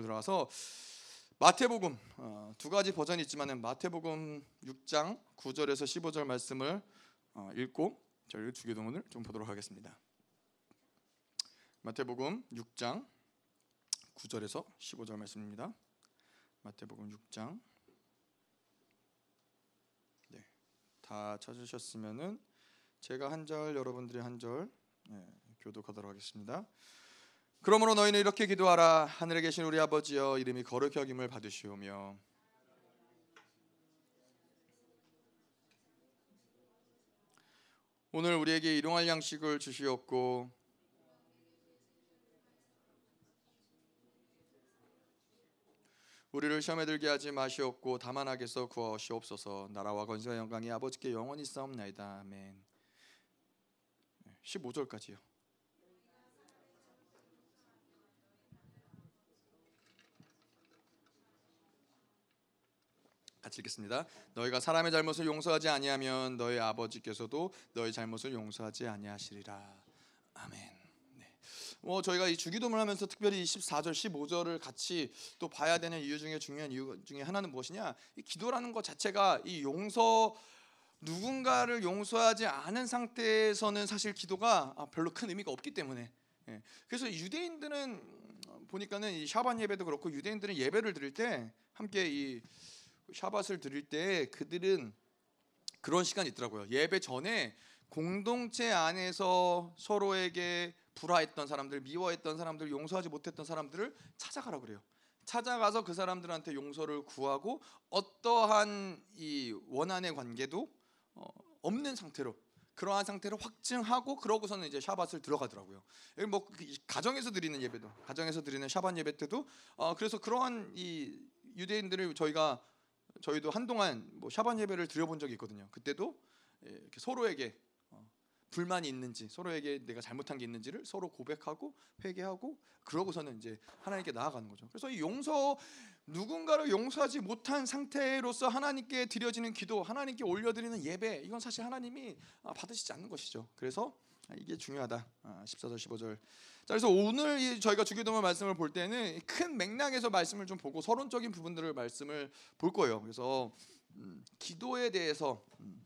들어가서 마태복음 어, 두 가지 버전이 있지만은 마태복음 6장 9절에서 15절 말씀을 어, 읽고 저희 주기도문을 좀 보도록 하겠습니다. 마태복음 6장 9절에서 15절 말씀입니다. 마태복음 6장 네, 다 찾으셨으면은 제가 한 절 여러분들이 한절 네, 교독하도록 하겠습니다. 그러므로 너희는 이렇게 기도하라. 하늘에 계신 우리 아버지여 이름이 거룩히 여김을 받으시오며. 오늘 우리에게 일용할 양식을 주시옵고 우리를 시험에 들게 하지 마시옵고 다만 악에서 구하시옵소서. 나라와 건세와 영광이 아버지께 영원히 싸움나이다. 아멘. 15절까지요 같이 읽겠습니다. 너희가 사람의 잘못을 용서하지 아니하면 너희 아버지께서도 너희 잘못을 용서하지 아니하시리라. 아멘. 네. 뭐 저희가 이 주기도문을 하면서 특별히 14절, 15절을 같이 또 봐야 되는 이유 중에 중요한 이유 중에 하나는 무엇이냐? 이 기도라는 것 자체가 이 용서 누군가를 용서하지 않은 상태에서는 사실 기도가 아, 별로 큰 의미가 없기 때문에 예. 그래서 유대인들은 보니까는 이 샤반 예배도 그렇고 유대인들은 예배를 드릴 때 함께 이 샤밧을 드릴 때 그들은 그런 시간이 있더라고요. 예배 전에 공동체 안에서 서로에게 불화했던 사람들, 미워했던 사람들, 용서하지 못했던 사람들을 찾아가라 그래요. 찾아가서 그 사람들한테 용서를 구하고 어떠한 이 원한의 관계도 어, 없는 상태로 그러한 상태로 확증하고 그러고서는 이제 샤밧을 들어가더라고요. 뭐 가정에서 드리는 예배도 가정에서 드리는 샤밧 예배 때도 어, 그래서 그러한 이 유대인들을 저희가 저희도 한동안 뭐 샤반 예배를 드려본 적이 있거든요. 그때도 예, 서로에게 어, 불만이 있는지 서로에게 내가 잘못한 게 있는지를 서로 고백하고 회개하고 그러고서는 이제 하나님께 나아가는 거죠. 그래서 이 용서 누군가를 용서하지 못한 상태로서 하나님께 드려지는 기도, 하나님께 올려드리는 예배 이건 사실 하나님이 아, 받으시지 않는 것이죠. 그래서 이게 중요하다. 14절 15절. 자, 그래서 오늘 저희가 주기도문 말씀을 볼 때는 큰 맥락에서 말씀을 좀 보고 서론적인 부분들을 말씀을 볼 거예요. 그래서 음, 기도에 대해서 음,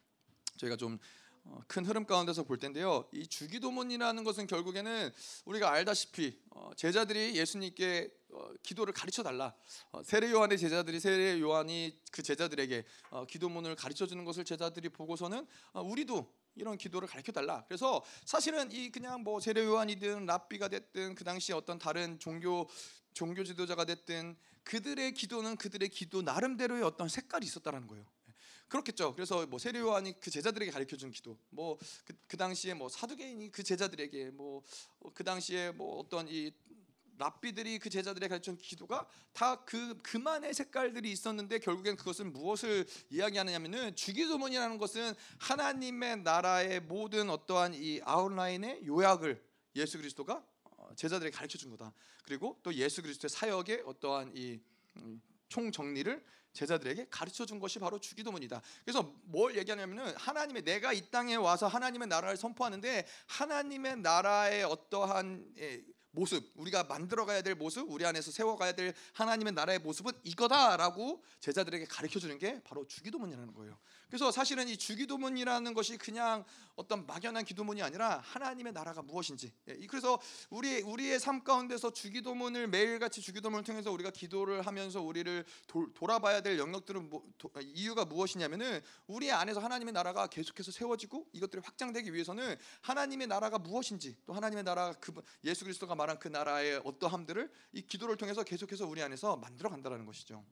저희가 좀큰 어, 흐름 가운데서 볼 텐데요. 이 주기도문이라는 것은 결국에는 우리가 알다시피 어, 제자들이 예수님께 어, 기도를 가르쳐 달라. 세례 요한의 제자들이 세례 요한이 그 제자들에게 기도문을 가르쳐 주는 것을 제자들이 보고서는 우리도 이런 기도를 가르쳐 달라. 그래서 사실은 이 그냥 뭐 세례 요한이든 랍비가 됐든 그 당시 어떤 다른 종교 종교 지도자가 됐든 그들의 기도는 그들의 기도 나름대로의 어떤 색깔이 있었다라는 거예요. 그렇겠죠. 그래서 뭐 세례 요한이 그 제자들에게 가르쳐 준 기도, 뭐그 그 당시에 뭐 사두개인이 그 제자들에게 뭐 그 당시에 뭐 어떤 이 랍비들이 그 제자들의 가르친 기도가 다 그 그만의 색깔들이 있었는데 결국엔 그것은 무엇을 이야기하느냐면은 주기도문이라는 것은 하나님의 나라의 모든 어떠한 이 아웃라인의 요약을 예수 그리스도가 어, 제자들에게 가르쳐 준 거다. 그리고 또 예수 그리스도의 사역의 어떠한 이 음, 총정리를 제자들에게 가르쳐 준 것이 바로 주기도문이다. 그래서 뭘 얘기하냐면은 하나님의 내가 이 땅에 와서 하나님의 나라를 선포하는데 하나님의 나라의 어떠한 예, 모습, 우리가 만들어가야 될 모습, 우리 안에서 세워가야 될 하나님의 나라의 모습은 이거다라고 제자들에게 가르쳐 주는 게 바로 주기도문이라는 거예요. 그래서 사실은 이 주기도문이라는 것이 그냥 어떤 막연한 기도문이 아니라 하나님의 나라가 무엇인지. 예, 그래서 우리 우리의 삶 가운데서 주기도문을 매일같이 주기도문을 통해서 우리가 기도를 하면서 우리를 도, 돌아봐야 될 영역들은 뭐, 도, 이유가 무엇이냐면은 우리 안에서 하나님의 나라가 계속해서 세워지고 이것들이 확장되기 위해서는 하나님의 나라가 무엇인지 또 하나님의 나라가 그 예수 그리스도가 말한 그 나라의 어떠함들을 이 기도를 통해서 계속해서 우리 안에서 만들어 간다라는 것이죠.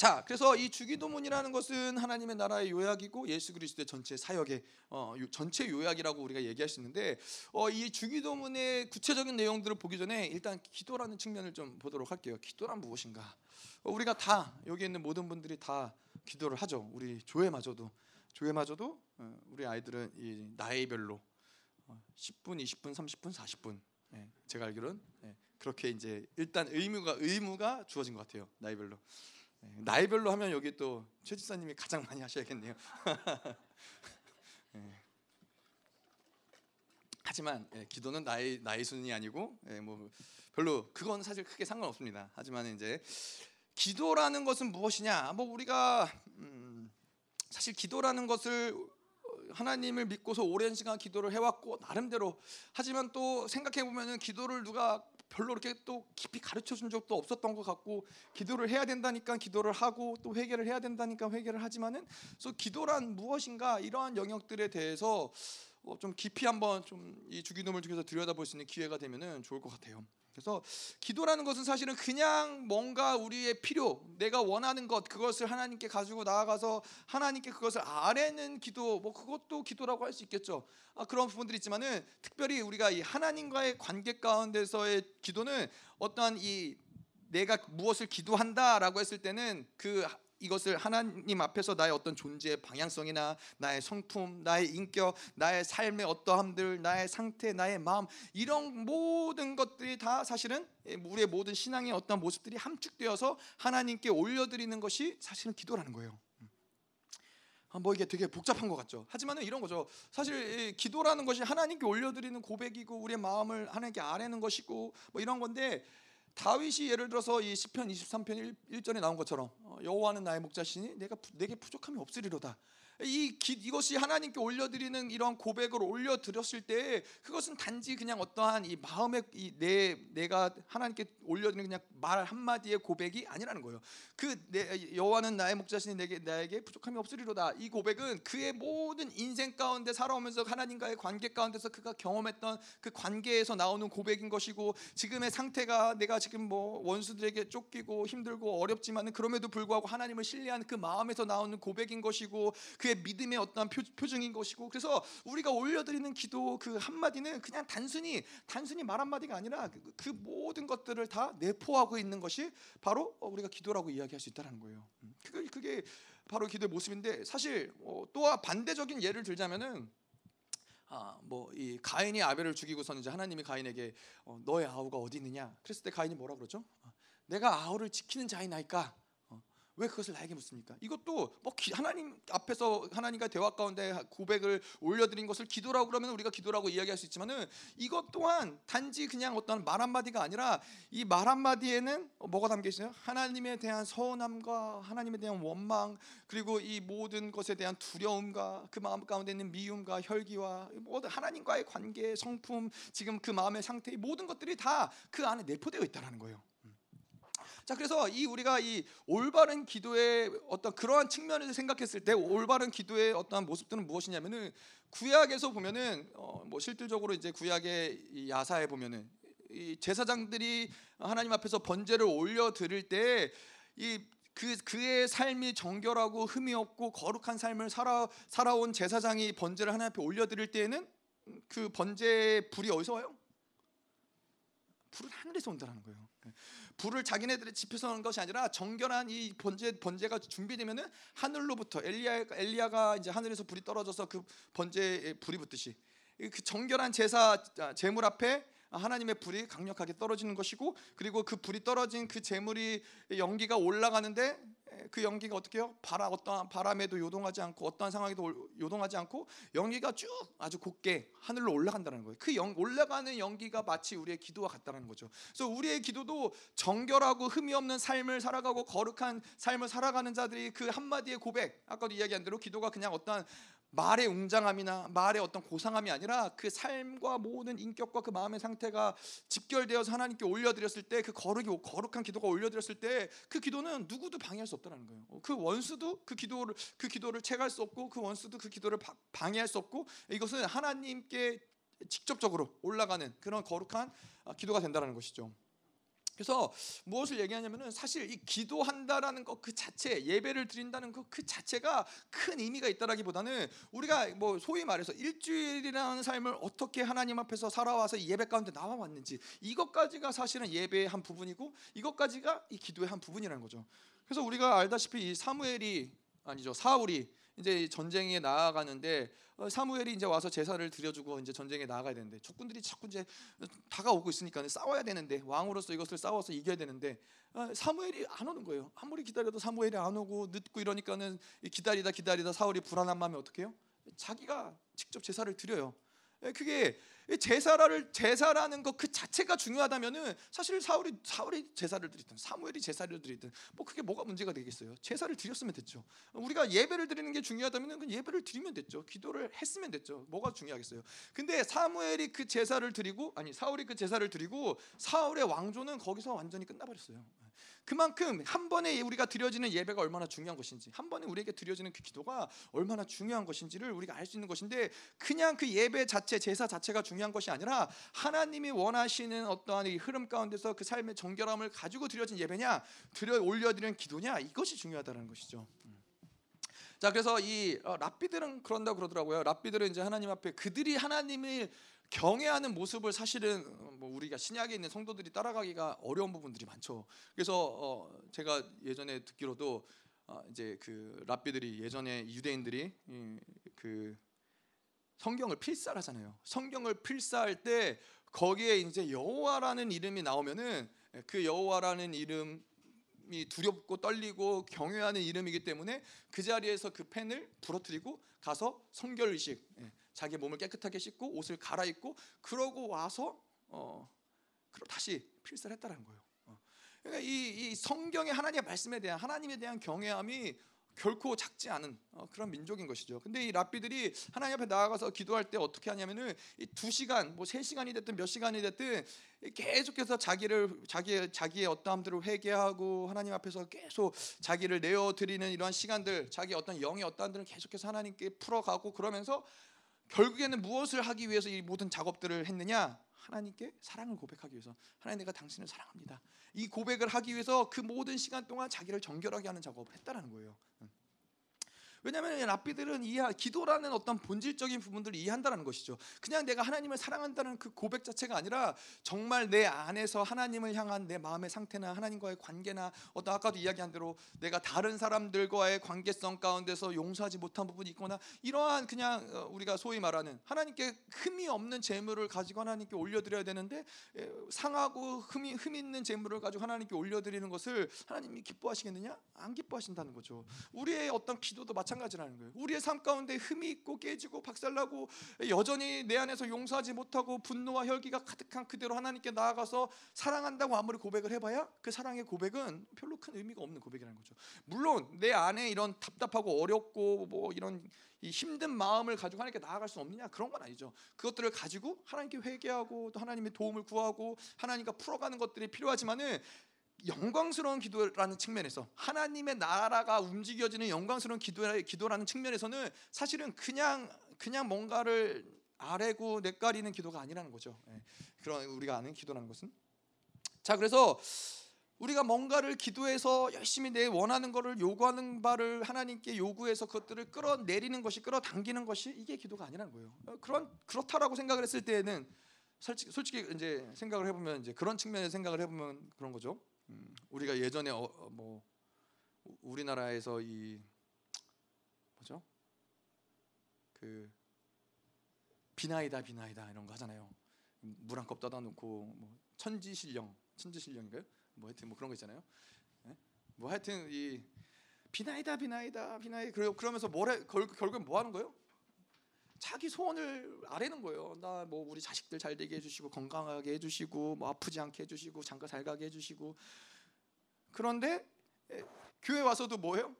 자, 그래서 이 주기도문이라는 것은 하나님의 나라의 요약이고 예수 그리스도의 전체 사역의 어, 전체 요약이라고 우리가 얘기할 수 있는데 어, 이 주기도문의 구체적인 내용들을 보기 전에 일단 기도라는 측면을 좀 보도록 할게요. 기도란 무엇인가? 어, 우리가 다 여기 있는 모든 분들이 다 기도를 하죠. 우리 교회마저도 교회마저도 어, 우리 아이들은 이 나이별로 10분, 20분, 30분, 40분. 예, 제가 알기로는 예, 그렇게 이제 일단 의무가 의무가 주어진 것 같아요. 나이별로. 네, 나이별로 하면 여기 또 최지사님이 가장 많이 하셔야겠네요. 네. 하지만 예, 기도는 나이 나이 순이 아니고 예, 뭐 별로 그건 사실 크게 상관없습니다. 하지만 이제 기도라는 것은 무엇이냐? 뭐 우리가 음, 사실 기도라는 것을 하나님을 믿고서 오랜 시간 기도를 해왔고 나름대로 하지만 또 생각해 보면은 기도를 누가 별로 이렇게 또 깊이 가르쳐 준 적도 없었던 것 같고 기도를 해야 된다니까 기도를 하고 또 회개를 해야 된다니까 회개를 하지만은 그래서 기도란 무엇인가 이러한 영역들에 대해서 어, 좀 깊이 한번 좀 이 주기도문을 통해서 들여다볼 수 있는 기회가 되면은 좋을 것 같아요. 그래서 기도라는 것은 사실은 그냥 뭔가 우리의 필요, 내가 원하는 것 그것을 하나님께 가지고 나아가서 하나님께 그것을 아뢰는 기도, 뭐 그것도 기도라고 할 수 있겠죠. 아, 그런 부분들이 있지만은 특별히 우리가 이 하나님과의 관계 가운데서의 기도는 어떠한 이 내가 무엇을 기도한다라고 했을 때는 그 이것을 하나님 앞에서 나의 어떤 존재의 방향성이나 나의 성품, 나의 인격, 나의 삶의 어떠함들, 나의 상태, 나의 마음 이런 모든 것들이 다 사실은 우리의 모든 신앙의 어떤 모습들이 함축되어서 하나님께 올려드리는 것이 사실은 기도라는 거예요. 아, 뭐 이게 되게 복잡한 것 같죠. 하지만은 이런 거죠. 사실 기도라는 것이 하나님께 올려드리는 고백이고 우리의 마음을 하나님께 아뢰는 것이고 뭐 이런 건데 다윗이 예를 들어서 이 시편 23편 1, 절에 나온 것처럼 어, 여호와는 나의 목자시니 내가 내게 부족함이 없으리로다. 이 기, 이것이 하나님께 올려드리는 이러한 고백을 올려드렸을 때 그것은 단지 그냥 어떠한 이 마음의 이 내 내가 하나님께 올려드리는 그냥 말 한마디의 고백이 아니라는 거예요. 그 내, 여호와는 나의 목자신이 내게 나에게 부족함이 없으리로다. 이 고백은 그의 모든 인생 가운데 살아오면서 하나님과의 관계 가운데서 그가 경험했던 그 관계에서 나오는 고백인 것이고 지금의 상태가 내가 지금 뭐 원수들에게 쫓기고 힘들고 어렵지만은 그럼에도 불구하고 하나님을 신뢰하는 그 마음에서 나오는 고백인 것이고 그의 믿음의 어떤 표, 표정인 것이고 그래서 우리가 올려드리는 기도 그 한마디는 그냥 단순히 단순히 말 한마디가 아니라 그, 그 모든 것들을 다 내포하고 있는 것이 바로 우리가 기도라고 이야기할 수 있다는 거예요. 음, 그게 그게 바로 기도의 모습인데 사실 어, 또 반대적인 예를 들자면은 아, 뭐 이 가인이 아벨을 죽이고선 이제 하나님이 가인에게 어, 너의 아우가 어디 있느냐? 그랬을 때 가인이 뭐라 그러죠? 어, 내가 아우를 지키는 자이나이까 왜 그것을 나에게 묻습니까? 이것도 뭐 하나님 앞에서 하나님과 대화 가운데 고백을 올려드린 것을 기도라고 그러면 우리가 기도라고 이야기할 수 있지만은 이것 또한 단지 그냥 어떤 말 한마디가 아니라 이 말 한마디에는 뭐가 담겨 있어요? 하나님에 대한 서운함과 하나님에 대한 원망 그리고 이 모든 것에 대한 두려움과 그 마음 가운데 있는 미움과 혈기와 모든 하나님과의 관계, 성품, 지금 그 마음의 상태 모든 것들이 다 그 안에 내포되어 있다라는 거예요. 자 그래서 이 우리가 이 올바른 기도의 어떤 그러한 측면에서 생각했을 때 올바른 기도의 어떤 모습들은 무엇이냐면은 구약에서 보면은 어, 뭐 실질적으로 이제 구약의 야사에 보면은 이 제사장들이 하나님 앞에서 번제를 올려 드릴 때이 그 그의 삶이 정결하고 흠이 없고 거룩한 삶을 살아 살아온 제사장이 번제를 하나님 앞에 올려 드릴 때에는 그 번제의 불이 어디서 와요? 불은 하늘에서 온다는 거예요. 불을 자기네들의 집에서 오는 것이 아니라 정결한 이 번제 번제가 준비되면은 하늘로부터 엘리야 엘리야가 이제 하늘에서 불이 떨어져서 그 번제에 불이 붙듯이 그 정결한 제사 제물 앞에 하나님의 불이 강력하게 떨어지는 것이고 그리고 그 불이 떨어진 그 제물이 연기가 올라가는데 그 연기가 어떻게요? 바람 어떠한 바람에도 요동하지 않고 어떠한 상황에도 요동하지 않고 연기가 쭉 아주 곱게 하늘로 올라간다는 거예요. 그 연, 올라가는 연기가 마치 우리의 기도와 같다는 거죠. 그래서 우리의 기도도 정결하고 흠이 없는 삶을 살아가고 거룩한 삶을 살아가는 자들이 그 한마디의 고백 아까도 이야기한 대로 기도가 그냥 어떠한 말의 웅장함이나 말의 어떤 고상함이 아니라 그 삶과 모든 인격과 그 마음의 상태가 집결되어서 하나님께 올려드렸을 때 그 거룩이 거룩한 기도가 올려드렸을 때 그 기도는 누구도 방해할 수 없다는 거예요. 그 원수도 그 기도를 그 기도를 체할 수 없고 그 원수도 그 기도를 방해할 수 없고 이것은 하나님께 직접적으로 올라가는 그런 거룩한 기도가 된다는 것이죠. 그래서 무엇을 얘기하냐면은 사실 이 기도한다라는 것 그 자체 예배를 드린다는 것 그 자체가 큰 의미가 있다라기보다는 우리가 뭐 소위 말해서 일주일이라는 삶을 어떻게 하나님 앞에서 살아와서 예배 가운데 나와 왔는지 이것까지가 사실은 예배의 한 부분이고 이것까지가 이 기도의 한 부분이라는 거죠. 그래서 우리가 알다시피 이 사무엘이 아니죠 사울이 이제 전쟁에 나아가는데 어, 사무엘이 이제 와서 제사를 드려주고 이제 전쟁에 나아가야 되는데 적군들이 자꾸 이제 다가오고 있으니까 싸워야 되는데 왕으로서 이것을 싸워서 이겨야 되는데 어, 사무엘이 안 오는 거예요. 아무리 기다려도 사무엘이 안 오고 늦고 이러니까는 기다리다 기다리다 사울이 불안한 마음에 어떻게 해요? 자기가 직접 제사를 드려요. 예, 그게 제사를 제사라는 것 그 자체가 중요하다면은 사실 사울이 사울이 제사를 드리든 사무엘이 제사를 드리든 뭐 그게 뭐가 문제가 되겠어요. 제사를 드렸으면 됐죠. 우리가 예배를 드리는 게 중요하다면은 그 예배를 드리면 됐죠. 기도를 했으면 됐죠. 뭐가 중요하겠어요. 근데 사무엘이 그 제사를 드리고 아니 사울이 그 제사를 드리고 사울의 왕조는 거기서 완전히 끝나버렸어요. 그만큼 한 번에 우리가 드려지는 예배가 얼마나 중요한 것인지, 한 번에 우리에게 드려지는 그 기도가 얼마나 중요한 것인지를 우리가 알 수 있는 것인데, 그냥 그 예배 자체, 제사 자체가 중요한 것이 아니라 하나님이 원하시는 어떠한 이 흐름 가운데서 그 삶의 정결함을 가지고 드려진 예배냐, 드려 올려드리는 기도냐, 이것이 중요하다는 것이죠. 자, 그래서 이 어, 랍비들은 그런다 고 그러더라고요. 랍비들은 이제 하나님 앞에 그들이 하나님을 경외하는 모습을 사실은 어, 뭐 우리가 신약에 있는 성도들이 따라가기가 어려운 부분들이 많죠. 그래서 어 제가 예전에 듣기로도 어 이제 그 랍비들이 예전에 유대인들이 그 성경을 필사하잖아요. 성경을 필사할 때 거기에 이제 여호와라는 이름이 나오면은 그 여호와라는 이름 이 두렵고 떨리고 경외하는 이름이기 때문에 그 자리에서 그 펜을 부러뜨리고 가서 성결 의식 예, 자기 몸을 깨끗하게 씻고 옷을 갈아입고 그러고 와서 어 다시 필사를 했다는 거예요. 어. 그러니까 이, 이 성경의 하나님의 말씀에 대한 하나님에 대한 경외함이 결코 작지 않은 어, 그런 민족인 것이죠. 근데 이 랍비들이 하나님 앞에 나아가서 기도할 때 어떻게 하냐면은 이두 시간, 뭐 세 시간이 됐든 몇 시간이 됐든 계속해서 자기를 자기 자기의 어떠함들을 회개하고 하나님 앞에서 계속 자기를 내어 드리는 이러한 시간들, 자기 어떤 영의 어떠함들을 계속해서 하나님께 풀어가고 그러면서 결국에는 무엇을 하기 위해서 이 모든 작업들을 했느냐? 하나님께 사랑을 고백하기 위해서 하나님 내가 당신을 사랑합니다. 이 고백을 하기 위해서 그 모든 시간 동안 자기를 정결하게 하는 작업을 했다라는 거예요. 왜냐하면 랍비들은 이해 기도라는 어떤 본질적인 부분들을 이해한다는 것이죠. 그냥 내가 하나님을 사랑한다는 그 고백 자체가 아니라 정말 내 안에서 하나님을 향한 내 마음의 상태나 하나님과의 관계나 어떤 아까도 이야기한 대로 내가 다른 사람들과의 관계성 가운데서 용서하지 못한 부분이 있거나 이러한 그냥 어, 우리가 소위 말하는 하나님께 흠이 없는 재물을 가지고 하나님께 올려드려야 되는데 상하고 흠이 흠 있는 재물을 가지고 하나님께 올려드리는 것을 하나님이 기뻐하시겠느냐? 안 기뻐하신다는 거죠. 우리의 어떤 기도도 마찬가지. 마찬가지라는 거예요. 우리의 삶 가운데 흠이 있고 깨지고 박살나고 여전히 내 안에서 용서하지 못하고 분노와 혈기가 가득한 그대로 하나님께 나아가서 사랑한다고 아무리 고백을 해봐야 그 사랑의 고백은 별로 큰 의미가 없는 고백이라는 거죠. 물론 내 안에 이런 답답하고 어렵고 뭐 이런 이 힘든 마음을 가지고 하나님께 나아갈 수 없느냐 그런 건 아니죠. 그것들을 가지고 하나님께 회개하고 또 하나님의 도움을 구하고 하나님과 풀어가는 것들이 필요하지만은 영광스러운 기도라는 측면에서 하나님의 나라가 움직여지는 영광스러운 기도, 기도라는 측면에서는 사실은 그냥 그냥 뭔가를 아래고 내까리는 기도가 아니라는 거죠. 예. 그런 우리가 아는 기도라는 것은 자 그래서 우리가 뭔가를 기도해서 열심히 내 원하는 것을 요구하는 바를 하나님께 요구해서 그것들을 끌어내리는 것이 끌어당기는 것이 이게 기도가 아니라는 거예요. 어, 그런 그렇다라고 생각을 했을 때에는 솔직히, 솔직히 이제 생각을 해보면 이제 그런 측면에서 생각을 해보면 그런 거죠. 음, 우리가 예전에 어, 어, 뭐 우리나라에서 이 뭐죠? 그 비나이다 비나이다 이런 거 하잖아요. 물 한 컵 떠다 놓고 뭐 천지신령 천지신령인가요? 뭐 하여튼 뭐 그런 거 있잖아요. 네? 뭐 하여튼 이 비나이다 비나이다 비나이 그러면서 뭐래 결국 뭐 하는 거예요? 자기 소원을 아뢰는 거예요. 나 뭐 우리 자식들 잘 되게 해주시고 건강하게 해주시고 뭐 아프지 않게 해주시고 장가 잘 가게 해주시고 그런데 교회 와서도 뭐예요?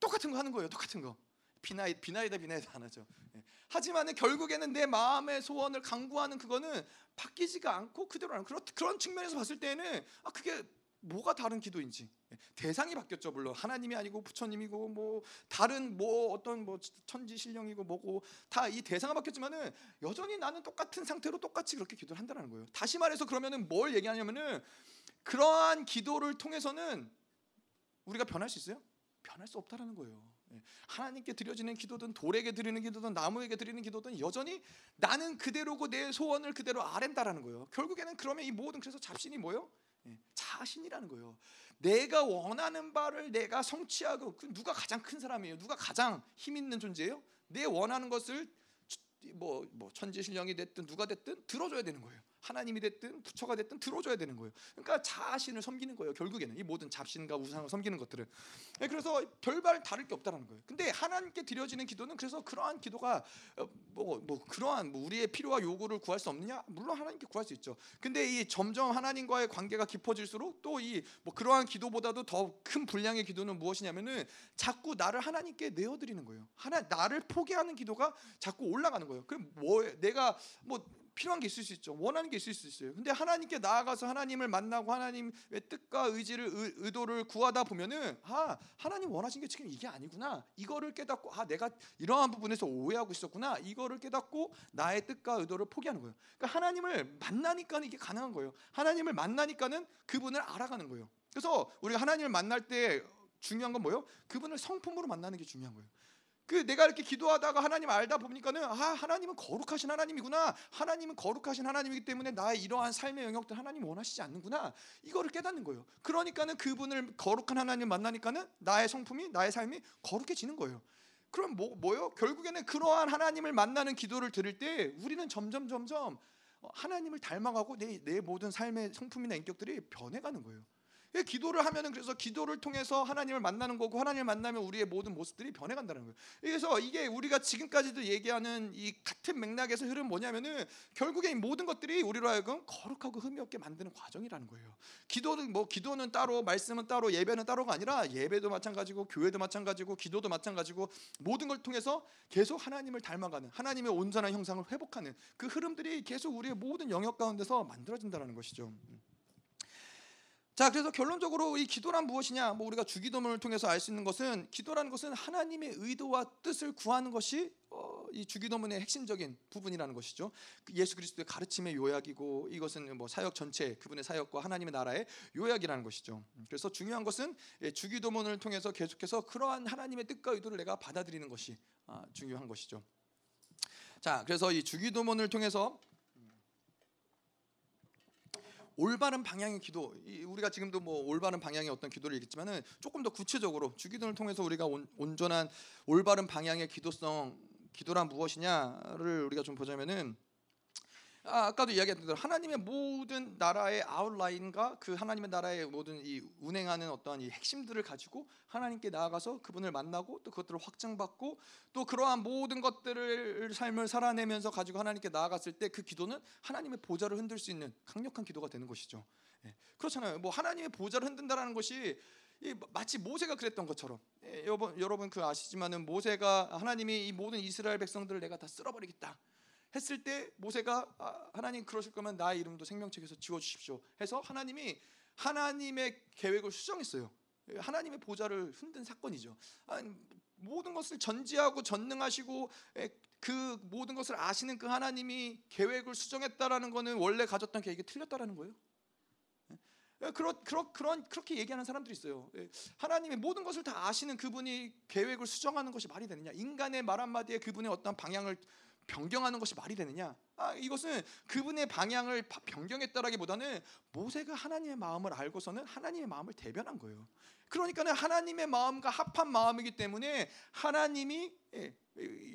똑같은 거 하는 거예요. 똑같은 거. 비나이 비나이다 비나이다 안 하죠. 예. 하지만은 결국에는 내 마음의 소원을 강구하는 그거는 바뀌지가 않고 그대로 그런 그런 측면에서 봤을 때는 아 그게 뭐가 다른 기도인지 예, 대상이 바뀌었죠 물론 하나님이 아니고 부처님이고 뭐 다른 뭐 어떤 뭐 천지 신령이고 뭐고 다 이 대상이 바뀌었지만은 여전히 나는 똑같은 상태로 똑같이 그렇게 기도를 한다는 거예요. 다시 말해서 그러면은 뭘 얘기하냐면은 그러한 기도를 통해서는 우리가 변할 수 있어요? 변할 수 없다라는 거예요. 예, 하나님께 드려지는 기도든 돌에게 드리는 기도든 나무에게 드리는 기도든 여전히 나는 그대로고 내 소원을 그대로 아랜다라는 거예요. 결국에는 그러면 이 모든 그래서 잡신이 뭐요? 예, 자신이라는 거예요. 내가 원하는 바를 내가 성취하고 그 누가 가장 큰 사람이에요? 누가 가장 힘 있는 존재예요? 내 원하는 것을 뭐, 뭐 천지신령이 됐든 누가 됐든 들어줘야 되는 거예요. 하나님이 됐든 부처가 됐든 들어줘야 되는 거예요. 그러니까 자신을 섬기는 거예요. 결국에는 이 모든 잡신과 우상을 섬기는 것들은. 네, 그래서 별반 다를 게 없다는 거예요. 근데 하나님께 드려지는 기도는 그래서 그러한 기도가 뭐뭐 뭐 그러한 뭐 우리의 필요와 요구를 구할 수 없느냐? 물론 하나님께 구할 수 있죠. 근데 이 점점 하나님과의 관계가 깊어질수록 또 이 뭐 그러한 기도보다도 더 큰 분량의 기도는 무엇이냐면은 자꾸 나를 하나님께 내어드리는 거예요. 하나 나를 포기하는 기도가 자꾸 올라가는 거예요. 그럼 뭐 내가 뭐 필요한 게 있을 수 있죠. 원하는 게 있을 수 있어요. 근데 하나님께 나아가서 하나님을 만나고 하나님의 뜻과 의지를 의, 도를 구하다 보면은 아 하나님 원하신 게 지금 이게 아니구나. 이거를 깨닫고 아 내가 이러한 부분에서 오해하고 있었구나. 이거를 깨닫고 나의 뜻과 의도를 포기하는 거예요. 그러니까 하나님을 만나니까 이게 가능한 거예요. 하나님을 만나니까는 그분을 알아가는 거예요. 그래서 우리가 하나님을 만날 때 중요한 건 뭐예요? 그분을 성품으로 만나는 게 중요한 거예요. 그 내가 이렇게 기도하다가 하나님 알다 보니까는 아 하나님은 거룩하신 하나님이구나. 하나님은 거룩하신 하나님이기 때문에 나의 이러한 삶의 영역들 하나님 원하시지 않는구나. 이거를 깨닫는 거예요. 그러니까는 그분을 거룩한 하나님 만나니까는 나의 성품이 나의 삶이 거룩해지는 거예요. 그럼 뭐 뭐요? 결국에는 그러한 하나님을 만나는 기도를 들을 때 우리는 점점 점점 하나님을 닮아가고 내, 내 모든 삶의 성품이나 인격들이 변해가는 거예요. 예, 기도를 하면은 그래서 기도를 통해서 하나님을 만나는 거고 하나님을 만나면 우리의 모든 모습들이 변해간다는 거예요. 그래서 이게 우리가 지금까지도 얘기하는 이 같은 맥락에서 흐름 뭐냐면은 결국에 이 모든 것들이 우리로 하여금 거룩하고 흠이 없게 만드는 과정이라는 거예요. 기도는 뭐 기도는 따로 말씀은 따로 예배는 따로가 아니라 예배도 마찬가지고 교회도 마찬가지고 기도도 마찬가지고 모든 걸 통해서 계속 하나님을 닮아가는 하나님의 온전한 형상을 회복하는 그 흐름들이 계속 우리의 모든 영역 가운데서 만들어진다는 것이죠. 자, 그래서 결론적으로 이 기도란 무엇이냐? 뭐 우리가 주기도문을 통해서 알 수 있는 것은 기도라는 것은 하나님의 의도와 뜻을 구하는 것이 어, 이 주기도문의 핵심적인 부분이라는 것이죠. 그 예수 그리스도의 가르침의 요약이고 이것은 뭐 사역 전체 그분의 사역과 하나님의 나라의 요약이라는 것이죠. 그래서 중요한 것은 예, 주기도문을 통해서 계속해서 그러한 하나님의 뜻과 의도를 내가 받아들이는 것이 아, 중요한 것이죠. 자, 그래서 이 주기도문을 통해서 올바른 방향의 기도 우리가 지금도 뭐 올바른 방향의 어떤 기도를 얘기했지만은 조금 더 구체적으로 주기도를 통해서 우리가 온, 온전한 올바른 방향의 기도성 기도란 무엇이냐를 우리가 좀 보자면은 아, 까도 이야기했던 대로 하나님의 모든 나라의 아웃라인과 그 하나님의 나라의 모든 이 운행하는 어떠한 이 핵심들을 가지고 하나님께 나아가서 그분을 만나고 또 그것들을 확증받고 또 그러한 모든 것들을 삶을 살아내면서 가지고 하나님께 나아갔을 때 그 기도는 하나님의 보좌를 흔들 수 있는 강력한 기도가 되는 것이죠. 예, 그렇잖아요. 뭐 하나님의 보좌를 흔든다라는 것이 마치 모세가 그랬던 것처럼 예, 여러분 여러분 그 아시지만은 모세가 하나님이 이 모든 이스라엘 백성들을 내가 다 쓸어버리겠다. 했을 때 모세가 아, 하나님 그러실 거면 나의 이름도 생명책에서 지워 주십시오. 해서 하나님이 하나님의 계획을 수정했어요. 하나님의 보좌를 흔든 사건이죠. 아니, 모든 것을 전지하고 전능하시고 그 모든 것을 아시는 그 하나님이 계획을 수정했다라는 것은 원래 가졌던 계획이 틀렸다라는 거예요. 그런 그런 그런 그렇게 얘기하는 사람들이 있어요. 하나님의 모든 것을 다 아시는 그분이 계획을 수정하는 것이 말이 되느냐? 인간의 말 한마디에 그분의 어떤 방향을 변경하는 것이 말이 되느냐? 아, 이것은 그분의 방향을 변경했다라기보다는 모세가 하나님의 마음을 알고서는 하나님의 마음을 대변한 거예요. 그러니까는 하나님의 마음과 합한 마음이기 때문에 하나님이 예,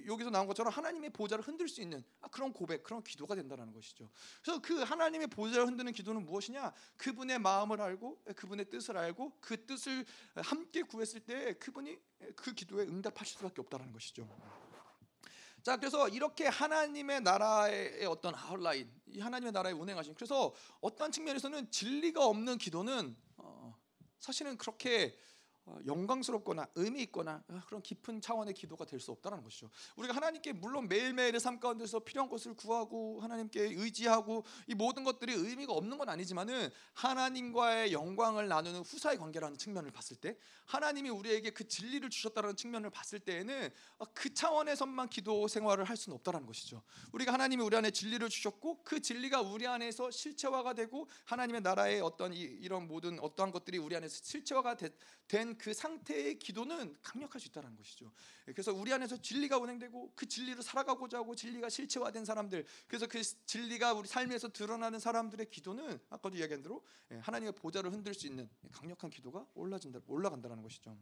여기서 나온 것처럼 하나님의 보좌를 흔들 수 있는 아, 그런 고백, 그런 기도가 된다는 것이죠. 그래서 그 하나님의 보좌를 흔드는 기도는 무엇이냐? 그분의 마음을 알고 그분의 뜻을 알고 그 뜻을 함께 구했을 때 그분이 그 기도에 응답하실 수밖에 없다는 것이죠. 자, 그래서 이렇게 하나님의 나라의 어떤 아웃라인, 이 하나님의 나라에 운행하신. 그래서 어떤 측면에서는 진리가 없는 기도는 어, 사실은 그렇게 어, 영광스럽거나 의미 있거나 아, 그런 깊은 차원의 기도가 될 수 없다는 것이죠. 우리가 하나님께 물론 매일매일의 삶 가운데서 필요한 것을 구하고 하나님께 의지하고 이 모든 것들이 의미가 없는 건 아니지만은 하나님과의 영광을 나누는 후사의 관계라는 측면을 봤을 때 하나님이 우리에게 그 진리를 주셨다는 측면을 봤을 때에는 아, 그 차원에서만 기도 생활을 할 수는 없다는 것이죠. 우리가 하나님이 우리 안에 진리를 주셨고 그 진리가 우리 안에서 실체화가 되고 하나님의 나라의 어떤 이, 런 모든 어떠한 것들이 우리 안에서 실체화가 된그 상태의 기도는 강력할 수 있다는 것이죠. 그래서 우리 안에서 진리가 운행되고 그 진리로 살아가고자 하고 진리가 실체화된 사람들, 그래서 그 진리가 우리 삶에서 드러나는 사람들의 기도는 아까도 이야기한 대로 예, 하나님의 보좌를 흔들 수 있는 강력한 기도가 올라진다, 올라간다는 것이죠.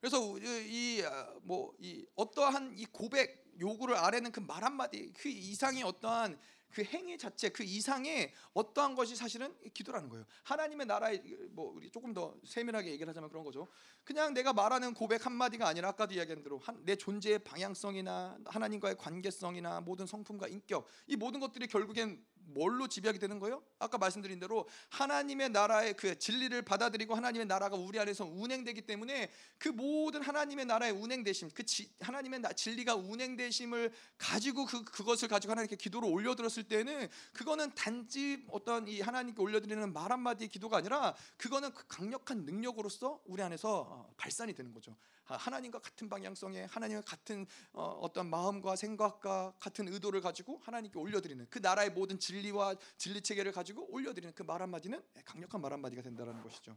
그래서 이 뭐이 아, 어떠한 이 고백 요구를 아래는 그 말 한마디 그 이상의 어떠한 그 행위 자체 그 이상의 어떠한 것이 사실은 기도라는 거예요. 하나님의 나라에 뭐 우리 조금 더 세밀하게 얘기를 하자면 그런 거죠. 그냥 내가 말하는 고백 한 마디가 아니라 아까도 이야기한 대로 한, 내 존재의 방향성이나 하나님과의 관계성이나 모든 성품과 인격 이 모든 것들이 결국엔 뭘로 지배하게 되는 거예요? 아까 말씀드린 대로 하나님의 나라의 그 진리를 받아들이고 하나님의 나라가 우리 안에서 운행되기 때문에 그 모든 하나님의 나라의 운행되심, 그 지, 하나님의 나, 진리가 운행되심을 가지고 그 그것을 가지고 하나님께 기도를 올려드렸을 때는 그거는 단지 어떤 이 하나님께 올려드리는 말 한마디 기도가 아니라 그거는 그 강력한 능력으로서 우리 안에서 어, 발산이 되는 거죠. 하나님과 같은 방향성에 하나님과 같은 어, 어떤 마음과 생각과 같은 의도를 가지고 하나님께 올려드리는 그 나라의 모든 진리와 진리 체계를 가지고 올려드리는 그 말 한마디는 강력한 말 한마디가 된다는 것이죠.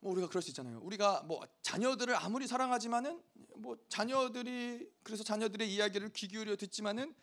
뭐 우리가 그럴 수 있잖아요. 우리가 뭐 자녀들을 아무리 사랑하지만은 뭐 자녀들이 그래서 자녀들의 이야기를 귀 기울여 듣지만은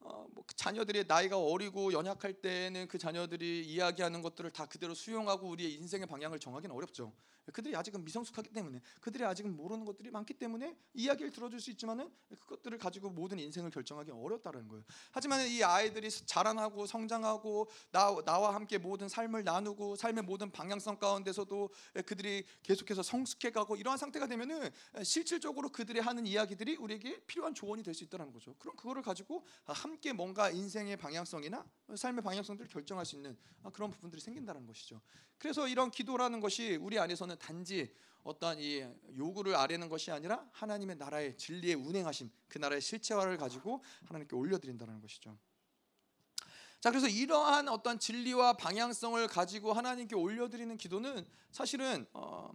어, 뭐그 자녀들의 나이가 어리고 연약할 때는 그 자녀들이 이야기하는 것들을 다 그대로 수용하고 우리의 인생의 방향을 정하기는 어렵죠. 그들이 아직은 미성숙하기 때문에 그들이 아직은 모르는 것들이 많기 때문에 이야기를 들어줄 수 있지만은 그것들을 가지고 모든 인생을 결정하기 어렵다는 거예요. 하지만 이 아이들이 자라나고 성장하고 나, 나와 함께 모든 삶을 나누고 삶의 모든 방향성 가운데서도 그들이 계속해서 성숙해가고 이러한 상태가 되면은 실질적으로 그들이 하는 이야기들이 우리에게 필요한 조언이 될 수 있다는 거죠. 그럼 그거를 가지고 함께 뭔가 인생의 방향성이나 삶의 방향성들을 결정할 수 있는 그런 부분들이 생긴다는 것이죠. 그래서 이런 기도라는 것이 우리 안에서는 단지 어떠한 이 요구를 아뢰는 것이 아니라 하나님의 나라의 진리의 운행하심, 그 나라의 실체화를 가지고 하나님께 올려드린다는 것이죠. 자, 그래서 이러한 어떤 진리와 방향성을 가지고 하나님께 올려드리는 기도는 사실은 어,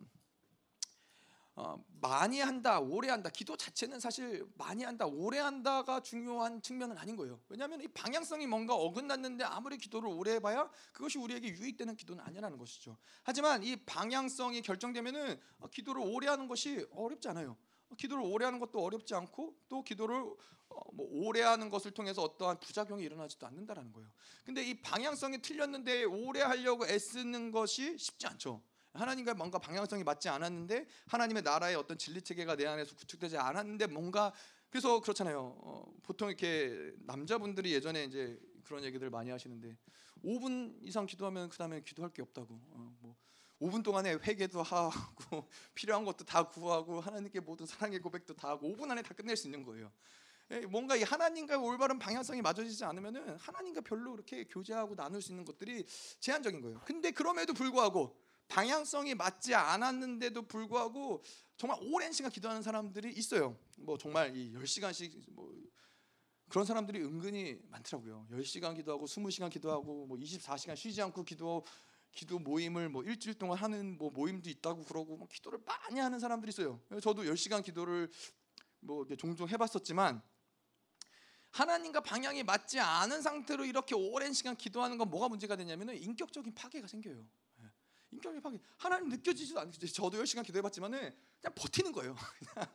어, 많이 한다, 오래 한다. 기도 자체는 사실 많이 한다, 오래 한다가 중요한 측면은 아닌 거예요. 왜냐하면 이 방향성이 뭔가 어긋났는데 아무리 기도를 오래 해봐야 그것이 우리에게 유익되는 기도는 아니라는 것이죠. 하지만 이 방향성이 결정되면은 어, 기도를 오래 하는 것이 어렵지 않아요. 기도를 오래 하는 것도 어렵지 않고 또 기도를 어, 뭐 오래 하는 것을 통해서 어떠한 부작용이 일어나지도 않는다라는 거예요. 근데 이 방향성이 틀렸는데 오래 하려고 애쓰는 것이 쉽지 않죠. 하나님과 뭔가 방향성이 맞지 않았는데 하나님의 나라의 어떤 진리 체계가 내 안에서 구축되지 않았는데 뭔가 그래서 그렇잖아요. 어, 보통 이렇게 남자분들이 예전에 이제 그런 얘기들 많이 하시는데 5분 이상 기도하면 그다음에 기도할 게 없다고. 어, 뭐 5분 동안에 회개도 하고 필요한 것도 다 구하고 하나님께 모든 사랑의 고백도 다 하고 5분 안에 다 끝낼 수 있는 거예요. 예, 뭔가 이 하나님과 올바른 방향성이 맞아지지 않으면은 하나님과 별로 그렇게 교제하고 나눌 수 있는 것들이 제한적인 거예요. 근데 그럼에도 불구하고 방향성이 맞지 않았는데도 불구하고 정말 오랜 시간 기도하는 사람들이 있어요. 뭐 정말 이 10시간씩 뭐 그런 사람들이 은근히 많더라고요. 10시간 기도하고 20시간 기도하고 뭐 24시간 쉬지 않고 기도 기도 모임을 뭐 일주일 동안 하는 뭐 모임도 있다고 그러고 뭐 기도를 많이 하는 사람들이 있어요. 저도 10시간 기도를 뭐 종종 해 봤었지만 하나님과 방향이 맞지 않은 상태로 이렇게 오랜 시간 기도하는 건 뭐가 문제가 되냐면은 인격적인 파괴가 생겨요. 인격의 파괴. 하나님 느껴지지도 않죠. 저도 10시간 기도해봤지만은 그냥 버티는 거예요. 그냥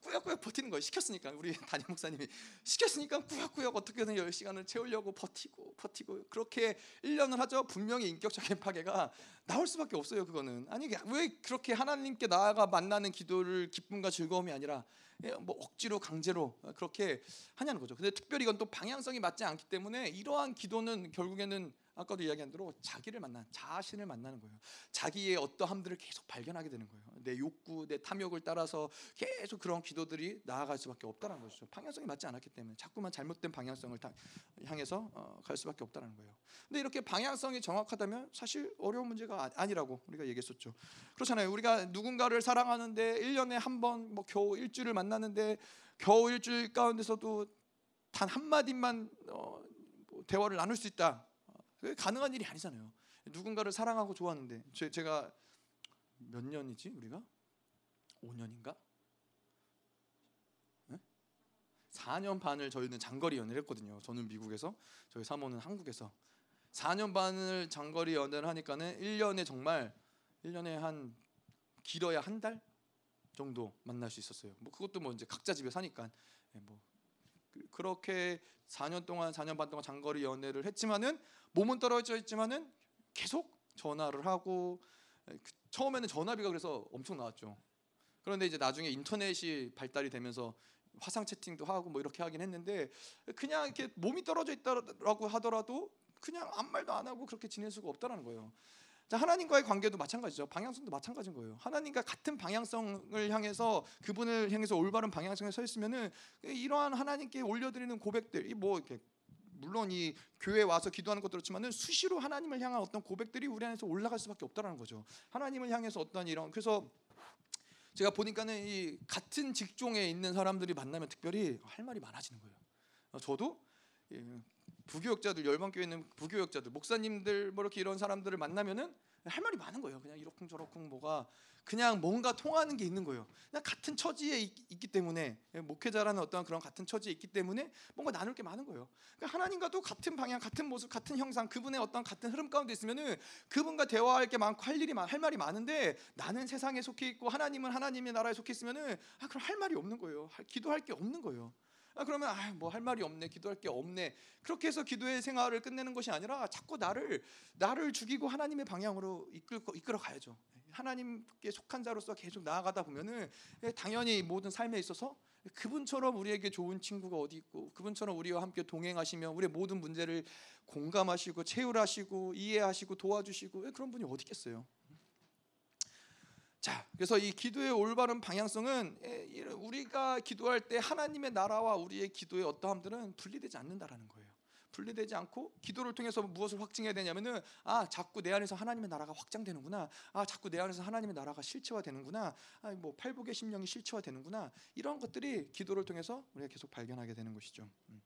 꾸역꾸역 버티는 거예요. 시켰으니까 우리 담임 목사님이 시켰으니까 꾸역꾸역 어떻게든 10시간을 채우려고 버티고 버티고 그렇게 1년을 하죠. 분명히 인격적인 파괴가 나올 수밖에 없어요. 그거는 아니 왜 그렇게 하나님께 나아가 만나는 기도를 기쁨과 즐거움이 아니라 예, 뭐 억지로 강제로 그렇게 하냐는 거죠. 근데 특별히 이건 또 방향성이 맞지 않기 때문에 이러한 기도는 결국에는 아까도 이야기한 대로 자기를 만난 자신을 만나는 거예요. 자기의 어떠함들을 계속 발견하게 되는 거예요. 내 욕구, 내 탐욕을 따라서 계속 그런 기도들이 나아갈 수밖에 없다는 것이죠. 방향성이 맞지 않았기 때문에 자꾸만 잘못된 방향성을 향해서 어, 갈 수밖에 없다는 거예요. 근데 이렇게 방향성이 정확하다면 사실 어려운 문제가 아, 아니라고 우리가 얘기했었죠. 그렇잖아요. 우리가 누군가를 사랑하는데 1년에 한 번 뭐 겨우 일주일을 만나는데 겨우 일주일 가운데서도 단 한마디만 어, 뭐 대화를 나눌 수 있다. 가능한 일이 아니잖아요. 누군가를 사랑하고 좋아하는데 제, 제가 몇 년이지 우리가 5년인가? 네? 4년 반을 저희는 장거리 연애를 했거든요. 저는 미국에서 저희 사모는 한국에서 4년 반을 장거리 연애를 하니까는 1년에 정말 1년에 한 길어야 한 달 정도 만날 수 있었어요. 뭐 그것도 뭐 이제 각자 집에 사니까 네, 뭐 그, 그렇게 4년 동안 4년 반 동안 장거리 연애를 했지만은 몸은 떨어져 있지만은 계속 전화를 하고 그 처음에는 전화비가 그래서 엄청 나왔죠. 그런데 이제 나중에 인터넷이 발달이 되면서 화상 채팅도 하고 뭐 이렇게 하긴 했는데 그냥 이렇게 몸이 떨어져 있다라고 하더라도 그냥 아무 말도 안 하고 그렇게 지낼 수가 없다라는 거예요. 자, 하나님과의 관계도 마찬가지죠. 방향성도 마찬가지인 거예요. 하나님과 같은 방향성을 향해서 그분을 향해서 올바른 방향성에 서 있으면은 이러한 하나님께 올려드리는 고백들, 이뭐 이렇게 물론 이 교회 와서 기도하는 것도 그렇지만은 수시로 하나님을 향한 어떤 고백들이 우리 안에서 올라갈 수밖에 없다라는 거죠. 하나님을 향해서 어떤 이런 그래서 제가 보니까는 이 같은 직종에 있는 사람들이 만나면 특별히 할 말이 많아지는 거예요. 저도 부교역자들 열방교회 있는 부교역자들 목사님들 뭐 이렇게 이런 사람들을 만나면은 할 말이 많은 거예요. 그냥 이러쿵저러쿵 뭐가 그냥 뭔가 통하는 게 있는 거예요. 그냥 같은 처지에 있, 기 때문에 목회자라는 어떤 그런 같은 처지에 있기 때문에 뭔가 나눌 게 많은 거예요. 그러니까 하나님과도 같은 방향, 같은 모습, 같은 형상, 그분의 어떤 같은 흐름 가운데 있으면은 그분과 대화할 게 많고 할 일이 할 말이 많은데 나는 세상에 속해 있고 하나님은 하나님의 나라에 속해 있으면은 아 그럼 할 말이 없는 거예요. 기도할 게 없는 거예요. 아, 그러면 아, 뭐할 말이 없네, 기도할 게 없네. 그렇게 해서 기도의 생활을 끝내는 것이 아니라 자꾸 나를 나를 죽이고 하나님의 방향으로 이끌 이끌어 가야죠. 하나님께 속한 자로서 계속 나아가다 보면은 당연히 모든 삶에 있어서 그분처럼 우리에게 좋은 친구가 어디 있고 그분처럼 우리와 함께 동행하시며 우리의 모든 문제를 공감하시고 채울하시고 이해하시고 도와주시고 그런 분이 어디 있겠어요? 자, 그래서 이 기도의 올바른 방향성은 우리가 기도할 때 하나님의 나라와 우리의 기도의 어떠함들은 분리되지 않는다라는 거예요. 분리되지 않고 기도를 통해서 무엇을 확증해야 되냐면은 아 자꾸 내 안에서 하나님의 나라가 확장되는구나 아 자꾸 내 안에서 하나님의 나라가 실체화되는구나 아뭐 팔복의 심령이 실체화되는구나 이런 것들이 기도를 통해서 우리가 계속 발견하게 되는 것이죠. 음.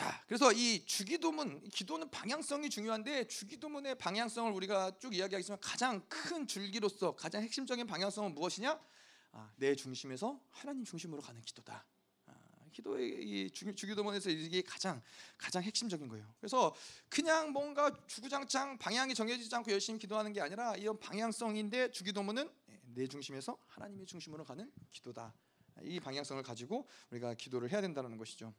자, 그래서 이 주기도문, 기도는 방향성이 중요한데 주기도문의 방향성을 우리가 쭉 이야기하겠지만 가장 큰 줄기로서 가장 핵심적인 방향성은 무엇이냐? 아, 내 중심에서 하나님 중심으로 가는 기도다. 아, 기도의 주기도문에서 이게 가장 가장 핵심적인 거예요. 그래서 그냥 뭔가 주구장창 방향이 정해지지 않고 열심히 기도하는 게 아니라 이런 방향성인데 주기도문은 내 중심에서 하나님의 중심으로 가는 기도다. 이 방향성을 가지고 우리가 기도를 해야 된다는 것이죠.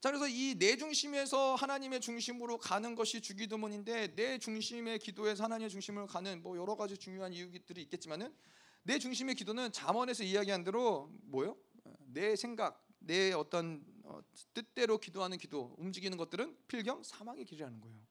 음. 자 그래서 이 내 중심에서 하나님의 중심으로 가는 것이 주기도문인데 내 중심의 기도에서 하나님의 중심으로 가는 뭐 여러 가지 중요한 이유들이 있겠지만은 내 중심의 기도는 잠언에서 이야기한 대로 뭐요? 내 생각, 내 어떤 어, 뜻대로 기도하는 기도, 움직이는 것들은 필경 사망의 길이라는 거예요.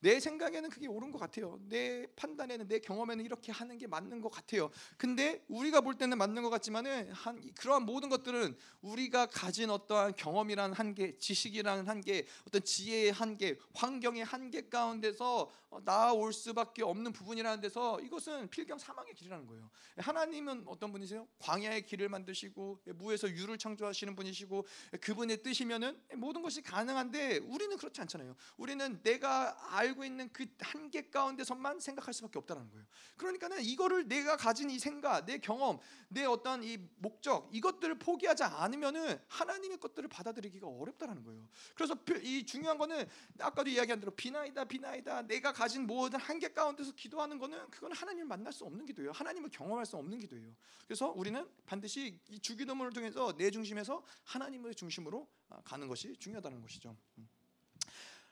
내 생각에는 그게 옳은 것 같아요. 내 판단에는 내 경험에는 이렇게 하는 게 맞는 것 같아요. 근데 우리가 볼 때는 맞는 것 같지만은 한 그러한 모든 것들은 우리가 가진 어떠한 경험이라는 한계, 지식이라는 한계, 어떤 지혜의 한계, 환경의 한계 가운데서 어, 나올 수밖에 없는 부분이라는 데서 이것은 필경 사망의 길이라는 거예요. 하나님은 어떤 분이세요? 광야의 길을 만드시고 무에서 유를 창조하시는 분이시고 그분의 뜻이면은 모든 것이 가능한데 우리는 그렇지 않잖아요. 우리는 내가 알고 있는 그 한계 가운데서만 생각할 수밖에 없다는 거예요. 그러니까는 이거를 내가 가진 이 생각, 내 경험, 내 어떤 이 목적 이것들을 포기하지 않으면은 하나님의 것들을 받아들이기가 어렵다라는 거예요. 그래서 이 중요한 거는 아까도 이야기한 대로 비나이다 비나이다 내가 가진 모든 한계 가운데서 기도하는 거는 그건 하나님을 만날 수 없는 기도예요. 하나님을 경험할 수 없는 기도예요. 그래서 우리는 반드시 이 주기도문을 통해서 내 중심에서 하나님의 중심으로 아, 가는 것이 중요하다는 것이죠.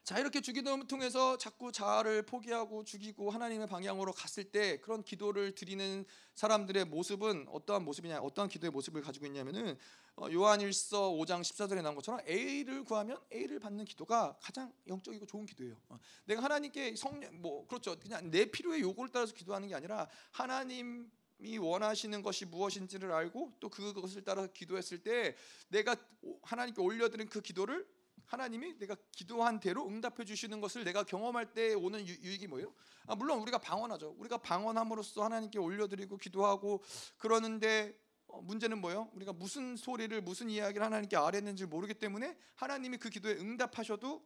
음. 자 이렇게 주기도문을 통해서 자꾸 자아를 포기하고 죽이고 하나님의 방향으로 갔을 때 그런 기도를 드리는 사람들의 모습은 어떠한 모습이냐 어떠한 기도의 모습을 가지고 있냐면은 어, 요한일서 5장 14절에 나온 것처럼 A를 구하면 A를 받는 기도가 가장 영적이고 좋은 기도예요. 어, 내가 하나님께 성령 뭐 그렇죠 그냥 내 필요의 요구를 따라서 기도하는 게 아니라 하나님 이 원하시는 것이 무엇인지를 알고 또 그것을 따라 기도했을 때 내가 하나님께 올려드린 그 기도를 하나님이 내가 기도한 대로 응답해 주시는 것을 내가 경험할 때 오는 유, 익이 뭐예요? 아, 물론 우리가 방언하죠. 우리가 방언함으로써 하나님께 올려드리고 기도하고 그러는데 어, 문제는 뭐예요? 우리가 무슨 소리를 무슨 이야기를 하나님께 아랬는지 모르기 때문에 하나님이 그 기도에 응답하셔도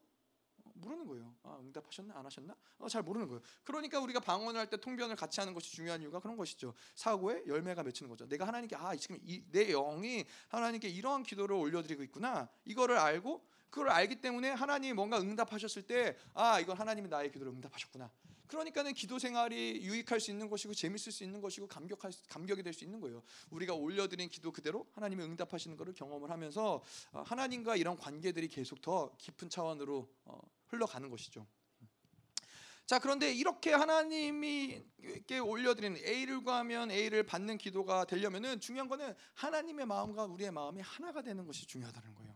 모르는 거예요. 아, 응답하셨나 안 하셨나? 어, 잘 모르는 거예요. 그러니까 우리가 방언을 할 때 통변을 같이 하는 것이 중요한 이유가 그런 것이죠. 사고에 열매가 맺히는 거죠. 내가 하나님께 아 지금 이, 내 영이 하나님께 이러한 기도를 올려드리고 있구나. 이거를 알고 그걸 알기 때문에 하나님이 뭔가 응답하셨을 때 아 이건 하나님이 나의 기도를 응답하셨구나. 그러니까는 기도 생활이 유익할 수 있는 것이고 재밌을 수 있는 것이고 감격할 감격이 될 수 있는 거예요. 우리가 올려드린 기도 그대로 하나님이 응답하시는 것을 경험을 하면서 어, 하나님과 이런 관계들이 계속 더 깊은 차원으로 어, 흘러가는 것이죠. 자 그런데 이렇게 하나님이 이렇게 올려드리는 A를 구하면 A를 받는 기도가 되려면은 중요한 거는 하나님의 마음과 우리의 마음이 하나가 되는 것이 중요하다는 거예요.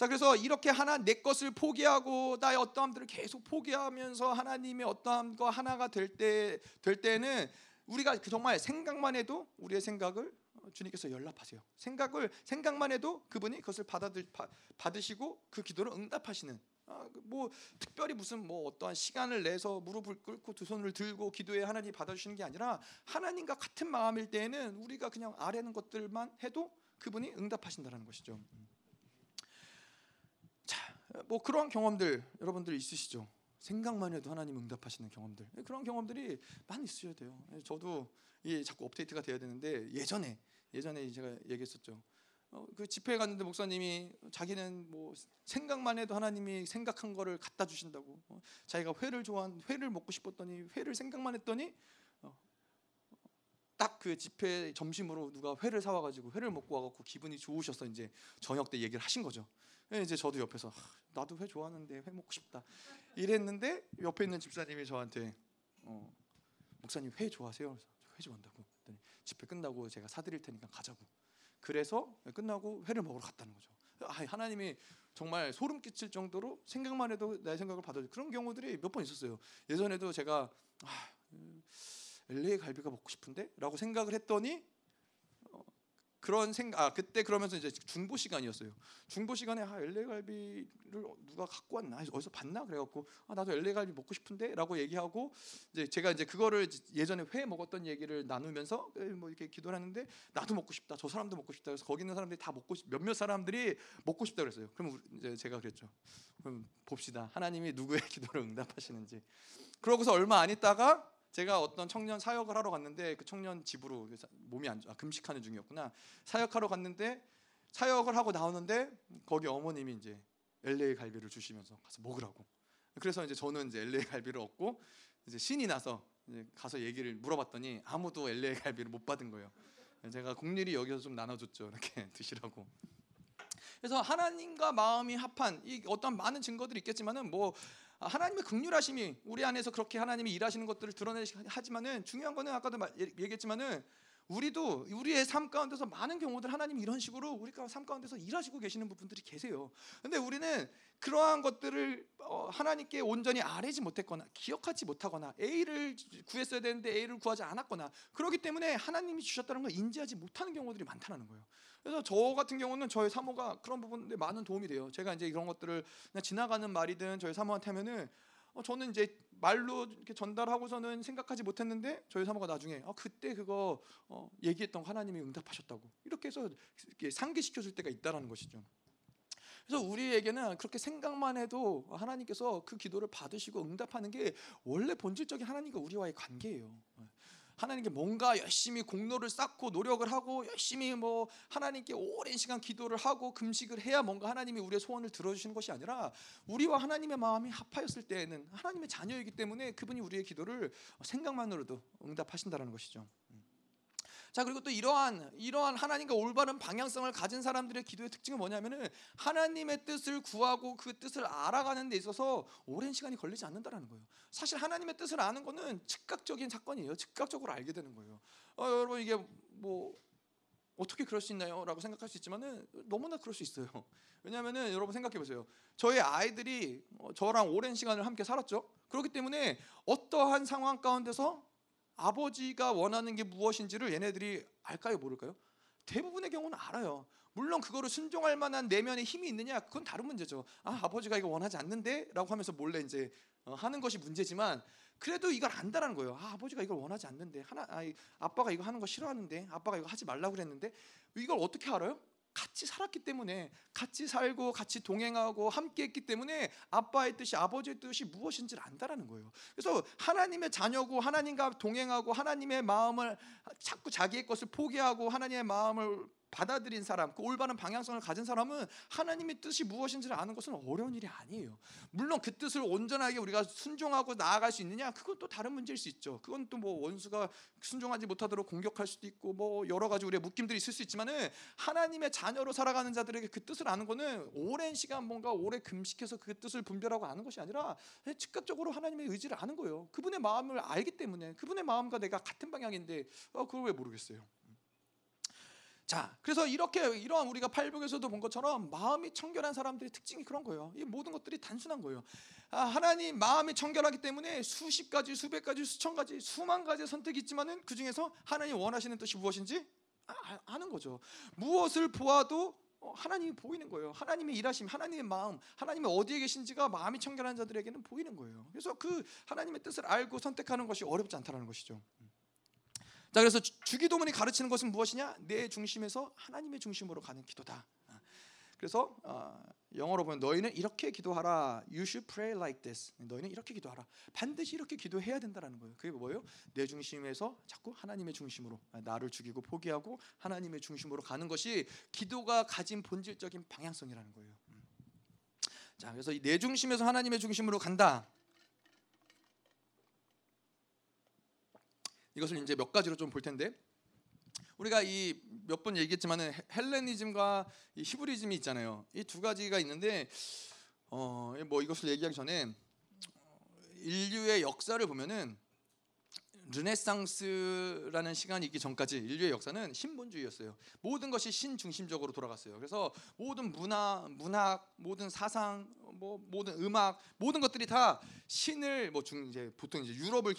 어. 자 그래서 이렇게 하나 내 것을 포기하고 나의 어떠함들을 계속 포기하면서 하나님의 어떠함 과 하나가 될때될 때는 우리가 그 정말 생각만 해도 우리의 생각을 주님께서 연락하세요. 생각을 생각만 해도 그분이 그것을 받아들 받으시고 그 기도를 응답하시는 아, 그뭐 특별히 무슨 뭐 어떠한 시간을 내서 무릎을 꿇고 두 손을 들고 기도해 하나님 받아주시는 게 아니라 하나님과 같은 마음일 때에는 우리가 그냥 아래는 것들만 해도 그분이 응답하신다는 것이죠. 자, 뭐 그런 경험들 여러분들 있으시죠? 생각만 해도 하나님 응답하시는 경험들 그런 경험들이 많이 있으셔야 돼요. 저도 이 자꾸 업데이트가 돼야 되는데 예전에 예전에 제가 얘기했었죠. 어, 그 집회에 갔는데 목사님이 자기는 뭐 생각만 해도 하나님이 생각한 거를 갖다 주신다고 어, 자기가 회를 좋아한 회를 먹고 싶었더니 회를 생각만 했더니 어, 딱그 집회 점심으로 누가 회를 사와 가지고 회를 먹고 와갖고 기분이 좋으셔서 이제 저녁 때 얘기를 하신 거죠. 예, 이제 저도 옆에서 나도 회 좋아하는데 회 먹고 싶다 이랬는데 옆에 있는 집사님이 저한테 어, 목사님 회 좋아하세요? 회 좋아한다고. 집회 끝나고 제가 사드릴 테니까 가자고. 그래서 끝나고 회를 먹으러 갔다는 거죠. 아, 하나님이 정말 소름 끼칠 정도로 생각만 해도 내 생각을 받아 그런 경우들이 몇 번 있었어요. 예전에도 제가 아, LA 갈비가 먹고 싶은데 라고 생각을 했더니 그런 생각 아 그때 그러면서 이제 중보 시간이었어요. 중보 시간에 아 LA 갈비를 누가 갖고 왔나 어디서 봤나 그래 갖고 아 나도 LA 갈비 먹고 싶은데라고 얘기하고 이제 제가 이제 그거를 예전에 회 먹었던 얘기를 나누면서 뭐 이렇게 기도를 하는데 나도 먹고 싶다 저 사람도 먹고 싶다 그래서 거기 있는 사람들이 다 먹고 싶, 몇몇 사람들이 먹고 싶다 그랬어요. 그럼 이제 제가 그랬죠. 그럼 봅시다 하나님이 누구의 기도를 응답하시는지. 그러고서 얼마 안 있다가 제가 어떤 청년 사역을 하러 갔는데 그 청년 집으로 몸이 안 좋아 금식하는 중이었구나. 사역하러 갔는데 사역을 하고 나오는데 거기 어머님이 이제 LA 갈비를 주시면서 가서 먹으라고. 그래서 이제 저는 이제 LA 갈비를 얻고 이제 신이 나서 이제 가서 얘기를 물어봤더니 아무도 LA 갈비를 못 받은 거예요. 제가 공일이 여기서 좀 나눠줬죠. 이렇게 드시라고. 그래서 하나님과 마음이 합한 이 어떤 많은 증거들이 있겠지만은 뭐 하나님의 극률하심이 우리 안에서 그렇게 하나님이 일하시는 것들을 드러내하지만은 중요한 거는 아까도 얘기했지만은 우리도 우리의 삶 가운데서 많은 경우들 하나님이 이런 식으로 우리 삶 가운데서 일하시고 계시는 부분들이 계세요. 근데 우리는 그러한 것들을 어, 하나님께 온전히 아뢰지 못했거나 기억하지 못하거나 A를 구했어야 되는데 A를 구하지 않았거나 그렇기 때문에 하나님이 주셨다는 걸 인지하지 못하는 경우들이 많다는 거예요. 그래서 저 같은 경우는 저의 사모가 그런 부분에 많은 도움이 돼요. 제가 이제 이런 것들을 그냥 지나가는 말이든 저희 사모한테 하면은 어, 저는 이제 말로 이렇게 전달하고서는 생각하지 못했는데 저희 사모가 나중에 어, 그때 그거 어, 얘기했던 하나님이 응답하셨다고 이렇게 해서 이렇게 상기시켜 줄 때가 있다라는 것이죠. 그래서 우리에게는 그렇게 생각만 해도 하나님께서 그 기도를 받으시고 응답하는 게 원래 본질적인 하나님과 우리와의 관계예요. 하나님께 뭔가 열심히 공로를 쌓고 노력을 하고 열심히 뭐 하나님께 오랜 시간 기도를 하고 금식을 해야 뭔가 하나님이 우리의 소원을 들어주시는 것이 아니라 우리와 하나님의 마음이 합하였을 때에는 하나님의 자녀이기 때문에 그분이 우리의 기도를 생각만으로도 응답하신다는 것이죠. 자 그리고 또 이러한 이러한 하나님과 올바른 방향성을 가진 사람들의 기도의 특징은 뭐냐면은 하나님의 뜻을 구하고 그 뜻을 알아가는 데 있어서 오랜 시간이 걸리지 않는다라는 거예요. 사실 하나님의 뜻을 아는 거는 즉각적인 사건이에요. 즉각적으로 알게 되는 거예요. 어, 여러분 이게 뭐 어떻게 그럴 수 있나요?라고 생각할 수 있지만은 너무나 그럴 수 있어요. 왜냐하면은 여러분 생각해 보세요. 저희 아이들이 어, 저랑 오랜 시간을 함께 살았죠. 그렇기 때문에 어떠한 상황 가운데서 아버지가 원하는 게 무엇인지를 얘네들이 알까요, 모를까요? 대부분의 경우는 알아요. 물론 그거를 순종할 만한 내면의 힘이 있느냐 그건 다른 문제죠. 아 아버지가 이거 원하지 않는데라고 하면서 몰래 이제 어, 하는 것이 문제지만 그래도 이걸 안다라는 거예요. 아 아버지가 이걸 원하지 않는데 하나 아, 아빠가 이거 하는 거 싫어하는데 아빠가 이거 하지 말라고 그랬는데 이걸 어떻게 알아요? 같이 살았기 때문에 같이 살고 같이 동행하고 함께 했기 때문에 아빠의 뜻이 아버지의 뜻이 무엇인지를 안다라는 거예요. 그래서 하나님의 자녀고 하나님과 동행하고 하나님의 마음을 자꾸 자기의 것을 포기하고 하나님의 마음을 받아들인 사람, 그 올바른 방향성을 가진 사람은 하나님의 뜻이 무엇인지를 아는 것은 어려운 일이 아니에요. 물론 그 뜻을 온전하게 우리가 순종하고 나아갈 수 있느냐, 그건 또 다른 문제일 수 있죠. 그건 또 뭐 원수가 순종하지 못하도록 공격할 수도 있고 뭐 여러 가지 우리의 묶임들이 있을 수 있지만은 하나님의 자녀로 살아가는 자들에게 그 뜻을 아는 거는 오랜 시간 뭔가 오래 금식해서 그 뜻을 분별하고 아는 것이 아니라 즉각적으로 하나님의 의지를 아는 거예요. 그분의 마음을 알기 때문에 그분의 마음과 내가 같은 방향인데 어, 그걸 왜 모르겠어요. 자, 그래서 이렇게 이러한 우리가 팔복에서도 본 것처럼 마음이 청결한 사람들의 특징이 그런 거예요. 이 모든 것들이 단순한 거예요. 아, 하나님 마음이 청결하기 때문에 수십 가지, 수백 가지, 수천 가지, 수만 가지 선택이 있지만은 그 중에서 하나님 원하시는 뜻이 무엇인지 아, 아는 거죠. 무엇을 보아도 어, 하나님이 보이는 거예요. 하나님의 일하심, 하나님의 마음, 하나님이 어디에 계신지가 마음이 청결한 자들에게는 보이는 거예요. 그래서 그 하나님의 뜻을 알고 선택하는 것이 어렵지 않다는 것이죠. 자 그래서 주- 주기도문이 가르치는 것은 무엇이냐? 내 중심에서 하나님의 중심으로 가는 기도다. 아, 그래서 어, 영어로 보면 너희는 이렇게 기도하라. You should pray like this. 너희는 이렇게 기도하라. 반드시 이렇게 기도해야 된다라는 거예요. 그게 뭐예요? 내 중심에서 자꾸 하나님의 중심으로 아, 나를 죽이고 포기하고 하나님의 중심으로 가는 것이 기도가 가진 본질적인 방향성이라는 거예요. 음. 자 그래서 이내 중심에서 하나님의 중심으로 간다. 이것을 이제 몇 가지로 좀 볼 텐데 우리가 이 몇 번 얘기했지만은 헬- 헬레니즘과 이 히브리즘이 있잖아요. 이 두 가지가 있는데 어 뭐 이것을 얘기하기 전에 어, 인류의 역사를 보면은 르네상스라는 시간이 있기 전까지 인류의 역사는 신본주의였어요. 모든 것이 신 중심적으로 돌아갔어요. 그래서 모든 문화, 문학, 모든 사상, 뭐 모든 음악, 모든 것들이 다 신을 뭐 중 이제 보통 이제 유럽을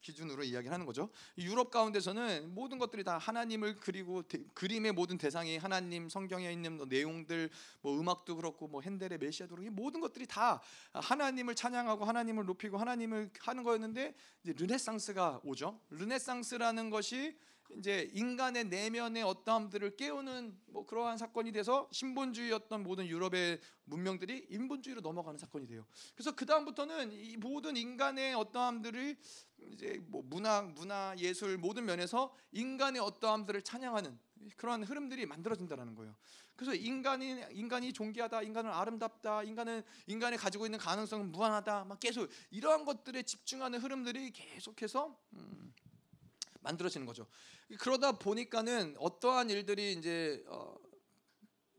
기, 기준으로 이야기를 하는 거죠. 이 유럽 가운데서는 모든 것들이 다 하나님을 그리고 대, 그림의 모든 대상이 하나님, 성경에 있는 뭐 내용들, 뭐 음악도 그렇고 뭐 핸델의 메시아도 그렇고 이 모든 것들이 다 하나님을 찬양하고 하나님을 높이고 하나님을 하는 거였는데 이제 르네상스가 오죠. 르네상스라는 것이 이제 인간의 내면의 어떠함들을 깨우는 뭐 그러한 사건이 돼서 신본주의였던 모든 유럽의 문명들이 인본주의로 넘어가는 사건이 돼요. 그래서 그 다음부터는 이 모든 인간의 어떠함들을 이제 뭐 문학, 문화, 예술 모든 면에서 인간의 어떠함들을 찬양하는 그런 흐름들이 만들어진다는 거예요. 그래서 인간이 인간이 존귀하다, 인간은 아름답다, 인간은 인간이 가지고 있는 가능성은 무한하다, 막 계속 이러한 것들에 집중하는 흐름들이 계속해서 음, 만들어지는 거죠. 그러다 보니까는 어떠한 일들이 이제 어,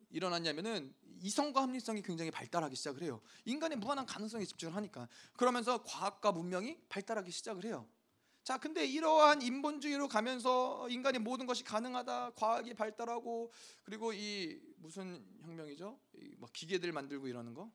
일어났냐면은 이성과 합리성이 굉장히 발달하기 시작을 해요. 인간의 무한한 가능성에 집중을 하니까 그러면서 과학과 문명이 발달하기 시작을 해요. 자, 근데 이러한 인본주의로 가면서 인간의 모든 것이 가능하다, 과학이 발달하고 그리고 이 무슨 혁명이죠? 이막 기계들 만들고 이러는 거,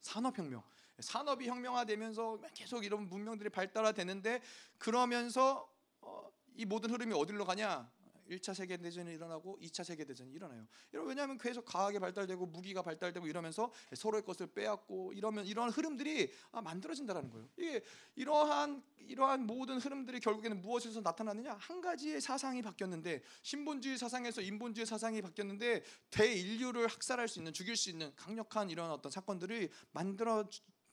산업혁명. 산업이 혁명화되면서 계속 이런 문명들이 발달화되는데 그러면서 어, 이 모든 흐름이 어디로 가냐? 1차 세계 대전이 일어나고 2차 세계 대전이 일어나요. 이러 왜냐하면 계속 과학이 발달되고 무기가 발달되고 이러면서 서로의 것을 빼앗고 이러면 이런 흐름들이 아, 만들어진다라는 거예요. 이게 이러한 이러한 모든 흐름들이 결국에는 무엇에서 나타나느냐? 한 가지의 사상이 바뀌었는데 신본주의 사상에서 인본주의 사상이 바뀌었는데 대인류를 학살할 수 있는 죽일 수 있는 강력한 이런 어떤 사건들이 만들어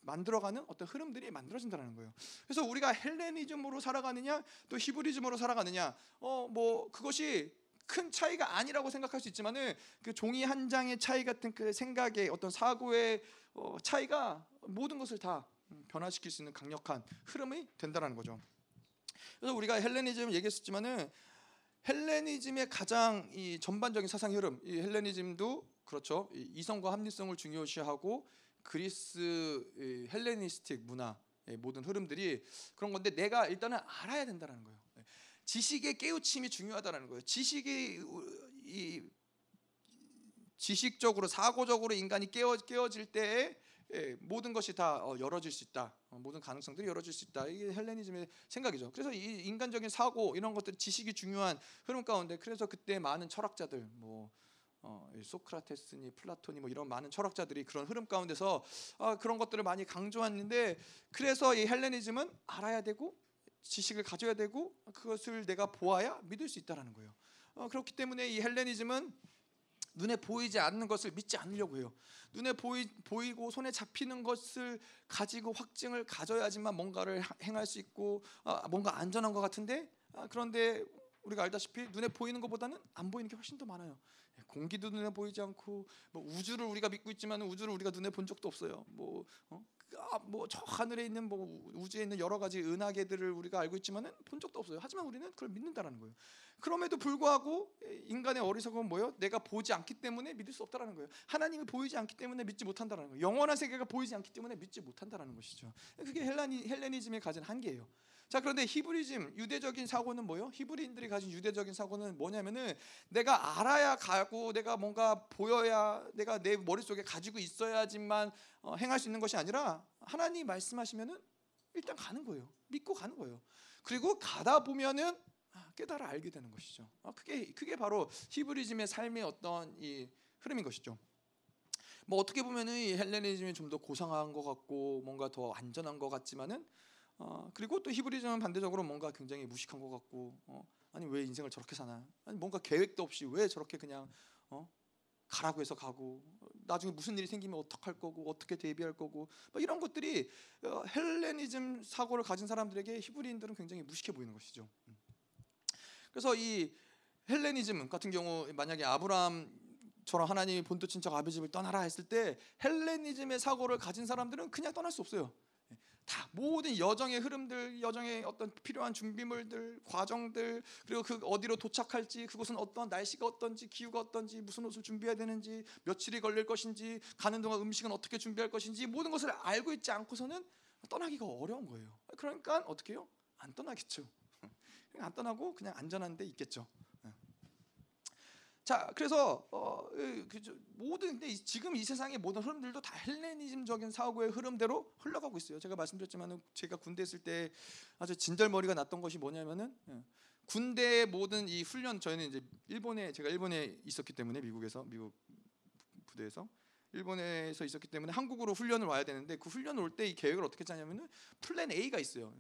만들어가는 어떤 흐름들이 만들어진다는 거예요. 그래서 우리가 헬레니즘으로 살아가느냐, 또 히브리즘으로 살아가느냐, 어 뭐 그것이 큰 차이가 아니라고 생각할 수 있지만은 그 종이 한 장의 차이 같은 그 생각의 어떤 사고의 어 차이가 모든 것을 다 변화시킬 수 있는 강력한 흐름이 된다는 거죠. 그래서 우리가 헬레니즘 얘기했었지만은 헬레니즘의 가장 이 전반적인 사상 흐름, 이 헬레니즘도 그렇죠. 이 이성과 합리성을 중요시하고 그리스 이 헬레니스틱 문화의 모든 흐름들이 그런 건데 내가 일단은 알아야 된다는 거예요. 지식의 깨우침이 중요하다는 거예요. 지식이 이 지식적으로 사고적으로 인간이 깨어 깨어질 때에 예, 모든 것이 다 어, 열어질 수 있다. 어, 모든 가능성들이 열어질 수 있다. 이게 헬레니즘의 생각이죠. 그래서 이 인간적인 사고 이런 것들 지식이 중요한 흐름 가운데 그래서 그때 많은 철학자들 뭐 어, 소크라테스니 플라톤이 뭐 이런 많은 철학자들이 그런 흐름 가운데서 아, 그런 것들을 많이 강조했는데 그래서 이 헬레니즘은 알아야 되고 지식을 가져야 되고 그것을 내가 보아야 믿을 수 있다라는 거예요. 어, 그렇기 때문에 이 헬레니즘은 눈에 보이지 않는 것을 믿지 않으려고 해요. 눈에 보이, 보이고 손에 잡히는 것을 가지고 확증을 가져야지만 뭔가를 행할 수 있고 아, 뭔가 안전한 것 같은데 아, 그런데 우리가 알다시피 눈에 보이는 것보다는 안 보이는 게 훨씬 더 많아요. 공기도 눈에 보이지 않고 뭐 우주를 우리가 믿고 있지만 우주를 우리가 눈에 본 적도 없어요. 뭐 어? 아, 뭐저 하늘에 있는 뭐 우주에 있는 여러 가지 은하계들을 우리가 알고 있지만은 본 적도 없어요. 하지만 우리는 그걸 믿는다라는 거예요. 그럼에도 불구하고 인간의 어리석음은 뭐예요? 내가 보지 않기 때문에 믿을 수 없다라는 거예요. 하나님이 보이지 않기 때문에 믿지 못한다라는 거예요. 영원한 세계가 보이지 않기 때문에 믿지 못한다라는 것이죠. 그게 헬라니, 헬레니즘이 가진 한계예요. 자 그런데 히브리즘 유대적인 사고는 뭐요? 히브리인들이 가진 유대적인 사고는 뭐냐면은 내가 알아야 가고 내가 뭔가 보여야 내가 내 머릿속에 가지고 있어야지만 어, 행할 수 있는 것이 아니라 하나님 말씀하시면은 일단 가는 거예요. 믿고 가는 거예요. 그리고 가다 보면은 아, 깨달아 알게 되는 것이죠. 아, 그게 그게 바로 히브리즘의 삶의 어떤 이 흐름인 것이죠. 뭐 어떻게 보면은 이 헬레니즘이 좀 더 고상한 것 같고 뭔가 더 안전한 것 같지만은 어, 그리고 또 히브리즘은 반대적으로 뭔가 굉장히 무식한 것 같고 어, 아니 왜 인생을 저렇게 사나 아니 뭔가 계획도 없이 왜 저렇게 그냥 어, 가라고 해서 가고 나중에 무슨 일이 생기면 어떡할 거고 어떻게 대비할 거고 뭐 이런 것들이 어, 헬레니즘 사고를 가진 사람들에게 히브리인들은 굉장히 무식해 보이는 것이죠. 음. 그래서 이 헬레니즘 같은 경우 만약에 아브라함처럼 하나님이 본토 친척 아비 집을 떠나라 했을 때 헬레니즘의 사고를 가진 사람들은 그냥 떠날 수 없어요. 다 모든 여정의 흐름들, 여정의 어떤 필요한 준비물들, 과정들, 그리고 그 어디로 도착할지, 그곳은 어떤 날씨가 어떤지, 기후가 어떤지, 무슨 옷을 준비해야 되는지, 며칠이 걸릴 것인지, 가는 동안 음식은 어떻게 준비할 것인지 모든 것을 알고 있지 않고서는 떠나기가 어려운 거예요. 그러니까 어떻게 해요? 안 떠나겠죠. 안 떠나고 그냥 안전한 데 있겠죠. 자, 그래서 어, 그, 모든 근데 지금 이 세상의 모든 흐름들도 다 헬레니즘적인 사고의 흐름대로 흘러가고 있어요. 제가 말씀드렸지만 제가 군대 있을 때 아주 진절머리가 났던 것이 뭐냐면은 예, 군대 모든 이 훈련 저희는 이제 일본에 제가 일본에 있었기 때문에 미국에서 미국 부대에서 일본에서 있었기 때문에 한국으로 훈련을 와야 되는데 그 훈련 올 때 이 계획을 어떻게 짜냐면은 플랜 A가 있어요.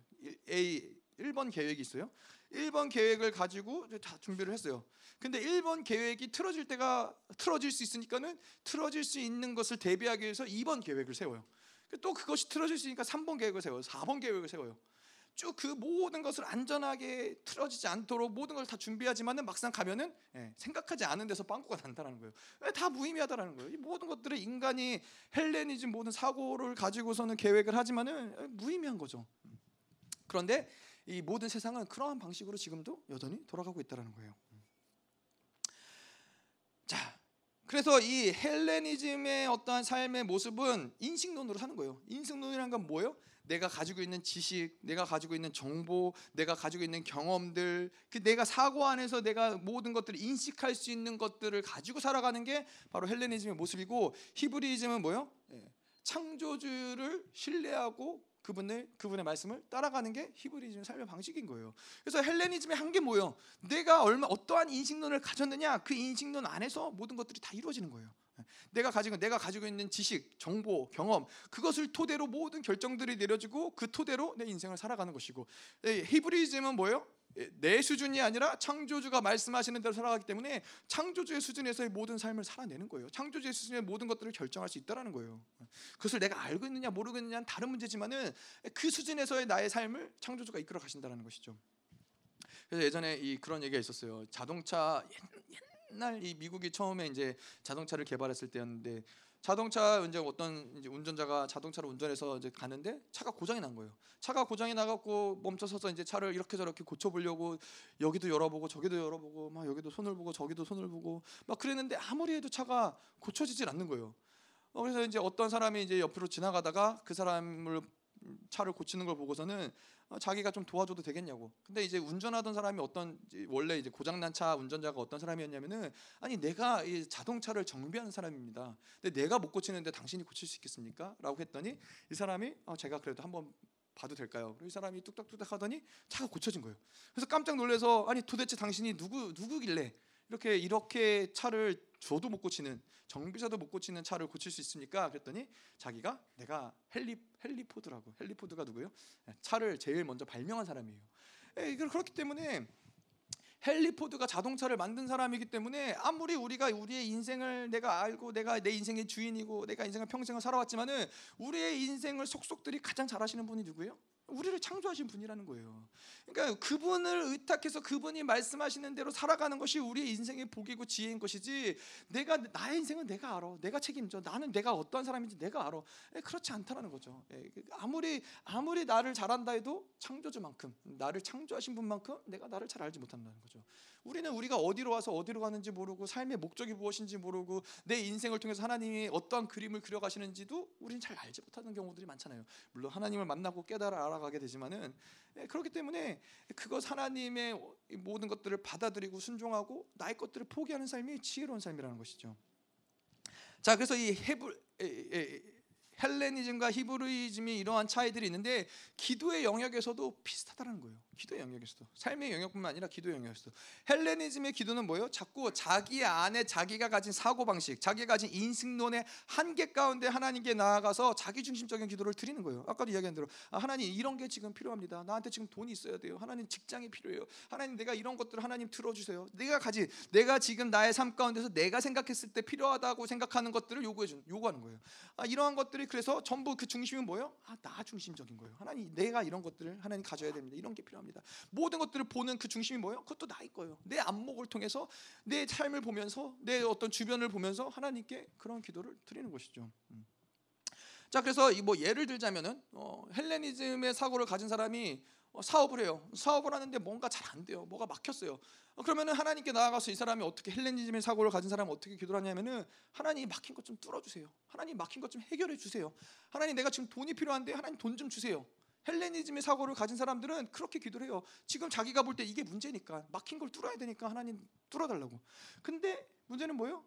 A 1번 계획이 있어요. 1번 계획을 가지고 다 준비를 했어요. 근데 1번 계획이 틀어질 때가 틀어질 수 있으니까는 틀어질 수 있는 것을 대비하기 위해서 2번 계획을 세워요. 또 그것이 틀어질 수 있으니까 3번 계획을 세워요. 4번 계획을 세워요. 쭉 그 모든 것을 안전하게 틀어지지 않도록 모든 걸 다 준비하지만은 막상 가면은 예, 생각하지 않은 데서 빵꾸가 난다는 거예요. 예, 다 무의미하다라는 거예요. 이 모든 것들을 인간이 헬레니즘 모든 사고를 가지고서는 계획을 하지만은 예, 무의미한 거죠. 그런데 이 모든 세상은 그러한 방식으로 지금도 여전히 돌아가고 있다는 거예요. 자, 그래서 이 헬레니즘의 어떠한 삶의 모습은 인식론으로 사는 거예요. 인식론이란 건 뭐예요? 내가 가지고 있는 지식, 내가 가지고 있는 정보, 내가 가지고 있는 경험들, 그 내가 사고 안에서 내가 모든 것들을 인식할 수 있는 것들을 가지고 살아가는 게 바로 헬레니즘의 모습이고 히브리즘은 뭐예요? 예, 창조주를 신뢰하고 그분을 그분의 말씀을 따라가는 게 히브리즘 삶의 방식인 거예요. 그래서 헬레니즘의 한게 뭐예요? 내가 얼마 어떠한 인식론을 가졌느냐 그 인식론 안에서 모든 것들이 다 이루어지는 거예요. 내가 가지고 내가 가지고 있는 지식, 정보, 경험 그것을 토대로 모든 결정들이 내려지고 그 토대로 내 인생을 살아가는 것이고 히브리즘은 뭐예요? 예, 내 수준이 아니라 창조주가 말씀하시는 대로 살아가기 때문에 창조주의 수준에서의 모든 삶을 살아내는 거예요. 창조주의 수준의 모든 것들을 결정할 수 있다라는 거예요. 그것을 내가 알고 있느냐 모르고 있느냐는 다른 문제지만은 그 수준에서의 나의 삶을 창조주가 이끌어 가신다라는 것이죠. 그래서 예전에 이 그런 얘기가 있었어요. 자동차 옛날 이 미국이 처음에 이제 자동차를 개발했을 때였는데 자동차 이제 어떤 이제 운전자가 자동차를 운전해서 이제 가는데 차가 고장이 난 거예요. 차가 고장이 나갖고 멈춰서서 이제 차를 이렇게 저렇게 고쳐보려고 여기도 열어보고 저기도 열어보고 막 여기도 손을 보고 저기도 손을 보고 막 그랬는데 아무리 해도 차가 고쳐지질 않는 거예요. 어, 그래서 이제 어떤 사람이 이제 옆으로 지나가다가 그 사람을 차를 고치는 걸 보고서는 어, 자기가 좀 도와줘도 되겠냐고. 근데 이제 운전하던 사람이 어떤 원래 이제 고장난 차 운전자가 어떤 사람이었냐면은 아니 내가 이 자동차를 정비하는 사람입니다. 근데 내가 못 고치는데 당신이 고칠 수 있겠습니까?라고 했더니 이 사람이 어, 제가 그래도 한번 봐도 될까요? 이 사람이 뚝딱뚝딱 하더니 차가 고쳐진 거예요. 그래서 깜짝 놀라서 아니 도대체 당신이 누구 누구길래 이렇게 이렇게 차를 줘도 못 고치는 정비사도 못 고치는 차를 고칠 수 있습니까? 그랬더니 자기가 내가 헨리 헨리포드라고 헨리포드가 누구예요? 예, 차를 제일 먼저 발명한 사람이에요. 예, 그렇기 때문에 헨리포드가 자동차를 만든 사람이기 때문에 아무리 우리가 우리의 인생을 내가 알고 내가 내 인생의 주인이고 내가 인생을 평생을 살아왔지만은 우리의 인생을 속속들이 가장 잘 아시는 분이 누구예요? 우리를 창조하신 분이라는 거예요. 그러니까 그분을 의탁해서 그분이 말씀하시는 대로 살아가는 것이 우리의 인생의 복이고 지혜인 것이지 내가 나의 인생은 내가 알아. 내가 책임져. 나는 내가 어떠한 사람인지 내가 알아. 예, 그렇지 않다는 거죠. 예, 아무리 아무리 나를 잘한다 해도 창조주만큼 나를 창조하신 분만큼 내가 나를 잘 알지 못한다는 거죠. 우리는 우리가 어디로 와서 어디로 가는지 모르고 삶의 목적이 무엇인지 모르고 내 인생을 통해서 하나님이 어떠한 그림을 그려 가시는지도 우리는 잘 알지 못하는 경우들이 많잖아요. 물론 하나님을 만나고 깨달아 알아가게 되지만은 예, 그렇기 때문에 그것 하나님의 모든 것들을 받아들이고 순종하고 나의 것들을 포기하는 삶이 지혜로운 삶이라는 것이죠. 자, 그래서 이 헤브 헬레니즘과 히브리즘이 이러한 차이들이 있는데 기도의 영역에서도 비슷하다는 거예요. 기도의 영역에서도 삶의 영역뿐만 아니라 기도의 영역에서도 헬레니즘의 기도는 뭐예요? 자꾸 자기 안에 자기가 가진 사고 방식, 자기가 가진 인식론의 한계 가운데 하나님께 나아가서 자기 중심적인 기도를 드리는 거예요. 아까도 이야기한 대로 아, 하나님 이런 게 지금 필요합니다. 나한테 지금 돈이 있어야 돼요. 하나님 직장이 필요해요. 하나님 내가 이런 것들을 하나님 들어주세요. 내가 가지 내가 지금 나의 삶 가운데서 내가 생각했을 때 필요하다고 생각하는 것들을 요구해 준 요구하는 거예요. 아, 이러한 것들이 그래서 전부 그 중심은 뭐예요? 아, 나 중심적인 거예요. 하나님 내가 이런 것들을 하나님 가져야 됩니다. 이런 게 필요합니다. 모든 것들을 보는 그 중심이 뭐예요? 그것도 나일 거예요. 내 안목을 통해서 내 삶을 보면서 내 어떤 주변을 보면서 하나님께 그런 기도를 드리는 것이죠. 음. 자, 그래서 뭐 예를 들자면은 어, 헬레니즘의 사고를 가진 사람이 어, 사업을 해요. 사업을 하는데 뭔가 잘 안 돼요. 뭐가 막혔어요. 어, 그러면은 하나님께 나아가서 이 사람이 어떻게 헬레니즘의 사고를 가진 사람은 어떻게 기도를 하냐면은 하나님 막힌 것 좀 뚫어 주세요. 하나님 막힌 것 좀 해결해 주세요. 하나님 내가 지금 돈이 필요한데 하나님 돈 좀 주세요. 헬레니즘의 사고를 가진 사람들은 그렇게 기도를 해요. 지금 자기가 볼 때 이게 문제니까 막힌 걸 뚫어야 되니까 하나님 뚫어달라고. 근데 문제는 뭐예요?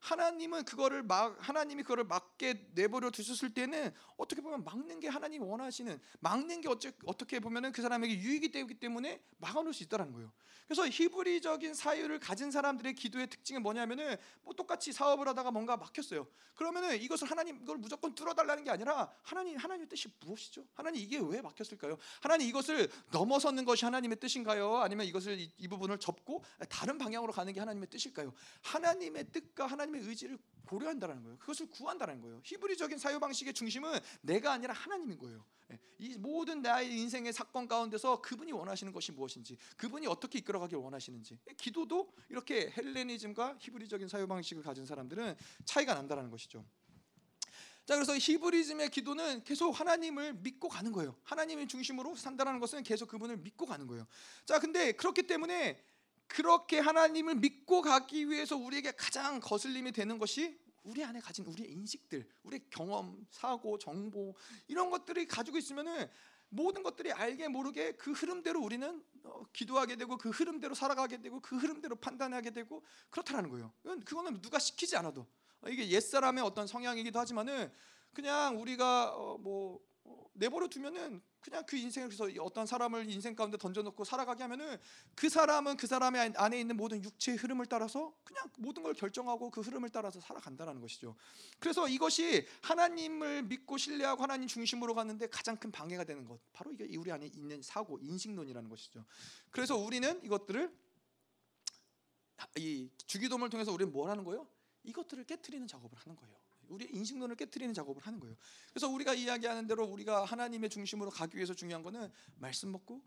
하나님은 그거를 막 하나님이 그거를 막게 내버려 두셨을 때는 어떻게 보면 막는 게 하나님 원하시는 막는 게 어째, 어떻게 보면은 그 사람에게 유익이 되기 때문에 막아놓을 수 있다는 거예요. 그래서 히브리적인 사유를 가진 사람들의 기도의 특징은 뭐냐면은 뭐 똑같이 사업을 하다가 뭔가 막혔어요. 그러면은 이것을 하나님 이걸 무조건 뚫어달라는 게 아니라 하나님 하나님의 뜻이 무엇이죠? 하나님 이게 왜 막혔을까요? 하나님 이것을 넘어서는 것이 하나님의 뜻인가요? 아니면 이것을 이, 이 부분을 접고 다른 방향으로 가는 게 하나님의 뜻일까요? 하나님의 뜻과 하나님 의 의지를 고려한다는 거예요. 그것을 구한다는 거예요. 히브리적인 사유 방식의 중심은 내가 아니라 하나님인 거예요. 예, 이 모든 나의 인생의 사건 가운데서 그분이 원하시는 것이 무엇인지, 그분이 어떻게 이끌어가길 원하시는지. 예, 기도도 이렇게 헬레니즘과 히브리적인 사유 방식을 가진 사람들은 차이가 난다는 것이죠. 자 그래서 히브리즘의 기도는 계속 하나님을 믿고 가는 거예요. 하나님의 중심으로 산다는 것은 계속 그분을 믿고 가는 거예요. 자 근데 그렇기 때문에 그렇게 하나님을 믿고 가기 위해서 우리에게 가장 거슬림이 되는 것이 우리 안에 가진 우리의 인식들, 우리의 경험, 사고, 정보 이런 것들이 가지고 있으면은 모든 것들이 알게 모르게 그 흐름대로 우리는 어, 기도하게 되고 그 흐름대로 살아가게 되고 그 흐름대로 판단하게 되고 그렇다는 거예요. 그거는 누가 시키지 않아도 이게 옛 사람의 어떤 성향이기도 하지만은 그냥 우리가 어, 뭐 내버려 두면은 그냥 그 인생을 그래서 어떤 사람을 인생 가운데 던져놓고 살아가게 하면은 그 사람은 그 사람의 안에 있는 모든 육체의 흐름을 따라서 그냥 모든 걸 결정하고 그 흐름을 따라서 살아간다는 것이죠. 그래서 이것이 하나님을 믿고 신뢰하고 하나님 중심으로 가는데 가장 큰 방해가 되는 것 바로 이게 우리 안에 있는 사고 인식론이라는 것이죠. 그래서 우리는 이것들을 이 주기도문을 통해서 우리는 뭘 하는 거예요? 이것들을 깨뜨리는 작업을 하는 거예요. 우리의 인식론을 깨뜨리는 작업을 하는 거예요. 그래서 우리가 이야기하는 대로 우리가 하나님의 중심으로 가기 위해서 중요한 거는 말씀 먹고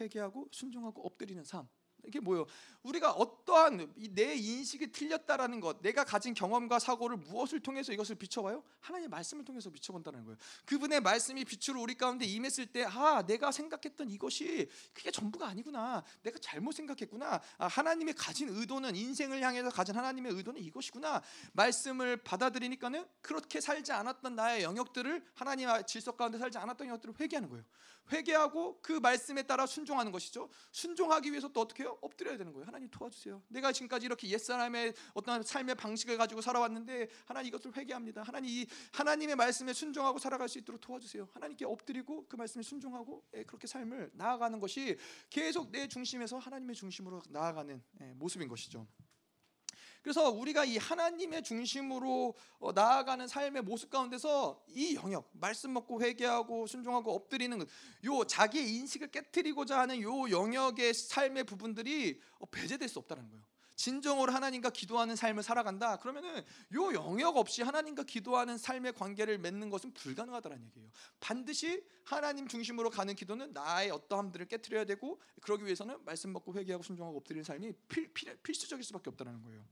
회개하고 순종하고 엎드리는 삶. 이게 뭐예요? 우리가 어떠한 내 인식이 틀렸다라는 것, 내가 가진 경험과 사고를 무엇을 통해서 이것을 비춰봐요? 하나님의 말씀을 통해서 비춰본다는 거예요. 그분의 말씀이 빛으로 우리 가운데 임했을 때, 아, 내가 생각했던 이것이 그게 전부가 아니구나. 내가 잘못 생각했구나. 아, 하나님의 가진 의도는 인생을 향해서 가진 하나님의 의도는 이것이구나. 말씀을 받아들이니까는 그렇게 살지 않았던 나의 영역들을 하나님의 질서 가운데 살지 않았던 영역들을 회개하는 거예요. 회개하고 그 말씀에 따라 순종하는 것이죠. 순종하기 위해서 또 어떻게 해요? 엎드려야 되는 거예요. 하나님 도와주세요. 내가 지금까지 이렇게 옛사람의 어떤 삶의 방식을 가지고 살아왔는데 하나님 이것을 회개합니다. 하나님 이 하나님의 말씀에 순종하고 살아갈 수 있도록 도와주세요. 하나님께 엎드리고 그 말씀에 순종하고 예, 그렇게 삶을 나아가는 것이 계속 내 중심에서 하나님의 중심으로 나아가는 예, 모습인 것이죠. 그래서 우리가 이 하나님의 중심으로 어, 나아가는 삶의 모습 가운데서 이 영역 말씀 먹고 회개하고 순종하고 엎드리는 요 자기의 인식을 깨뜨리고자 하는 요 영역의 삶의 부분들이 어, 배제될 수 없다는 거예요. 진정으로 하나님과 기도하는 삶을 살아간다. 그러면은 요 영역 없이 하나님과 기도하는 삶의 관계를 맺는 것은 불가능하다는 얘기예요. 반드시 하나님 중심으로 가는 기도는 나의 어떠함들을 깨뜨려야 되고 그러기 위해서는 말씀 먹고 회개하고 순종하고 엎드리는 삶이 필, 필, 필수적일 수밖에 없다는 거예요.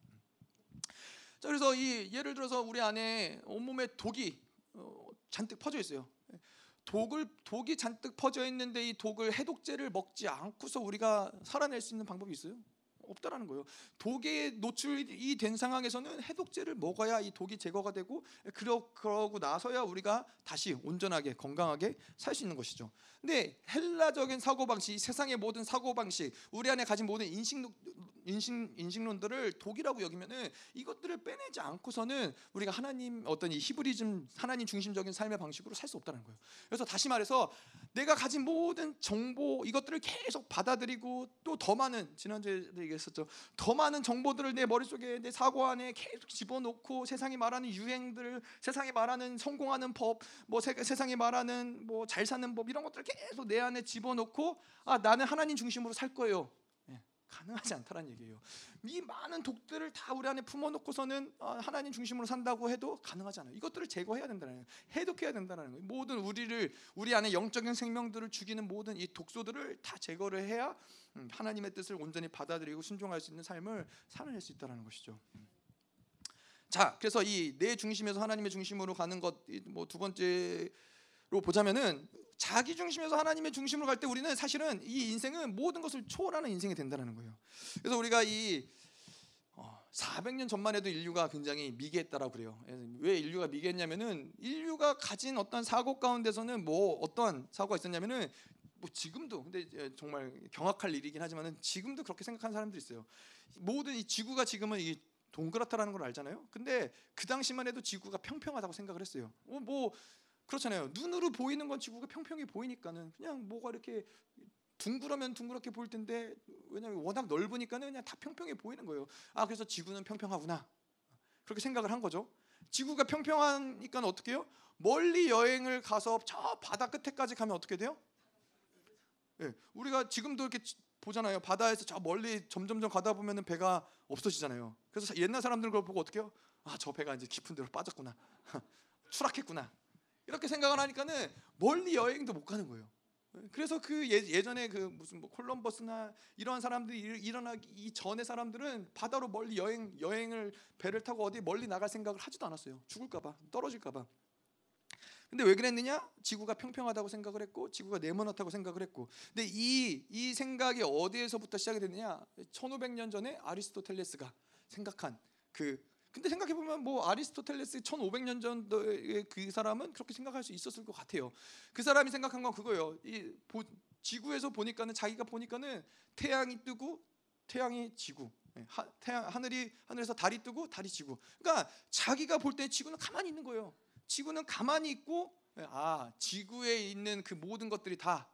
자 그래서 이 예를 들어서 우리 안에 온몸에 독이 어, 잔뜩 퍼져 있어요. 독을 독이 잔뜩 퍼져 있는데 이 독을 해독제를 먹지 않고서 우리가 살아낼 수 있는 방법이 있어요? 없다라는 거예요. 독에 노출이 된 상황에서는 해독제를 먹어야 이 독이 제거가 되고 그러, 그러고 나서야 우리가 다시 온전하게 건강하게 살 수 있는 것이죠. 근데 헬라적인 사고 방식, 세상의 모든 사고 방식, 우리 안에 가진 모든 인식 인식 인식론들을 독이라고 여기면은 이것들을 빼내지 않고서는 우리가 하나님 어떤 이 히브리즘 하나님 중심적인 삶의 방식으로 살 수 없다는 거예요. 그래서 다시 말해서 내가 가진 모든 정보 이것들을 계속 받아들이고 또 더 많은 지난주에 얘기했었죠. 더 많은 정보들을 내 머릿속에 내 사고 안에 계속 집어넣고 세상이 말하는 유행들, 세상이 말하는 성공하는 법, 뭐 세, 세상이 말하는 뭐 잘 사는 법 이런 것들을 계속 내 안에 집어넣고 아 나는 하나님 중심으로 살 거예요. 예, 가능하지 않다는 얘기예요. 이 많은 독들을 다 우리 안에 품어놓고서는 아, 하나님 중심으로 산다고 해도 가능하지 않아요. 이것들을 제거해야 된다는 거예요. 해독해야 된다는 거예요. 모든 우리를 우리 안에 영적인 생명들을 죽이는 모든 이 독소들을 다 제거를 해야 음, 하나님의 뜻을 온전히 받아들이고 순종할 수 있는 삶을 살아낼 수 있다는 것이죠. 음. 자, 그래서 이 내 중심에서 하나님의 중심으로 가는 것 뭐 두 번째로 보자면은 자기 중심에서 하나님의 중심으로 갈 때 우리는 사실은 이 인생은 모든 것을 초월하는 인생이 된다는 거예요. 그래서 우리가 이 400년 어, 전만 해도 인류가 굉장히 미개했다라고 그래요. 왜 인류가 미개했냐면은 인류가 가진 어떤 사고 가운데서는 뭐 어떤 사고가 있었냐면은 뭐 지금도 근데 정말 경악할 일이긴 하지만은 지금도 그렇게 생각하는 사람들이 있어요. 모든 이 지구가 지금은 이 동그랗다라는 걸 알잖아요. 근데 그 당시만 해도 지구가 평평하다고 생각을 했어요. 어, 뭐 그렇잖아요. 눈으로 보이는 건 지구가 평평해 보이니까는 그냥 뭐가 이렇게 둥그러면 둥그렇게 보일 텐데 왜냐면 워낙 넓으니까는 그냥 다 평평해 보이는 거예요. 아 그래서 지구는 평평하구나 그렇게 생각을 한 거죠. 지구가 평평하니까 어떻게 해요? 멀리 여행을 가서 저 바다 끝에까지 가면 어떻게 돼요? 네, 우리가 지금도 이렇게 보잖아요. 바다에서 저 멀리 점점점 가다 보면은 배가 없어지잖아요. 그래서 옛날 사람들은 그걸 보고 어떻게 해요? 아, 저 배가 이제 깊은 데로 빠졌구나. 추락했구나. 이렇게 생각을 하니까는 멀리 여행도 못 가는 거예요. 그래서 그 예, 전에 그 무슨 뭐 콜럼버스나 이런 사람들이 일어나기 전에 사람들은 바다로 멀리 여행 여행을 배를 타고 어디 멀리 나갈 생각을 하지도 않았어요. 죽을까봐 떨어질까봐. 근데 왜 그랬느냐? 지구가 평평하다고 생각을 했고 지구가 네모나다고 생각을 했고. 근데 이이 생각이 어디에서부터 시작이 됐느냐? 1500년 전에 아리스토텔레스가 생각한 그 근데 생각해 보면 뭐 아리스토텔레스 1500년 전의 그 사람은 그렇게 생각할 수 있었을 것 같아요. 그 사람이 생각한 건 그거예요. 이 보, 지구에서 보니까는 자기가 보니까는 태양이 뜨고 태양이 지구, 예, 하, 태양 하늘이 하늘에서 달이 뜨고 달이 지구. 그러니까 자기가 볼 때 지구는 가만히 있는 거예요. 지구는 가만히 있고 예, 아 지구에 있는 그 모든 것들이 다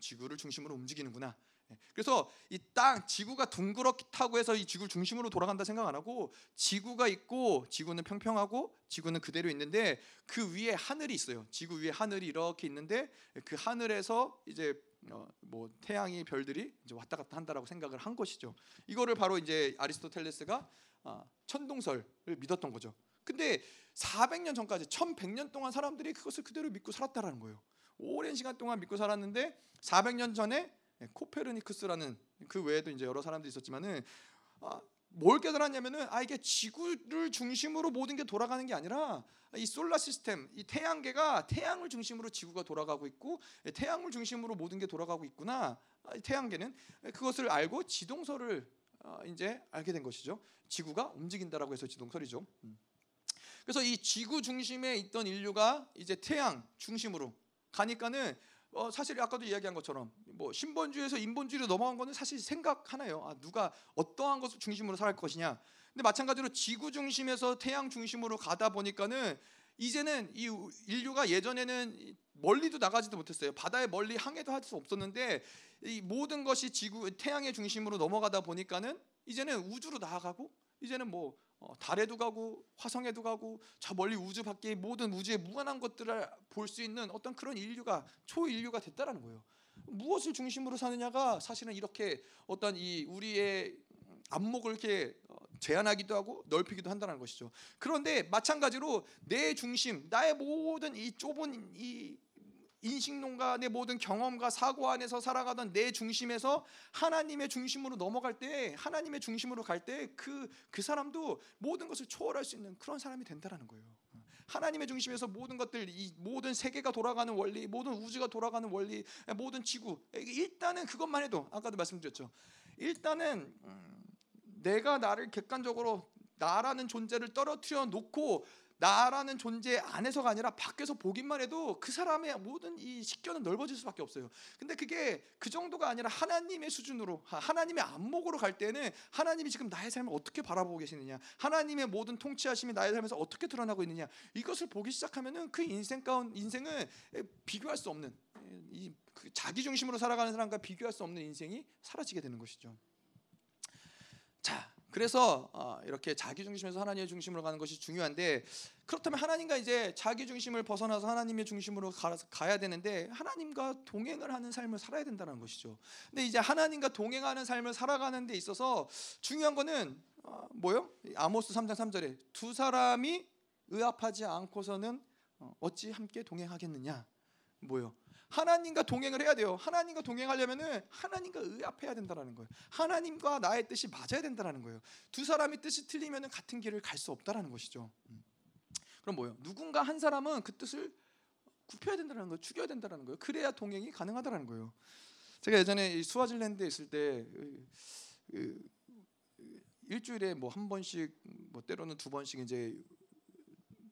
지구를 중심으로 움직이는구나. 예, 그래서 이 땅 지구가 둥그렇다고 해서 이 지구를 중심으로 돌아간다 생각 안 하고 지구가 있고 지구는 평평하고 지구는 그대로 있는데 그 위에 하늘이 있어요. 지구 위에 하늘이 이렇게 있는데 그 하늘에서 이제 어 뭐 태양이 별들이 이제 왔다 갔다 한다라고 생각을 한 것이죠. 이거를 바로 이제 아리스토텔레스가 아, 천동설을 믿었던 거죠. 근데 400년 전까지 1100년 동안 사람들이 그것을 그대로 믿고 살았다라는 거예요. 오랜 시간 동안 믿고 살았는데 400년 전에 코페르니쿠스라는 그 외에도 이제 여러 사람들이 있었지만은 아, 뭘 깨달았냐면은 아 이게 지구를 중심으로 모든 게 돌아가는 게 아니라 이 솔라 시스템, 이 태양계가 태양을 중심으로 지구가 돌아가고 있고 태양을 중심으로 모든 게 돌아가고 있구나. 아, 태양계는 그것을 알고 지동설을 아, 이제 알게 된 것이죠. 지구가 움직인다라고 해서 지동설이죠. 음. 그래서 이 지구 중심에 있던 인류가 이제 태양 중심으로 가니까는 어 사실 아까도 이야기한 것처럼 뭐 신본주의에서 인본주의로 넘어간 거는 사실 생각 하나요. 아 누가 어떠한 것을 중심으로 살 것이냐. 근데 마찬가지로 지구 중심에서 태양 중심으로 가다 보니까는 이제는 이 인류가 예전에는 멀리도 나가지도 못했어요. 바다에 멀리 항해도 할 수 없었는데 이 모든 것이 지구 태양의 중심으로 넘어가다 보니까는 이제는 우주로 나아가고 이제는 뭐 어, 달에도 가고 화성에도 가고 저 멀리 우주 밖에 모든 우주의 무한한 것들을 볼 수 있는 어떤 그런 인류가 초인류가 됐다라는 거예요. 무엇을 중심으로 사느냐가 사실은 이렇게 어떤 이 우리의 안목을 이렇게 어, 제한하기도 하고 넓히기도 한다는 것이죠. 그런데 마찬가지로 내 중심, 나의 모든 이 좁은 이 인식론과 내 모든 경험과 사고 안에서 살아가던 내 중심에서 하나님의 중심으로 넘어갈 때 하나님의 중심으로 갈때그그 사람도 모든 것을 초월할 수 있는 그런 사람이 된다라는 거예요. 하나님의 중심에서 모든 것들 이 모든 세계가 돌아가는 원리, 모든 우주가 돌아가는 원리, 모든 지구 일단은 그것만 해도 아까도 말씀드렸죠. 일단은 음, 내가 나를 객관적으로 나라는 존재를 떨어뜨려 놓고 나라는 존재 안에서가 아니라 밖에서 보기만 해도 그 사람의 모든 이 식견은 넓어질 수밖에 없어요. 근데 그게 그 정도가 아니라 하나님의 수준으로 하나님의 안목으로 갈 때는 하나님이 지금 나의 삶을 어떻게 바라보고 계시느냐, 하나님의 모든 통치하심이 나의 삶에서 어떻게 드러나고 있느냐 이것을 보기 시작하면은 그 인생 가운 인생은 비교할 수 없는 이그 자기 중심으로 살아가는 사람과 비교할 수 없는 인생이 사라지게 되는 것이죠. 자, 그래서 어, 이렇게 자기 중심에서 하나님의 중심으로 가는 것이 중요한데 그렇다면 하나님과 이제 자기 중심을 벗어나서 하나님의 중심으로 가야 되는데 하나님과 동행을 하는 삶을 살아야 된다는 것이죠. 근데 이제 하나님과 동행하는 삶을 살아가는 데 있어서 중요한 거는 어, 뭐요? 아모스 3장 3절에 두 사람이 의합하지 않고서는 어, 어찌 함께 동행하겠느냐? 뭐요? 하나님과 동행을 해야 돼요. 하나님과 동행하려면은 하나님과 의합해야 된다라는 거예요. 하나님과 나의 뜻이 맞아야 된다라는 거예요. 두 사람이 뜻이 틀리면은 같은 길을 갈 수 없다라는 것이죠. 음. 그럼 뭐예요? 누군가 한 사람은 그 뜻을 굽혀야 된다는 거예요. 죽여야 된다는 거예요. 그래야 동행이 가능하다는 거예요. 제가 예전에 스와질랜드에 있을 때 일주일에 뭐 한 번씩 뭐 때로는 두 번씩 이제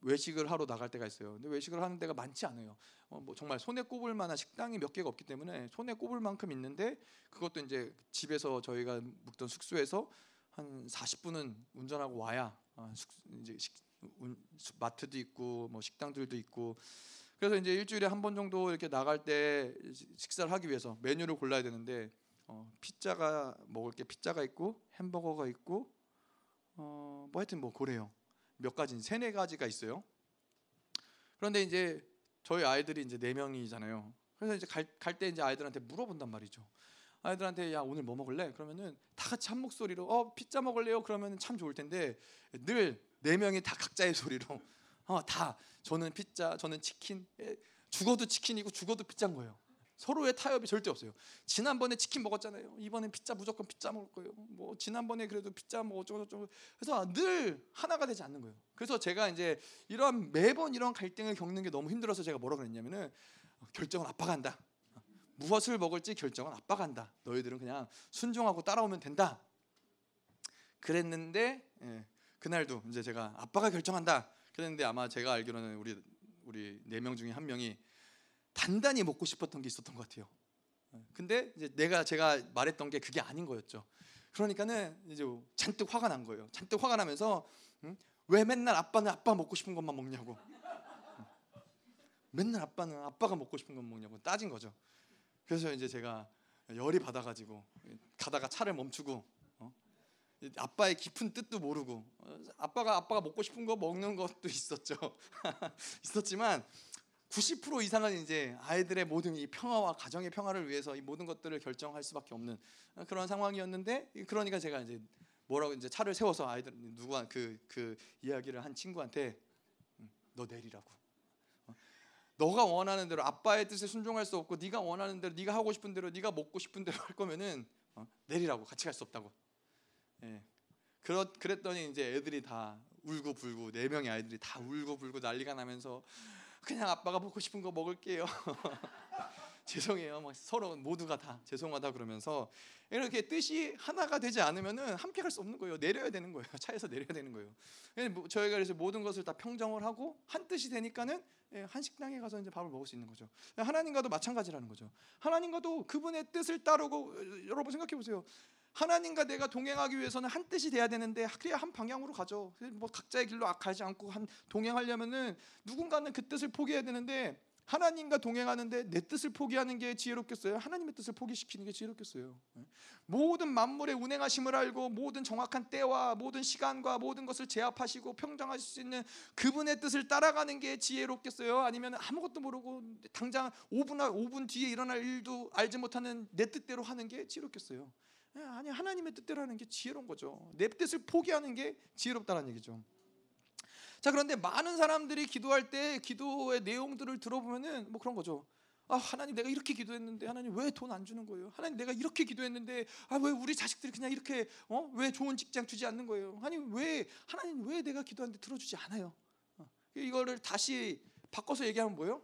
외식을 하러 나갈 때가 있어요. 근데 외식을 하는 데가 많지 않아요. 어, 뭐 정말 손에 꼽을 만한 식당이 몇 개가 없기 때문에 손에 꼽을 만큼 있는데 그것도 이제 집에서 저희가 묵던 숙소에서 한 40분은 운전하고 와야 어, 숙, 이제 식, 운, 마트도 있고 뭐 식당들도 있고 그래서 이제 일주일에 한 번 정도 이렇게 나갈 때 식사를 하기 위해서 메뉴를 골라야 되는데 어, 피자가 먹을 게 피자가 있고 햄버거가 있고 어, 뭐 하여튼 뭐 그래요. 몇 가지 세네 가지가 있어요. 그런데 이제 저희 아이들이 이제 네 명이잖아요. 그래서 이제 갈 때 이제 아이들한테 물어본단 말이죠. 아이들한테 야 오늘 뭐 먹을래? 그러면은 다 같이 한 목소리로 어 피자 먹을래요? 그러면 참 좋을 텐데 늘 네 명이 다 각자의 소리로 어 다 저는 피자, 저는 치킨, 예, 죽어도 치킨이고 죽어도 피자인 거예요. 서로의 타협이 절대 없어요. 지난번에 치킨 먹었잖아요. 이번엔 피자 무조건 피자 먹을 거예요. 뭐 지난번에 그래도 피자 뭐 어쩌고 저쩌고 그래서 늘 하나가 되지 않는 거예요. 그래서 제가 이제 이런 매번 이런 갈등을 겪는 게 너무 힘들어서 제가 뭐라 그랬냐면은 결정은 아빠가 한다. 무엇을 먹을지 결정은 아빠가 한다. 너희들은 그냥 순종하고 따라오면 된다. 그랬는데 예, 그날도 이제 제가 아빠가 결정한다. 그랬는데 아마 제가 알기로는 우리 우리 네 명 중에 한 명이 단단히 먹고 싶었던 게 있었던 것 같아요. 근데 이제 내가 제가 말했던 게 그게 아닌 거였죠. 그러니까는 이제 잔뜩 화가 난 거예요. 잔뜩 화가 나면서 응? 왜 맨날 아빠는 아빠 먹고 싶은 것만 먹냐고. 맨날 아빠는 아빠가 먹고 싶은 것 먹냐고 따진 거죠. 그래서 이제 제가 열이 받아가지고 가다가 차를 멈추고 어? 아빠의 깊은 뜻도 모르고 어, 아빠가 아빠가 먹고 싶은 거 먹는 것도 있었죠. 있었지만 90% 이상은 이제 아이들의 모든 이 평화와 가정의 평화를 위해서 이 모든 것들을 결정할 수밖에 없는 그런 상황이었는데 그러니까 제가 이제 뭐라고 이제 차를 세워서 아이들 누가 그그 그 이야기를 한 친구한테 음, 너 내리라고. 어, 너가 원하는 대로 아빠의 뜻에 순종할 수 없고 네가 원하는 대로 네가 하고 싶은 대로 네가 먹고 싶은 대로 할 거면은 어, 내리라고 같이 갈 수 없다고. 예. 그렇 그랬더니 이제 애들이 다 울고 불고 네 명의 아이들이 다 울고 불고 난리가 나면서 그냥 아빠가 먹고 싶은 거 먹을게요. 죄송해요. 막 서로 모두가 다 죄송하다 그러면서 이렇게 뜻이 하나가 되지 않으면은 함께 갈 수 없는 거예요. 내려야 되는 거예요. 차에서 내려야 되는 거예요. 뭐 저희가 그래서 모든 것을 다 평정을 하고 한 뜻이 되니까는 예, 한 식당에 가서 이제 밥을 먹을 수 있는 거죠. 하나님과도 마찬가지라는 거죠. 하나님과도 그분의 뜻을 따르고 여러분 생각해 보세요. 하나님과 내가 동행하기 위해서는 한 뜻이 돼야 되는데 그래야 한 방향으로 가죠. 뭐 각자의 길로 가지 않고 한 동행하려면은 누군가는 그 뜻을 포기해야 되는데 하나님과 동행하는데 내 뜻을 포기하는 게 지혜롭겠어요? 하나님의 뜻을 포기시키는 게 지혜롭겠어요? 예? 모든 만물의 운행하심을 알고 모든 정확한 때와 모든 시간과 모든 것을 제압하시고 평정하실 수 있는 그분의 뜻을 따라가는 게 지혜롭겠어요? 아니면 아무것도 모르고 당장 5분 5분 뒤에 일어날 일도 알지 못하는 내 뜻대로 하는 게 지혜롭겠어요? 예, 아니 하나님의 뜻대로 하는 게 지혜로운 거죠. 내 뜻을 포기하는 게 지혜롭다는 얘기죠. 자 그런데 많은 사람들이 기도할 때 기도의 내용들을 들어보면은 뭐 그런 거죠. 아 하나님 내가 이렇게 기도했는데 하나님 왜 돈 안 주는 거예요? 하나님 내가 이렇게 기도했는데 아 왜 우리 자식들이 그냥 이렇게 어 왜 좋은 직장 주지 않는 거예요? 하나님 왜 하나님 왜 내가 기도하는데 들어주지 않아요? 어, 이거를 다시 바꿔서 얘기하면 뭐예요?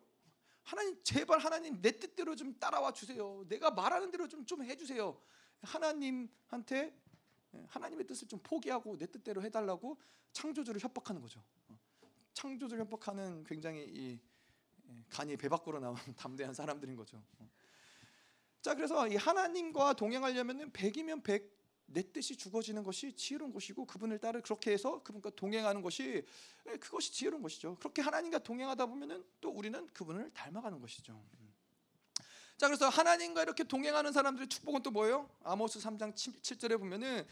하나님 제발 하나님 내 뜻대로 좀 따라와 주세요. 내가 말하는 대로 좀좀 해주세요. 하나님한테 예, 하나님의 뜻을 좀 포기하고 내 뜻대로 해달라고 창조주를 협박하는 거죠. 어, 창조주를 협박하는 굉장히 이 예, 간이 배 밖으로 나온 담대한 사람들인 거죠. 어. 자 그래서 이 하나님과 동행하려면은 백이면 백 내 뜻이 죽어지는 것이 지혜로운 것이고 그분을 따르 그렇게 해서 그분과 동행하는 것이 예, 그것이 지혜로운 것이죠. 그렇게 하나님과 동행하다 보면은 또 우리는 그분을 닮아가는 것이죠. 음. 자 그래서 하나님과 이렇게 동행하는 사람들의 축복은 또 뭐예요? 아모스 3장 7절에 보면은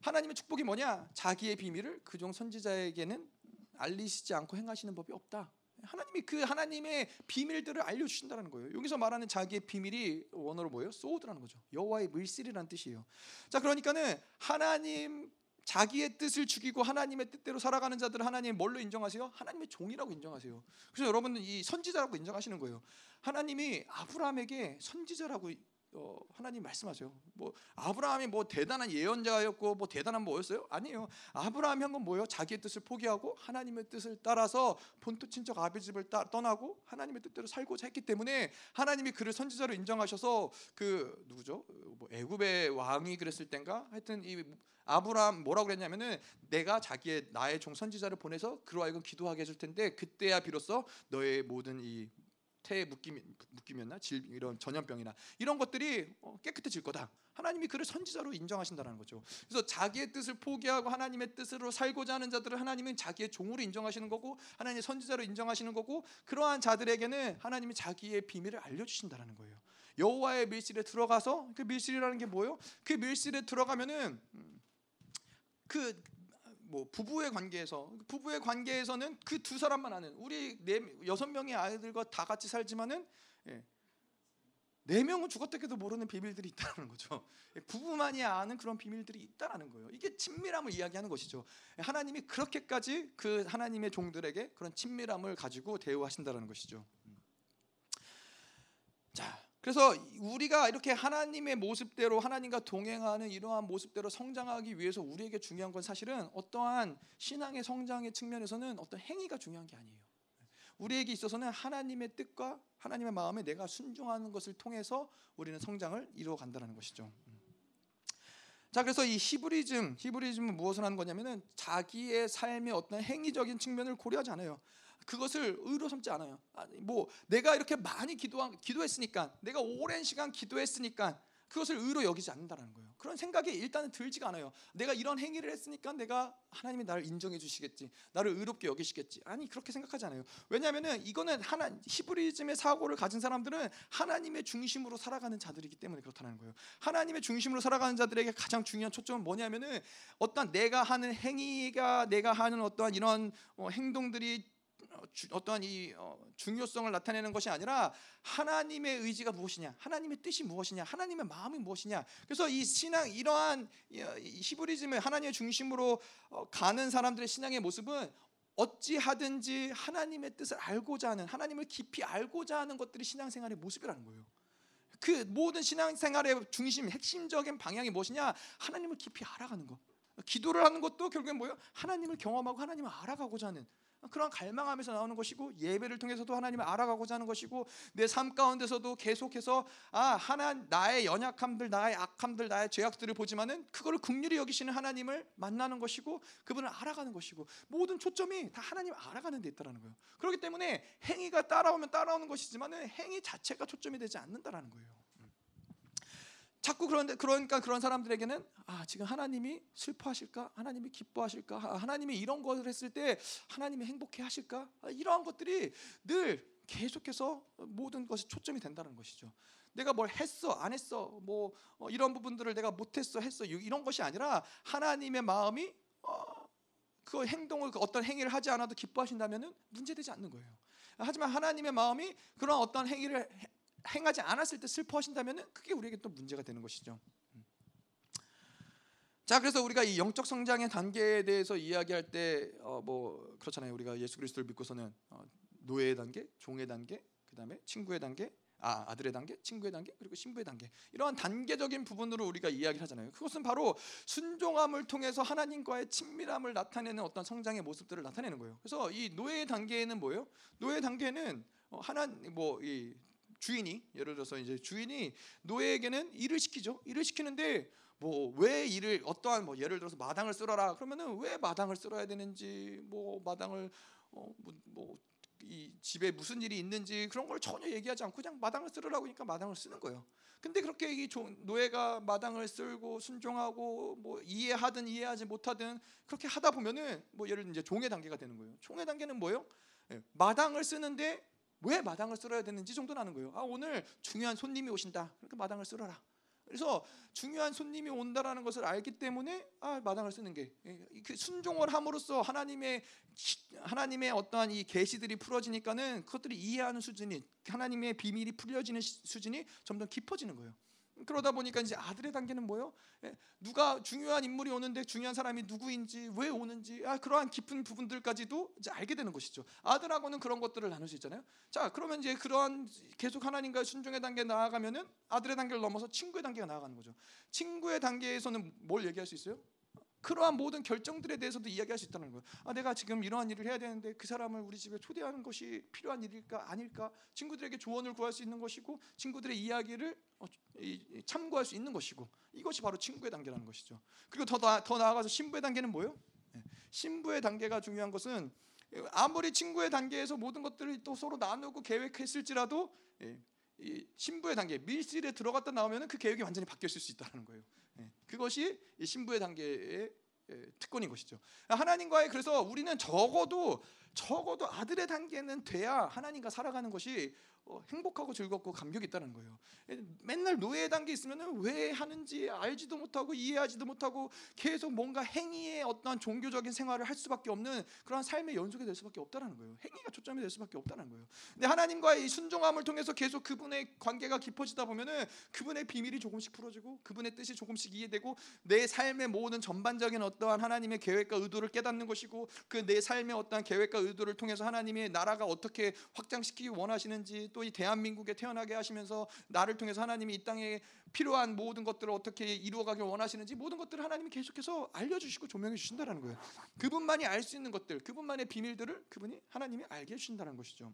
하나님의 축복이 뭐냐? 자기의 비밀을 그종 선지자에게는 알리시지 않고 행하시는 법이 없다. 하나님이 그 하나님의 비밀들을 알려주신다는 거예요. 여기서 말하는 자기의 비밀이 원어로 뭐예요? 소드라는 거죠. 여호와의 물실이라는 뜻이에요. 자, 그러니까는 하나님 자기의 뜻을 죽이고 하나님의 뜻대로 살아가는 자들을 하나님 뭘로 인정하세요? 하나님의 종이라고 인정하세요. 그래서 여러분은 이 선지자라고 인정하시는 거예요. 하나님이 아브라함에게 선지자라고 어, 하나님 말씀하세요. 뭐 아브라함이 뭐 대단한 예언자였고 뭐 대단한 뭐였어요? 아니에요. 아브라함이 한 건 뭐예요? 자기의 뜻을 포기하고 하나님의 뜻을 따라서 본토 친척 아비 집을 따, 떠나고 하나님의 뜻대로 살고자 했기 때문에 하나님이 그를 선지자로 인정하셔서 그 누구죠? 뭐 애굽의 왕이 그랬을 땐가 하여튼 이 아브라함 뭐라고 그랬냐면은 내가 자기의 나의 종 선지자를 보내서 그로 하여금 기도하게 해줄 텐데 그때야 비로소 너의 모든 이 태에 묶임, 묶이면나 질 이런 전염병이나 이런 것들이 어, 깨끗해질 거다. 하나님이 그를 선지자로 인정하신다는 거죠. 그래서 자기의 뜻을 포기하고 하나님의 뜻으로 살고자 하는 자들을 하나님은 자기의 종으로 인정하시는 거고 하나님의 선지자로 인정하시는 거고 그러한 자들에게는 하나님이 자기의 비밀을 알려주신다는 거예요. 여호와의 밀실에 들어가서 그 밀실이라는 게 뭐예요? 그 밀실에 들어가면은 음, 그 뭐 부부의 관계에서 부부의 관계에서는 그 두 사람만 아는 우리 네 여섯 명의 아이들과 다 같이 살지만은 예, 네 명은 죽었다 해도 모르는 비밀들이 있다는 거죠. 예, 부부만이 아는 그런 비밀들이 있다라는 거예요. 이게 친밀함을 이야기하는 것이죠. 하나님이 그렇게까지 그 하나님의 종들에게 그런 친밀함을 가지고 대우하신다라는 것이죠. 그래서 우리가 이렇게 하나님의 모습대로 하나님과 동행하는 이러한 모습대로 성장하기 위해서 우리에게 중요한 건 사실은 어떠한 신앙의 성장의 측면에서는 어떤 행위가 중요한 게 아니에요. 우리에게 있어서는 하나님의 뜻과 하나님의 마음에 내가 순종하는 것을 통해서 우리는 성장을 이루어 간다는 것이죠. 자 그래서 이 히브리즘 히브리즘은 무엇을 하는 거냐면은 자기의 삶의 어떤 행위적인 측면을 고려하지 않아요. 그것을 의로 삼지 않아요. 아니, 뭐 내가 이렇게 많이 기도한 기도했으니까 내가 오랜 시간 기도했으니까 그것을 의로 여기지 않는다는 거예요. 그런 생각이 일단은 들지가 않아요. 내가 이런 행위를 했으니까 내가 하나님이 나를 인정해 주시겠지, 나를 의롭게 여기시겠지. 아니 그렇게 생각하지 않아요. 왜냐하면은 이거는 하나 히브리즘의 사고를 가진 사람들은 하나님의 중심으로 살아가는 자들이기 때문에 그렇다는 거예요. 하나님의 중심으로 살아가는 자들에게 가장 중요한 초점은 뭐냐면은 어떤 내가 하는 행위가 내가 하는 어떠한 이런 어, 행동들이 어떠한 이 어, 중요성을 나타내는 것이 아니라 하나님의 의지가 무엇이냐, 하나님의 뜻이 무엇이냐, 하나님의 마음이 무엇이냐. 그래서 이 신앙 이러한 히브리즘의 하나님의 중심으로 어, 가는 사람들의 신앙의 모습은 어찌 하든지 하나님의 뜻을 알고자 하는 하나님을 깊이 알고자 하는 것들이 신앙생활의 모습이라는 거예요. 그 모든 신앙생활의 중심, 핵심적인 방향이 무엇이냐? 하나님을 깊이 알아가는 것. 기도를 하는 것도 결국엔 뭐예요? 하나님을 경험하고 하나님을 알아가고자 하는 그런 갈망하면서 나오는 것이고 예배를 통해서도 하나님을 알아가고자 하는 것이고 내 삶 가운데서도 계속해서 아 하나 나의 연약함들 나의 악함들 나의 죄악들을 보지만은 그거를 극률히 여기시는 하나님을 만나는 것이고 그분을 알아가는 것이고 모든 초점이 다 하나님을 알아가는 데 있다라는 거예요. 그렇기 때문에 행위가 따라오면 따라오는 것이지만은 행위 자체가 초점이 되지 않는다라는 거예요. 자꾸 그런데 그러니까 그런 사람들에게는 아 지금 하나님이 슬퍼하실까? 하나님이 기뻐하실까? 하나님이 이런 것을 했을 때 하나님이 행복해하실까? 아, 이러한 것들이 늘 계속해서 모든 것이 초점이 된다는 것이죠. 내가 뭘 했어? 안 했어? 뭐 어, 이런 부분들을 내가 못했어? 했어? 이런 것이 아니라 하나님의 마음이 어, 그 행동을 그 어떤 행위를 하지 않아도 기뻐하신다면은 문제되지 않는 거예요. 하지만 하나님의 마음이 그런 어떤 행위를 행하지 않았을 때 슬퍼하신다면 그게 우리에게 또 문제가 되는 것이죠. 음. 자 그래서 우리가 이 영적 성장의 단계에 대해서 이야기할 때 뭐 그렇잖아요. 우리가 예수 그리스도를 믿고서는 어, 노예의 단계, 종의 단계, 그 다음에 친구의 단계, 아 아들의 단계, 친구의 단계, 그리고 신부의 단계 이러한 단계적인 부분으로 우리가 이야기를 하잖아요. 그것은 바로 순종함을 통해서 하나님과의 친밀함을 나타내는 어떤 성장의 모습들을 나타내는 거예요. 그래서 이 노예의 단계에는 뭐예요? 노예 단계는 어, 하나 뭐이 주인이 예를 들어서 이제 주인이 노예에게는 일을 시키죠. 일을 시키는데 뭐 왜 일을 어떠한 뭐 예를 들어서 마당을 쓸어라 그러면은 왜 마당을 쓸어야 되는지 뭐 마당을 어 뭐 뭐, 이 집에 무슨 일이 있는지 그런 걸 전혀 얘기하지 않고 그냥 마당을 쓸으라고 하니까 마당을 쓰는 거예요. 근데 그렇게 이 노예가 마당을 쓸고 순종하고 뭐 이해하든 이해하지 못하든 그렇게 하다 보면은 뭐 예를 이제 종의 단계가 되는 거예요. 종의 단계는 뭐예요? 예, 마당을 쓰는데 왜 마당을 쓸어야 되는지 정도 나는 거예요. 아 오늘 중요한 손님이 오신다. 그러니까 마당을 쓸어라. 그래서 중요한 손님이 온다라는 것을 알기 때문에 아 마당을 쓰는 게그 예, 순종을 함으로써 하나님의 하나님의 어떠한 이 계시들이 풀어지니까는 그것들이 이해하는 수준이 하나님의 비밀이 풀려지는 수준이 점점 깊어지는 거예요. 그러다 보니까 이제 아들의 단계는 뭐요? 예, 누가 중요한 인물이 오는데 중요한 사람이 누구인지 왜 오는지 아, 그러한 깊은 부분들까지도 이제 알게 되는 것이죠. 아들하고는 그런 것들을 나눌 수 있잖아요. 자, 그러면 이제 그런 계속 하나님과 순종의 단계 나아가면은 아들의 단계를 넘어서 친구의 단계가 나아가는 거죠. 친구의 단계에서는 뭘 얘기할 수 있어요? 그러한 모든 결정들에 대해서도 이야기할 수 있다는 거예요. 아, 내가 지금 이러한 일을 해야 되는데 그 사람을 우리 집에 초대하는 것이 필요한 일일까 아닐까? 친구들에게 조언을 구할 수 있는 것이고 친구들의 이야기를 어, 참고할 수 있는 것이고 이것이 바로 친구의 단계라는 것이죠. 그리고 더, 나, 더 나아가서 신부의 단계는 뭐예요? 예, 신부의 단계가 중요한 것은 아무리 친구의 단계에서 모든 것들을 또 서로 나누고 계획했을지라도 예, 이 신부의 단계 밀실에 들어갔다 나오면 그 계획이 완전히 바뀌었을 수 있다는 거예요. 예, 그것이 신부의 단계의 특권인 것이죠. 하나님과의 그래서 우리는 적어도 적어도 아들의 단계는 돼야 하나님과 살아가는 것이 어, 행복하고 즐겁고 감격이 있다는 거예요. 맨날 노예 단계 있으면 왜 하는지 알지도 못하고 이해하지도 못하고 계속 뭔가 행위의 어떤 종교적인 생활을 할 수밖에 없는 그런 삶의 연속이 될 수밖에 없다는 거예요. 행위가 초점이 될 수밖에 없다는 거예요. 근데 하나님과의 순종함을 통해서 계속 그분의 관계가 깊어지다 보면은 그분의 비밀이 조금씩 풀어지고 그분의 뜻이 조금씩 이해되고 내 삶의 모든 전반적인 어떠한 하나님의 계획과 의도를 깨닫는 것이고 그 내 삶의 어떠한 계획과 의도를 통해서 하나님의 나라가 어떻게 확장시키기 원하시는지 또 또이 대한민국에 태어나게 하시면서 나를 통해서 하나님이 이 땅에 필요한 모든 것들을 어떻게 이루어가길 원하시는지 모든 것들을 하나님이 계속해서 알려주시고 조명해 주신다는 거예요. 그분만이 알 수 있는 것들, 그분만의 비밀들을 그분이 하나님이 알게 해주신다는 것이죠.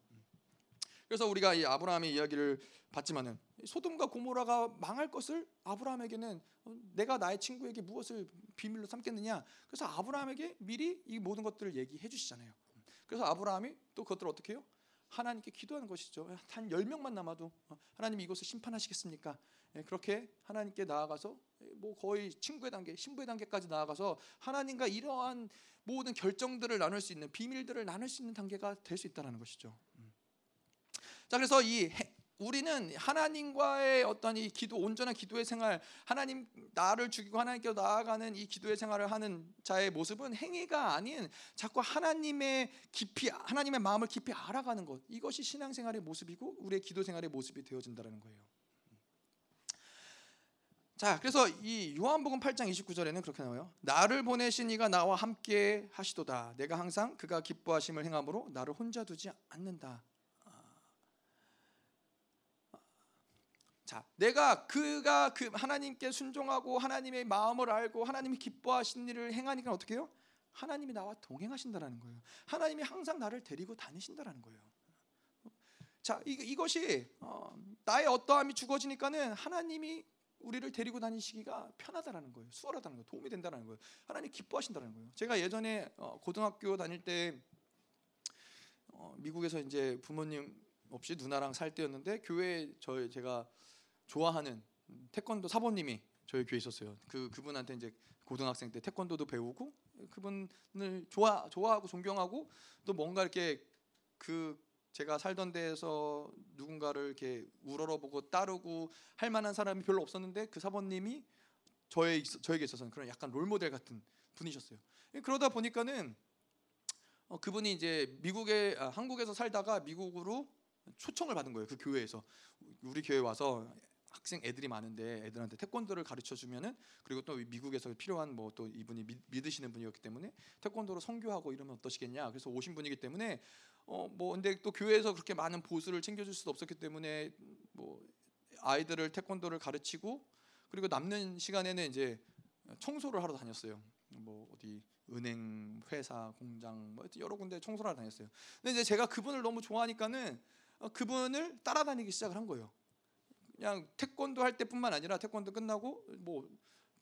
그래서 우리가 이 아브라함의 이야기를 봤지만은 소돔과 고모라가 망할 것을 아브라함에게는 내가 나의 친구에게 무엇을 비밀로 삼겠느냐. 그래서 아브라함에게 미리 이 모든 것들을 얘기해 주시잖아요. 그래서 아브라함이 또 그것들을 어떻게 해요? 하나님께 기도하는 것이죠. 한 10명만 남아도 어, 하나님 이곳을 심판하시겠습니까? 예, 그렇게 하나님께 나아가서 예, 뭐 거의 친구의 단계, 신부의 단계까지 나아가서 하나님과 이러한 모든 결정들을 나눌 수 있는 비밀들을 나눌 수 있는 단계가 될 수 있다는 것이죠. 음. 자, 그래서 이 우리는 하나님과의 어떤 이 기도 온전한 기도의 생활, 하나님 나를 죽이고 하나님께 나아가는 이 기도의 생활을 하는 자의 모습은 행위가 아닌 자꾸 하나님의 깊이 하나님의 마음을 깊이 알아가는 것. 이것이 신앙생활의 모습이고 우리의 기도 생활의 모습이 되어진다는 거예요. 자, 그래서 이 요한복음 8장 29절에는 그렇게 나와요. 나를 보내신 이가 나와 함께 하시도다. 내가 항상 그가 기뻐하심을 행함으로 나를 혼자 두지 않는다. 자, 내가 그가 그 하나님께 순종하고 하나님의 마음을 알고 하나님이 기뻐하신 일을 행하니까 어떻게 해요? 하나님이 나와 동행하신다라는 거예요. 하나님이 항상 나를 데리고 다니신다라는 거예요. 자, 이, 이것이 어, 나의 어떠함이 죽어지니까는 하나님이 우리를 데리고 다니시기가 편하다라는 거예요. 수월하다는 거예요. 도움이 된다는 거예요. 하나님 기뻐하신다는 거예요. 제가 예전에 어, 고등학교 다닐 때 어, 미국에서 이제 부모님 없이 누나랑 살 때였는데 교회 저 제가 좋아하는 태권도 사모님이 저희 교회에 있었어요. 그 그분한테 이제 고등학생 때 태권도도 배우고 그분을 좋아 좋아하고 존경하고 또 뭔가 이렇게 그 제가 살던 데에서 누군가를 이렇게 우러러보고 따르고 할 만한 사람이 별로 없었는데 그 사모님이 저에 저에게 있어서는 그런 약간 롤 모델 같은 분이셨어요. 그러다 보니까는 어, 그분이 이제 미국에 아, 한국에서 살다가 미국으로 초청을 받은 거예요. 그 교회에서 우리 교회 와서 학생 애들이 많은데 애들한테 태권도를 가르쳐 주면은 그리고 또 미국에서 필요한 뭐 또 이분이 믿, 믿으시는 분이었기 때문에 태권도로 선교하고 이러면 어떠시겠냐 그래서 오신 분이기 때문에 어 뭐 근데 또 교회에서 그렇게 많은 보수를 챙겨줄 수도 없었기 때문에 뭐 아이들을 태권도를 가르치고 그리고 남는 시간에는 이제 청소를 하러 다녔어요. 뭐 어디 은행, 회사, 공장 뭐 여러 군데 청소를 하러 다녔어요. 근데 이제 제가 그분을 너무 좋아하니까는 어, 그분을 따라다니기 시작을 한 거예요. 그냥 태권도 할 때뿐만 아니라 태권도 끝나고 뭐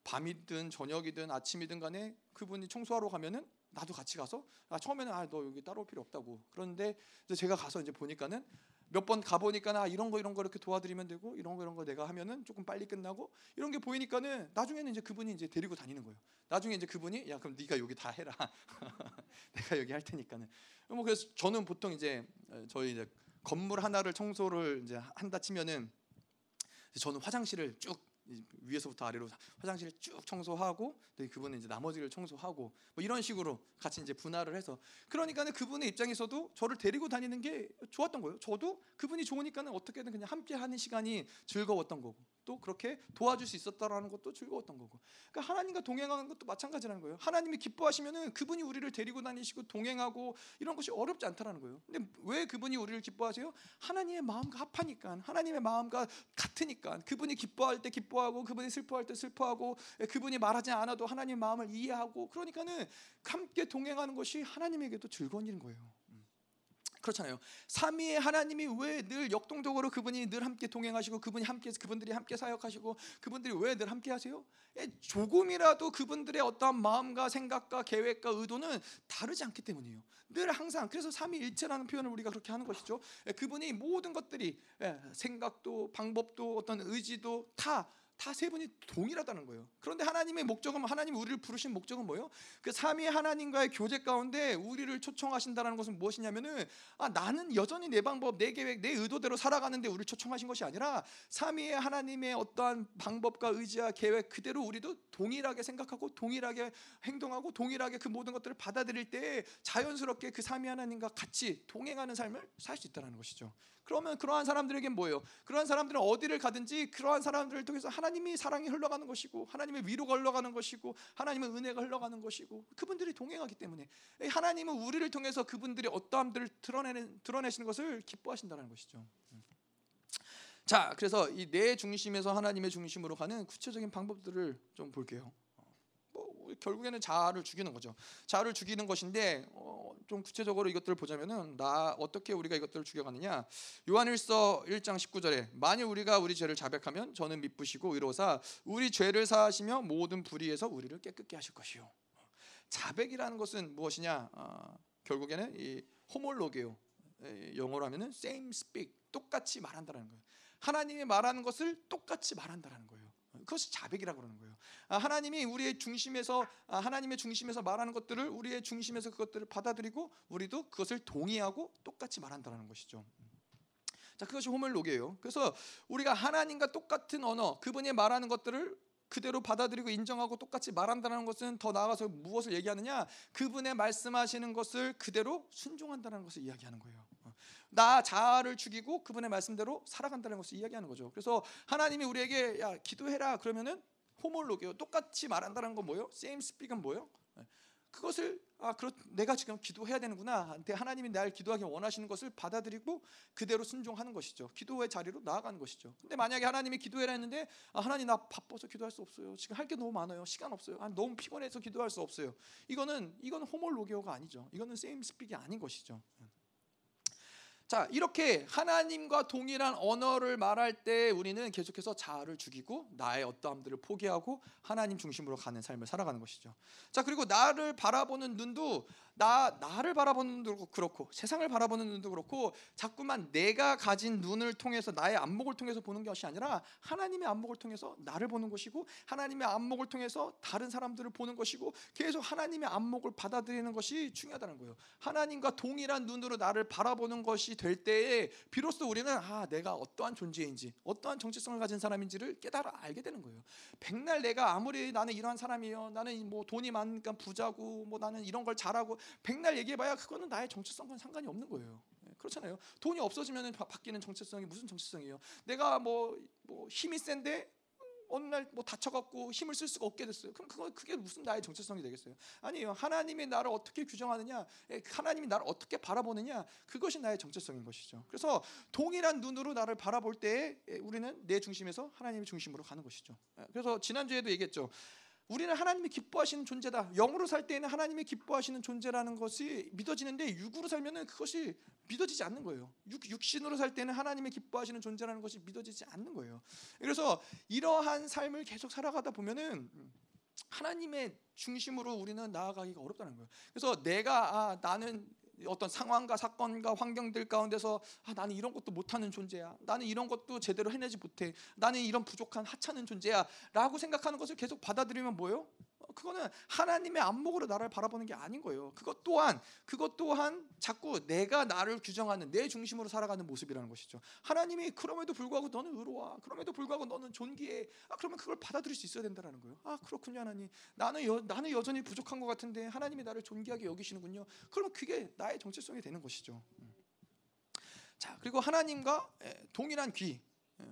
밤이든 저녁이든 아침이든 간에 그분이 청소하러 가면은 나도 같이 가서 아 처음에는 아 너 여기 따로 필요 없다고 그런데 이제 제가 가서 이제 보니까는 몇 번 가보니까 나 이런 거 이런 거 이렇게 도와드리면 되고 이런 거 이런 거 내가 하면은 조금 빨리 끝나고 이런 게 보이니까는 나중에는 이제 그분이 이제 데리고 다니는 거예요. 나중에 이제 그분이 야 그럼 네가 여기 다 해라. 내가 여기 할 테니까는. 뭐 그래서 저는 보통 이제 저희 이제 건물 하나를 청소를 이제 한다 치면은 저는 화장실을 쭉 위에서부터 아래로 화장실을 쭉 청소하고 그분은 이제 나머지를 청소하고 뭐 이런 식으로 같이 이제 분할을 해서 그러니까는 그분의 입장에서도 저를 데리고 다니는 게 좋았던 거예요. 저도 그분이 좋으니까는 어떻게든 그냥 함께 하는 시간이 즐거웠던 거고 또 그렇게 도와줄 수 있었다라는 것도 즐거웠던 거고. 그러니까 하나님과 동행하는 것도 마찬가지라는 거예요. 하나님이 기뻐하시면은 그분이 우리를 데리고 다니시고 동행하고 이런 것이 어렵지 않다라는 거예요. 근데 왜 그분이 우리를 기뻐하세요? 하나님의 마음과 합하니까, 하나님의 마음과 같으니까. 그분이 기뻐할 때 기뻐하고, 그분이 슬퍼할 때 슬퍼하고, 그분이 말하지 않아도 하나님의 마음을 이해하고, 그러니까는 함께 동행하는 것이 하나님에게도 즐거운 일인 거예요. 그렇잖아요. 삼위의 하나님이 왜 늘 역동적으로 그분이 늘 함께 동행하시고 그분이 함께 그분들이 함께 사역하시고 그분들이 왜 늘 함께 하세요? 예, 조금이라도 그분들의 어떠한 마음과 생각과 계획과 의도는 다르지 않기 때문이에요. 늘 항상 그래서 삼위일체라는 표현을 우리가 그렇게 하는 것이죠. 예, 그분이 모든 것들이 예, 생각도 방법도 어떤 의지도 다 다 세 분이 동일하다는 거예요. 그런데 하나님의 목적은 하나님 우리를 부르신 목적은 뭐예요? 그 삼위 하나님과의 교제 가운데 우리를 초청하신다는 것은 무엇이냐면은 아 나는 여전히 내 방법, 내 계획, 내 의도대로 살아가는데 우리를 초청하신 것이 아니라 삼위의 하나님의 어떠한 방법과 의지와 계획 그대로 우리도 동일하게 생각하고 동일하게 행동하고 동일하게 그 모든 것들을 받아들일 때 자연스럽게 그 삼위 하나님과 같이 동행하는 삶을 살 수 있다는 것이죠. 그러면 그러한 사람들에게 뭐예요? 그러한 사람들은 어디를 가든지 그러한 사람들을 통해서 하나님이 사랑이 흘러가는 것이고 하나님의 위로가 흘러가는 것이고 하나님의 은혜가 흘러가는 것이고 그분들이 동행하기 때문에 하나님은 우리를 통해서 그분들이 어떠함들을 드러내는 드러내시는 것을 기뻐하신다는 것이죠. 자, 그래서 이 내 중심에서 하나님의 중심으로 가는 구체적인 방법들을 좀 볼게요. 결국에는 자아를 죽이는 거죠. 자아를 죽이는 것인데 어, 좀 구체적으로 이것들을 보자면은 나 어떻게 우리가 이것들을 죽여가느냐? 요한일서 1장 19절에 만일 우리가 우리 죄를 자백하면 저는 미쁘시고 이로사 우리 죄를 사하시며 모든 불의에서 우리를 깨끗게 하실 것이요. 자백이라는 것은 무엇이냐? 어, 결국에는 이 호몰로게요. 영어로 하면은 same speak 똑같이 말한다라는 거예요. 하나님이 말하는 것을 똑같이 말한다라는 거예요. 그것이 자백이라고 그러는 거예요. 아, 하나님이 우리의 중심에서 아, 하나님의 중심에서 말하는 것들을 우리의 중심에서 그것들을 받아들이고 우리도 그것을 동의하고 똑같이 말한다는 것이죠. 자, 그것이 호멜록이에요. 그래서 우리가 하나님과 똑같은 언어, 그분이 말하는 것들을 그대로 받아들이고 인정하고 똑같이 말한다는 것은 더 나아가서 무엇을 얘기하느냐? 그분의 말씀하시는 것을 그대로 순종한다는 것을 이야기하는 거예요. 나 자아를 죽이고 그분의 말씀대로 살아간다는 것을 이야기하는 거죠. 그래서 하나님이 우리에게 야 기도해라 그러면은 호몰로게요. 똑같이 말한다는 건 뭐예요? same speak은 뭐예요? 그것을 아 그렇 내가 지금 기도해야 되는구나. 하나님이 날 기도하기 원하시는 것을 받아들이고 그대로 순종하는 것이죠. 기도의 자리로 나아가는 것이죠. 근데 만약에 하나님이 기도해라 했는데 아, 하나님 나 바빠서 기도할 수 없어요. 지금 할 게 너무 많아요. 시간 없어요. 아, 너무 피곤해서 기도할 수 없어요. 이거는 이건 호몰로게오가 아니죠. 이거는 세임 스픽이 아닌 것이죠. 자, 이렇게 하나님과 동일한 언어를 말할 때 우리는 계속해서 자아를 죽이고 나의 어떠함들을 포기하고 하나님 중심으로 가는 삶을 살아가는 것이죠. 자, 그리고 나를 바라보는 눈도 나 나를 바라보는 눈도 그렇고 세상을 바라보는 눈도 그렇고 자꾸만 내가 가진 눈을 통해서 나의 안목을 통해서 보는 것이 아니라 하나님의 안목을 통해서 나를 보는 것이고 하나님의 안목을 통해서 다른 사람들을 보는 것이고 계속 하나님의 안목을 받아들이는 것이 중요하다는 거예요. 하나님과 동일한 눈으로 나를 바라보는 것이 될 때에 비로소 우리는 아 내가 어떠한 존재인지 어떠한 정체성을 가진 사람인지를 깨달아 알게 되는 거예요. 백날 내가 아무리 나는 이러한 사람이요 나는 뭐 돈이 많으니까 부자고 뭐 나는 이런 걸 잘하고 백날 얘기해봐야 그거는 나의 정체성과는 상관이 없는 거예요. 그렇잖아요. 돈이 없어지면 바뀌는 정체성이 무슨 정체성이에요? 내가 뭐, 뭐 힘이 센데 어느 날 뭐 다쳐갖고 힘을 쓸 수가 없게 됐어요. 그럼 그거 그게 무슨 나의 정체성이 되겠어요? 아니에요. 하나님이 나를 어떻게 규정하느냐, 예, 하나님이 나를 어떻게 바라보느냐, 그것이 나의 정체성인 것이죠. 그래서 동일한 눈으로 나를 바라볼 때 예, 우리는 내 중심에서 하나님의 중심으로 가는 것이죠. 예, 그래서 지난 주에도 얘기했죠. 우리는 하나님이 기뻐하시는 존재다. 영으로 살 때에는 하나님이 기뻐하시는 존재라는 것이 믿어지는데 육으로 살면은 그것이 믿어지지 않는 거예요. 육, 육신으로 살 때는 하나님이 기뻐하시는 존재라는 것이 믿어지지 않는 거예요. 그래서 이러한 삶을 계속 살아가다 보면은 하나님의 중심으로 우리는 나아가기가 어렵다는 거예요. 그래서 내가 아, 나는 어떤 상황과 사건과 환경들 가운데서 아, 나는 이런 것도 못하는 존재야. 나는 이런 것도 제대로 해내지 못해. 나는 이런 부족한 하찮은 존재야 라고 생각하는 것을 계속 받아들이면 뭐요? 그거는 하나님의 안목으로 나를 바라보는 게 아닌 거예요. 그것 또한 그것 또한 자꾸 내가 나를 규정하는 내 중심으로 살아가는 모습이라는 것이죠. 하나님이 그럼에도 불구하고 너는 의로워. 그럼에도 불구하고 너는 존귀해. 아, 그러면 그걸 받아들일 수 있어야 된다는 거예요. 아 그렇군요 하나님. 나는 여, 나는 여전히 부족한 것 같은데 하나님이 나를 존귀하게 여기시는군요. 그러면 그게 나의 정체성이 되는 것이죠. 음. 자 그리고 하나님과 동일한 귀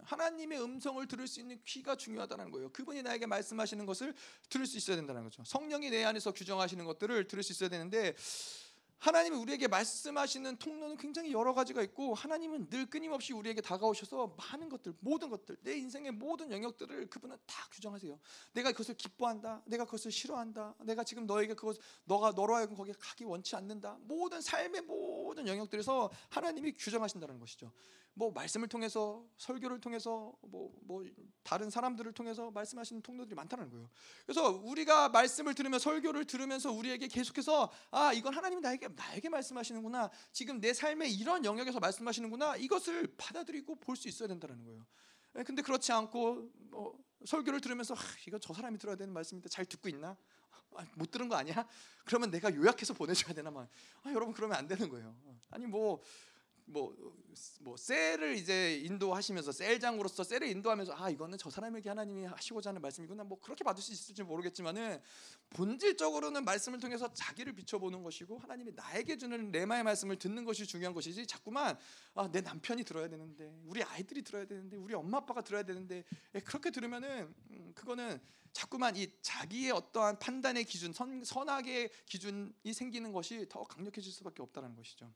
하나님의 음성을 들을 수 있는 귀가 중요하다는 거예요. 그분이 나에게 말씀하시는 것을 들을 수 있어야 된다는 거죠. 성령이 내 안에서 규정하시는 것들을 들을 수 있어야 되는데 하나님이 우리에게 말씀하시는 통로는 굉장히 여러 가지가 있고 하나님은 늘 끊임없이 우리에게 다가오셔서 많은 것들, 모든 것들, 내 인생의 모든 영역들을 그분은 다 규정하세요. 내가 그것을 기뻐한다, 내가 그것을 싫어한다, 내가 지금 너에게 그것, 너가 너로 하여금 거기에 가기 원치 않는다. 모든 삶의 모든 영역들에서 하나님이 규정하신다는 것이죠. 뭐 말씀을 통해서 설교를 통해서 뭐, 뭐 다른 사람들을 통해서 말씀하시는 통로들이 많다는 거예요. 그래서 우리가 말씀을 들으며 설교를 들으면서 우리에게 계속해서 아 이건 하나님이 나에게 나에게 말씀하시는구나. 지금 내 삶의 이런 영역에서 말씀하시는구나. 이것을 받아들이고 볼 수 있어야 된다는 거예요. 예, 근데 그렇지 않고 뭐 설교를 들으면서 아, 이거 저 사람이 들어야 되는 말씀인데 잘 듣고 있나? 아, 못 들은 거 아니야? 그러면 내가 요약해서 보내줘야 되나 말. 아, 여러분 그러면 안 되는 거예요. 아니 뭐 뭐, 뭐 셀을 이제 인도하시면서 셀장으로서 셀을 인도하면서 아 이거는 저 사람에게 하나님이 하시고자 하는 말씀이구나 뭐 그렇게 받을 수 있을지 모르겠지만은 본질적으로는 말씀을 통해서 자기를 비춰보는 것이고 하나님이 나에게 주는 레마의 말씀을 듣는 것이 중요한 것이지 자꾸만 아, 내 남편이 들어야 되는데 우리 아이들이 들어야 되는데 우리 엄마 아빠가 들어야 되는데 예, 그렇게 들으면은 음, 그거는 자꾸만 이 자기의 어떠한 판단의 기준 선, 선악의 기준이 생기는 것이 더 강력해질 수밖에 없다는 것이죠.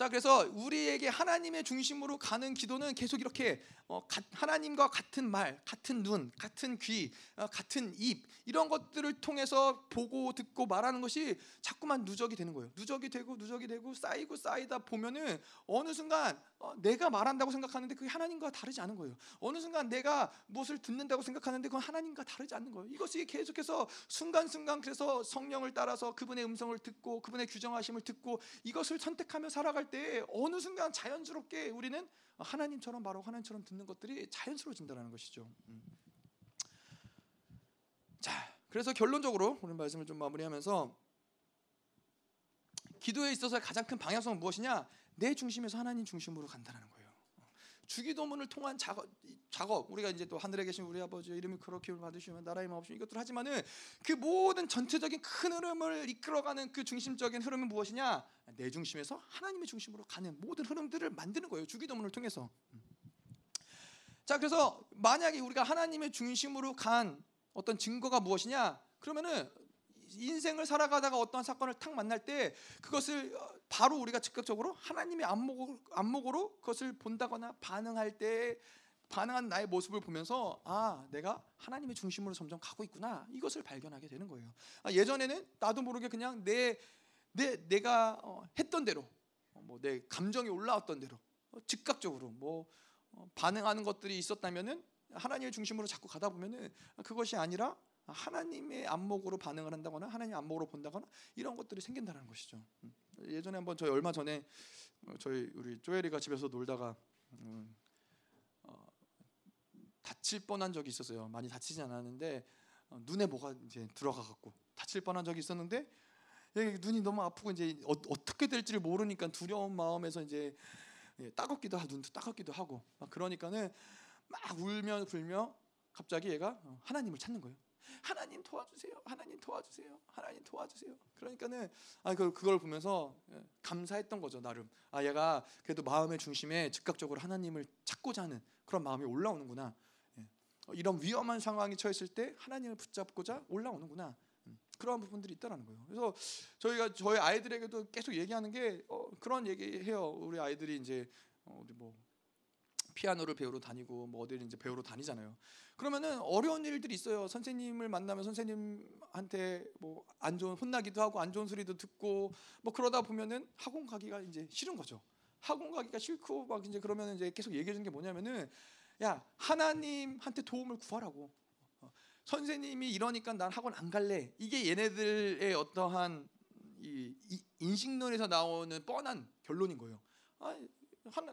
자 그래서 우리에게 하나님의 중심으로 가는 기도는 계속 이렇게 어, 가, 하나님과 같은 말, 같은 눈, 같은 귀, 어, 같은 입 이런 것들을 통해서 보고 듣고 말하는 것이 자꾸만 누적이 되는 거예요. 누적이 되고 누적이 되고 쌓이고 쌓이다 보면은 어느 순간 어, 내가 말한다고 생각하는데 그게 하나님과 다르지 않은 거예요. 어느 순간 내가 무엇을 듣는다고 생각하는데 그건 하나님과 다르지 않는 거예요. 이것이 계속해서 순간순간 그래서 성령을 따라서 그분의 음성을 듣고 그분의 규정하심을 듣고 이것을 선택하며 살아갈 때 어느 순간 자연스럽게 우리는 하나님처럼 말하고 하나님처럼 듣는 것들이 자연스러워진다는 것이죠. 음. 자, 그래서 결론적으로 오늘 말씀을 좀 마무리하면서 기도에 있어서 가장 큰 방향성은 무엇이냐? 내 중심에서 하나님 중심으로 간다는 거예요. 주기도문을 통한 작업, 작업 우리가 이제 또 하늘에 계신 우리 아버지 이름이 그렇게 받으시면 나라의 마옵시면 이것들 하지만은 그 모든 전체적인 큰 흐름을 이끌어가는 그 중심적인 흐름은 무엇이냐? 내 중심에서 하나님의 중심으로 가는 모든 흐름들을 만드는 거예요. 주기도문을 통해서. 자, 그래서 만약에 우리가 하나님의 중심으로 간 어떤 증거가 무엇이냐? 그러면은 인생을 살아가다가 어떤 사건을 탁 만날 때 그것을 바로 우리가 즉각적으로 하나님의 안목으로, 안목으로 그것을 본다거나 반응할 때 반응한 나의 모습을 보면서 아 내가 하나님의 중심으로 점점 가고 있구나 이것을 발견하게 되는 거예요. 아, 예전에는 나도 모르게 그냥 내, 내 내가 어, 했던 대로 어, 뭐내 감정이 올라왔던 대로 어, 즉각적으로 뭐 어, 반응하는 것들이 있었다면은 하나님의 중심으로 자꾸 가다 보면은 그것이 아니라 하나님의 안목으로 반응을 한다거나 하나님 안목으로 본다거나 이런 것들이 생긴다는 것이죠. 음. 예전에 한번 저희 얼마 전에 어, 저희 우리 쪼에리가 집에서 놀다가 음, 어, 다칠 뻔한 적이 있었어요. 많이 다치지 않았는데 어, 눈에 뭐가 이제 들어가 갖고 다칠 뻔한 적이 있었는데 눈이 너무 아프고 이제 어, 떻게 될지를 모르니까 두려운 마음에서 이제 예, 따갑기도 하고 눈도 따갑기도 하고 막 그러니까는 막 울며 불며 갑자기 얘가 어, 하나님을 찾는 거예요. 하나님 도와주세요. 하나님 도와주세요. 하나님 도와주세요. 그러니까는 아그 그걸 보면서 예, 감사했던 거죠 나름. 아 얘가 그래도 마음의 중심에 즉각적으로 하나님을 찾고자 하는 그런 마음이 올라오는구나. 예. 어, 이런 위험한 상황에 처했을 때 하나님을 붙잡고자 올라오는구나. 음, 그러한 부분들이 있다라는 거예요. 그래서 저희가 저희 아이들에게도 계속 얘기하는 게 어, 그런 얘기해요. 우리 아이들이 이제 어, 우리 뭐 피아노를 배우러 다니고 뭐 어디를 이제 배우러 다니잖아요. 그러면은 어려운 일들이 있어요. 선생님을 만나면 선생님한테 뭐 안 좋은 혼나기도 하고 안 좋은 소리도 듣고 뭐 그러다 보면은 학원 가기가 이제 싫은 거죠. 학원 가기가 싫고 막 이제 그러면 이제 계속 얘기해 주는 게 뭐냐면은 야 하나님한테 도움을 구하라고. 어, 선생님이 이러니까 난 학원 안 갈래. 이게 얘네들의 어떠한 이, 이 인식론에서 나오는 뻔한 결론인 거예요. 아,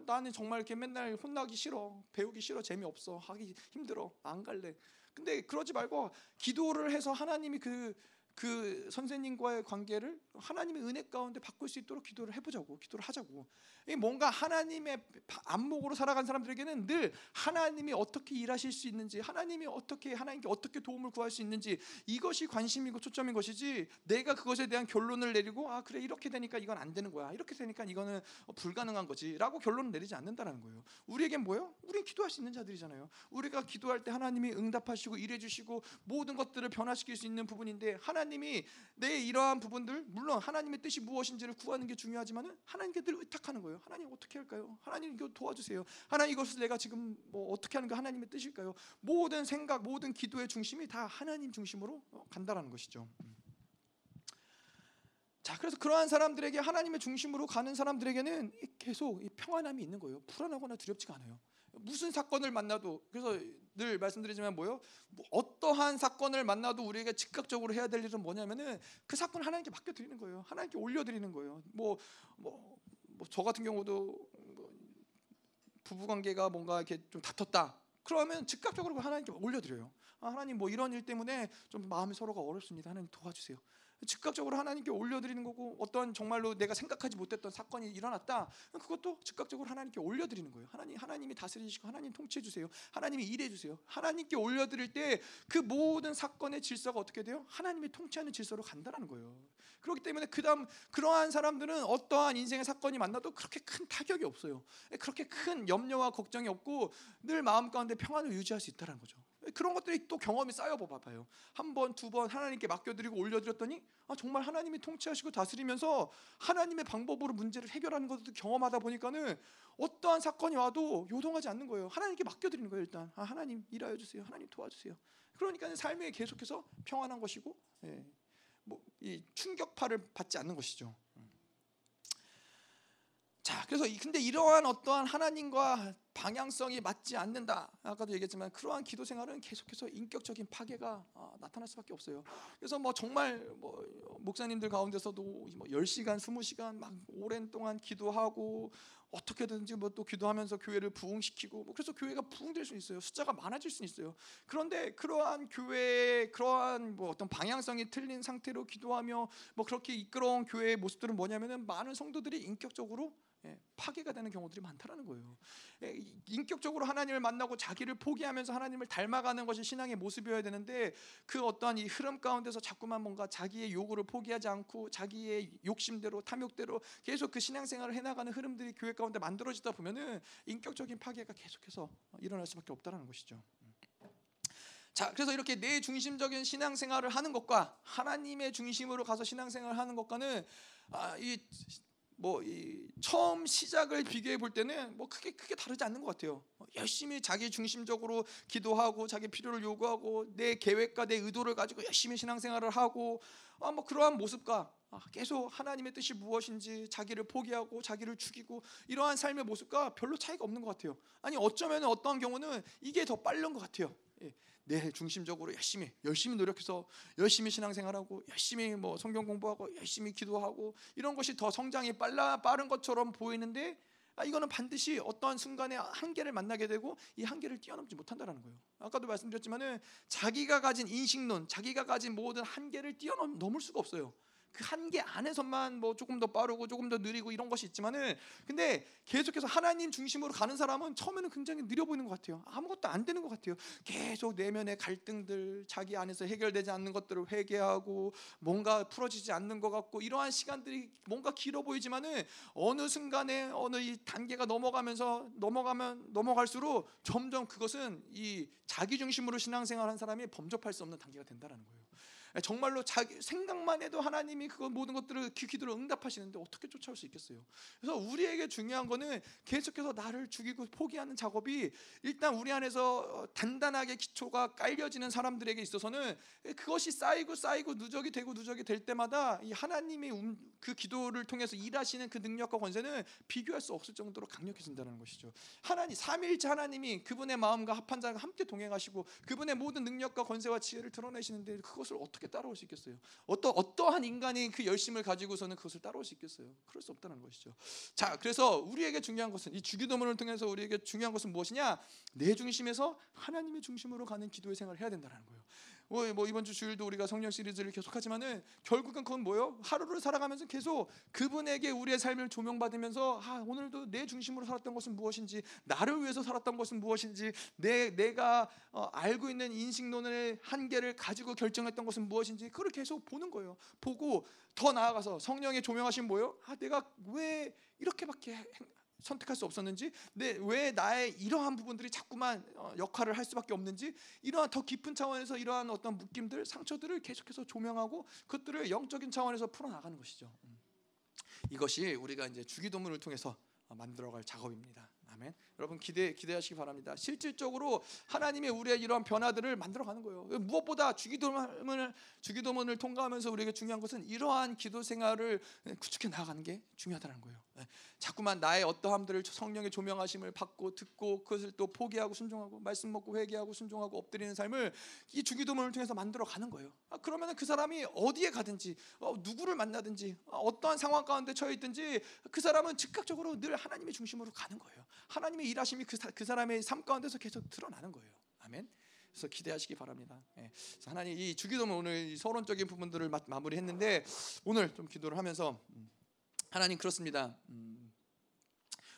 나는 정말 이렇게 맨날 혼나기 싫어, 배우기 싫어, 재미없어, 하기 힘들어, 안 갈래. 근데 그러지 말고 기도를 해서 하나님이 그, 그 선생님과의 관계를 하나님의 은혜 가운데 바꿀 수 있도록 기도를 해보자고, 기도를 하자고. 이 뭔가 하나님의 안목으로 살아간 사람들에게는 늘 하나님이 어떻게 일하실 수 있는지, 하나님이 어떻게 하나님께 어떻게 도움을 구할 수 있는지 이것이 관심이고 초점인 것이지. 내가 그것에 대한 결론을 내리고 아 그래 이렇게 되니까 이건 안 되는 거야, 이렇게 되니까 이거는 불가능한 거지라고 결론을 내리지 않는다라는 거예요. 우리에겐 뭐요? 우리 기도할 수 있는 자들이잖아요. 우리가 기도할 때 하나님이 응답하시고 일해주시고 모든 것들을 변화시킬 수 있는 부분인데 하나님 이 내 이러한 부분들 물론 하나님의 뜻이 무엇인지를 구하는 게 중요하지만은 하나님께 늘 의탁하는 거예요. 하나님 어떻게 할까요? 하나님 이거 도와주세요. 하나님 이것을 내가 지금 뭐 어떻게 하는 게 하나님의 뜻일까요? 모든 생각, 모든 기도의 중심이 다 하나님 중심으로 간다라는 것이죠. 자, 그래서 그러한 사람들에게 하나님의 중심으로 가는 사람들에게는 계속 이 평안함이 있는 거예요. 불안하거나 두렵지가 않아요. 무슨 사건을 만나도 그래서 늘 말씀드리지만 뭐요? 뭐 어떠한 사건을 만나도 우리가 즉각적으로 해야 될 일은 뭐냐면은 그 사건 하나님께 맡겨 드리는 거예요. 하나님께 올려 드리는 거예요. 뭐뭐뭐 저 같은 경우도 뭐 부부 관계가 뭔가 이렇게 좀 다퉜다. 그러면 즉각적으로 하나님께 올려 드려요. 아, 하나님 뭐 이런 일 때문에 좀 마음이 서로가 어렵습니다. 하나님 도와주세요. 즉각적으로 하나님께 올려드리는 거고 어떤 정말로 내가 생각하지 못했던 사건이 일어났다. 그것도 즉각적으로 하나님께 올려드리는 거예요. 하나님 하나님이 다스리시고 하나님 통치해 주세요. 하나님이 일해 주세요. 하나님께 올려드릴 때 그 모든 사건의 질서가 어떻게 돼요? 하나님이 통치하는 질서로 간다라는 거예요. 그렇기 때문에 그다음 그러한 사람들은 어떠한 인생의 사건이 만나도 그렇게 큰 타격이 없어요. 그렇게 큰 염려와 걱정이 없고 늘 마음 가운데 평안을 유지할 수 있다는 거죠 그런 것들이 또 경험이 쌓여 봐봐요. 한 번, 두 번 하나님께 맡겨드리고 올려드렸더니 아, 정말 하나님이 통치하시고 다스리면서 하나님의 방법으로 문제를 해결하는 것도 경험하다 보니까는 어떠한 사건이 와도 요동하지 않는 거예요. 하나님께 맡겨드리는 거예요. 일단 아, 하나님 일하여 주세요. 하나님 도와주세요. 그러니까 삶에 계속해서 평안한 것이고, 예, 뭐이 충격파를 받지 않는 것이죠. 자, 그래서 근데 이러한 어떠한 하나님과 방향성이 맞지 않는다. 아까도 얘기했지만 그러한 기도 생활은 계속해서 인격적인 파괴가 아, 나타날 수밖에 없어요. 그래서 뭐 정말 뭐 목사님들 가운데서도 뭐 10시간, 20시간 막 오랜 동안 기도하고 어떻게든지 뭐 또 기도하면서 교회를 부흥시키고 뭐 그래서 교회가 부흥될 수 있어요. 숫자가 많아질 수 있어요. 그런데 그러한 교회의 그러한 뭐 어떤 방향성이 틀린 상태로 기도하며 뭐 그렇게 이끌어온 교회의 모습들은 뭐냐면은 많은 성도들이 인격적으로 예, 파괴가 되는 경우들이 많다라는 거예요. 예, 인격적으로 하나님을 만나고 자기를 포기하면서 하나님을 닮아가는 것이 신앙의 모습이어야 되는데 그 어떠한 이 흐름 가운데서 자꾸만 뭔가 자기의 요구를 포기하지 않고 자기의 욕심대로 탐욕대로 계속 그 신앙생활을 해나가는 흐름들이 교회 가운데 만들어지다 보면은 인격적인 파괴가 계속해서 일어날 수밖에 없다라는 것이죠. 자, 그래서 이렇게 내 중심적인 신앙생활을 하는 것과 하나님의 중심으로 가서 신앙생활을 하는 것과는 아, 이 뭐이 처음 시작을 비교해 볼 때는 뭐 크게 크게 다르지 않는 것 같아요. 열심히 자기 중심적으로 기도하고 자기 필요를 요구하고 내 계획과 내 의도를 가지고 열심히 신앙생활을 하고 아, 뭐 그러한 모습과 아, 계속 하나님의 뜻이 무엇인지 자기를 포기하고 자기를 죽이고 이러한 삶의 모습과 별로 차이가 없는 것 같아요. 아니 어쩌면 어떤 경우는 이게 더 빠른 것 같아요. 예. 내 중심적으로 열심히 열심히 노력해서 열심히 신앙생활하고 열심히 뭐 성경 공부하고 열심히 기도하고 이런 것이 더 성장이 빨라 빠른 것처럼 보이는데 아, 이거는 반드시 어떠한 순간에 한계를 만나게 되고 이 한계를 뛰어넘지 못한다라는 거예요. 아까도 말씀드렸지만은 자기가 가진 인식론, 자기가 가진 모든 한계를 뛰어넘을 수가 없어요. 그 한계 안에서만 뭐 조금 더 빠르고 조금 더 느리고 이런 것이 있지만은 근데 계속해서 하나님 중심으로 가는 사람은 처음에는 굉장히 느려 보이는 것 같아요. 아무것도 안 되는 것 같아요. 계속 내면의 갈등들, 자기 안에서 해결되지 않는 것들을 회개하고 뭔가 풀어지지 않는 것 같고 이러한 시간들이 뭔가 길어 보이지만은 어느 순간에 어느 이 단계가 넘어가면서 넘어가면 넘어갈수록 점점 그것은 이 자기 중심으로 신앙생활한 사람이 범접할 수 없는 단계가 된다라는 거예요. 정말로 자기 생각만 해도 하나님이 그 모든 것들을 기- 기도를 응답하시는데 어떻게 쫓아올 수 있겠어요? 그래서 우리에게 중요한 거는 계속해서 나를 죽이고 포기하는 작업이 일단 우리 안에서 어, 단단하게 기초가 깔려지는 사람들에게 있어서는 그것이 쌓이고 쌓이고 누적이 되고 누적이 될 때마다 이 하나님이 움- 그 기도를 통해서 일하시는 그 능력과 권세는 비교할 수 없을 정도로 강력해진다는 것이죠. 하나님 삼위일체 하나님이 그분의 마음과 합한 자가 함께 동행하시고 그분의 모든 능력과 권세와 지혜를 드러내시는데 그것을 어떻게 따라올 수 있겠어요? 어떠 어떠한 인간이 그 열심을 가지고서는 그것을 따라올 수 있겠어요? 그럴 수 없다는 것이죠. 자, 그래서 우리에게 중요한 것은 이 주기도문을 통해서 우리에게 중요한 것은 무엇이냐? 내 중심에서 하나님의 중심으로 가는 기도의 생활을 해야 된다는 거예요. 뭐, 뭐 이번 주 주일도 우리가 성령 시리즈를 계속하지만은 결국은 그건 뭐예요? 하루를 살아가면서 계속 그분에게 우리의 삶을 조명받으면서 아, 오늘도 내 중심으로 살았던 것은 무엇인지 나를 위해서 살았던 것은 무엇인지 내 내가 어, 알고 있는 인식론의 한계를 가지고 결정했던 것은 무엇인지 그걸 계속 보는 거예요. 보고 더 나아가서 성령의 조명하신 뭐예요? 아, 내가 왜 이렇게밖에 행- 선택할 수 없었는지, 내 왜 나의 이러한 부분들이 자꾸만 어, 역할을 할 수밖에 없는지, 이러한 더 깊은 차원에서 이러한 어떤 묶임들, 상처들을 계속해서 조명하고 그것들을 영적인 차원에서 풀어 나가는 것이죠. 음. 이것이 우리가 이제 주기도문을 통해서 어, 만들어갈 작업입니다. 아멘. 여러분 기대 기대하시기 바랍니다. 실질적으로 하나님의 우리의 이러한 변화들을 만들어가는 거예요. 무엇보다 주기도문을 주기도문을 통과하면서 우리에게 중요한 것은 이러한 기도 생활을 구축해 나가는 게 중요하다는 거예요. 예. 자꾸만 나의 어떠함들을 성령의 조명하심을 받고 듣고 그것을 또 포기하고 순종하고 말씀 먹고 회개하고 순종하고 엎드리는 삶을 이 주기도문을 통해서 만들어 가는 거예요. 아, 그러면 그 사람이 어디에 가든지 어, 누구를 만나든지 어, 어떠한 상황 가운데 처해 있든지 그 사람은 즉각적으로 늘 하나님의 중심으로 가는 거예요. 하나님의 일하심이 그, 사, 그 사람의 삶 가운데서 계속 드러나는 거예요. 아멘. 그래서 기대하시기 바랍니다. 예. 하나님 이 주기도문 오늘 이 서론적인 부분들을 마, 마무리했는데 오늘 좀 기도를 하면서 음, 하나님 그렇습니다. 음,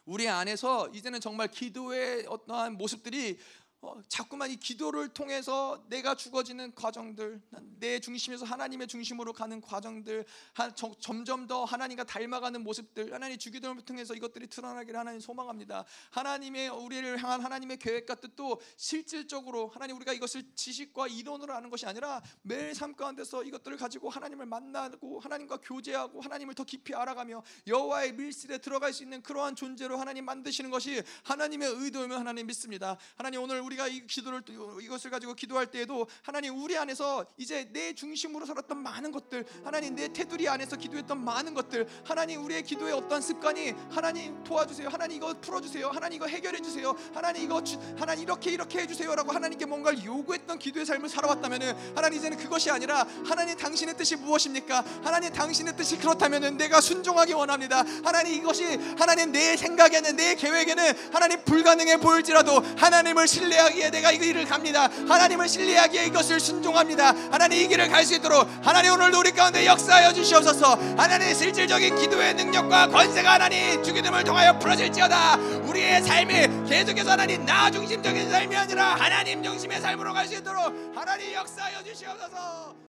우리 안에서 이제는 정말 기도의 어떠한 모습들이 어, 자꾸만 이 기도를 통해서 내가 죽어지는 과정들, 내 중심에서 하나님의 중심으로 가는 과정들, 하, 저, 점점 더 하나님과 닮아가는 모습들, 하나님 주기도를 통해서 이것들이 드러나기를 하나님 소망합니다. 하나님의 우리를 향한 하나님의 계획과 뜻도 실질적으로 하나님 우리가 이것을 지식과 이론으로 아는 것이 아니라 매일 삶 가운데서 이것들을 가지고 하나님을 만나고 하나님과 교제하고 하나님을 더 깊이 알아가며 여호와의 밀실에 들어갈 수 있는 그러한 존재로 하나님 만드시는 것이 하나님의 의도이면 하나님 믿습니다. 하나님 오늘 우리가 이 기도를 이것을 가지고 기도할 때에도 하나님 우리 안에서 이제 내 중심으로 살았던 많은 것들 하나님 내 테두리 안에서 기도했던 많은 것들 하나님 우리의 기도의 어떤 습관이 하나님 도와주세요 하나님 이거 풀어주세요 하나님 이거 해결해 주세요 하나님 이거 주, 하나님 이렇게 이렇게 해주세요라고 하나님께 뭔가를 요구했던 기도의 삶을 살아왔다면은 하나님 이제는 그것이 아니라 하나님 당신의 뜻이 무엇입니까? 하나님 당신의 뜻이 그렇다면은 내가 순종하기 원합니다. 하나님 이것이 하나님 내 생각에는 내 계획에는 하나님 불가능해 보일지라도 하나님을 신뢰 신뢰하기에 내가 이 길을 갑니다. 하나님을 신뢰하기에 이것을 순종합니다. 하나님 이 길을 갈 수 있도록 하나님 오늘도 우리 가운데 역사하여 주시옵소서. 하나님 실질적인 기도의 능력과 권세가 하나님 주기름을 통하여 풀어질지어다. 우리의 삶이 계속해서 하나님 나 중심적인 삶이 아니라 하나님 중심의 삶으로 갈 수 있도록 하나님 역사하여 주시옵소서.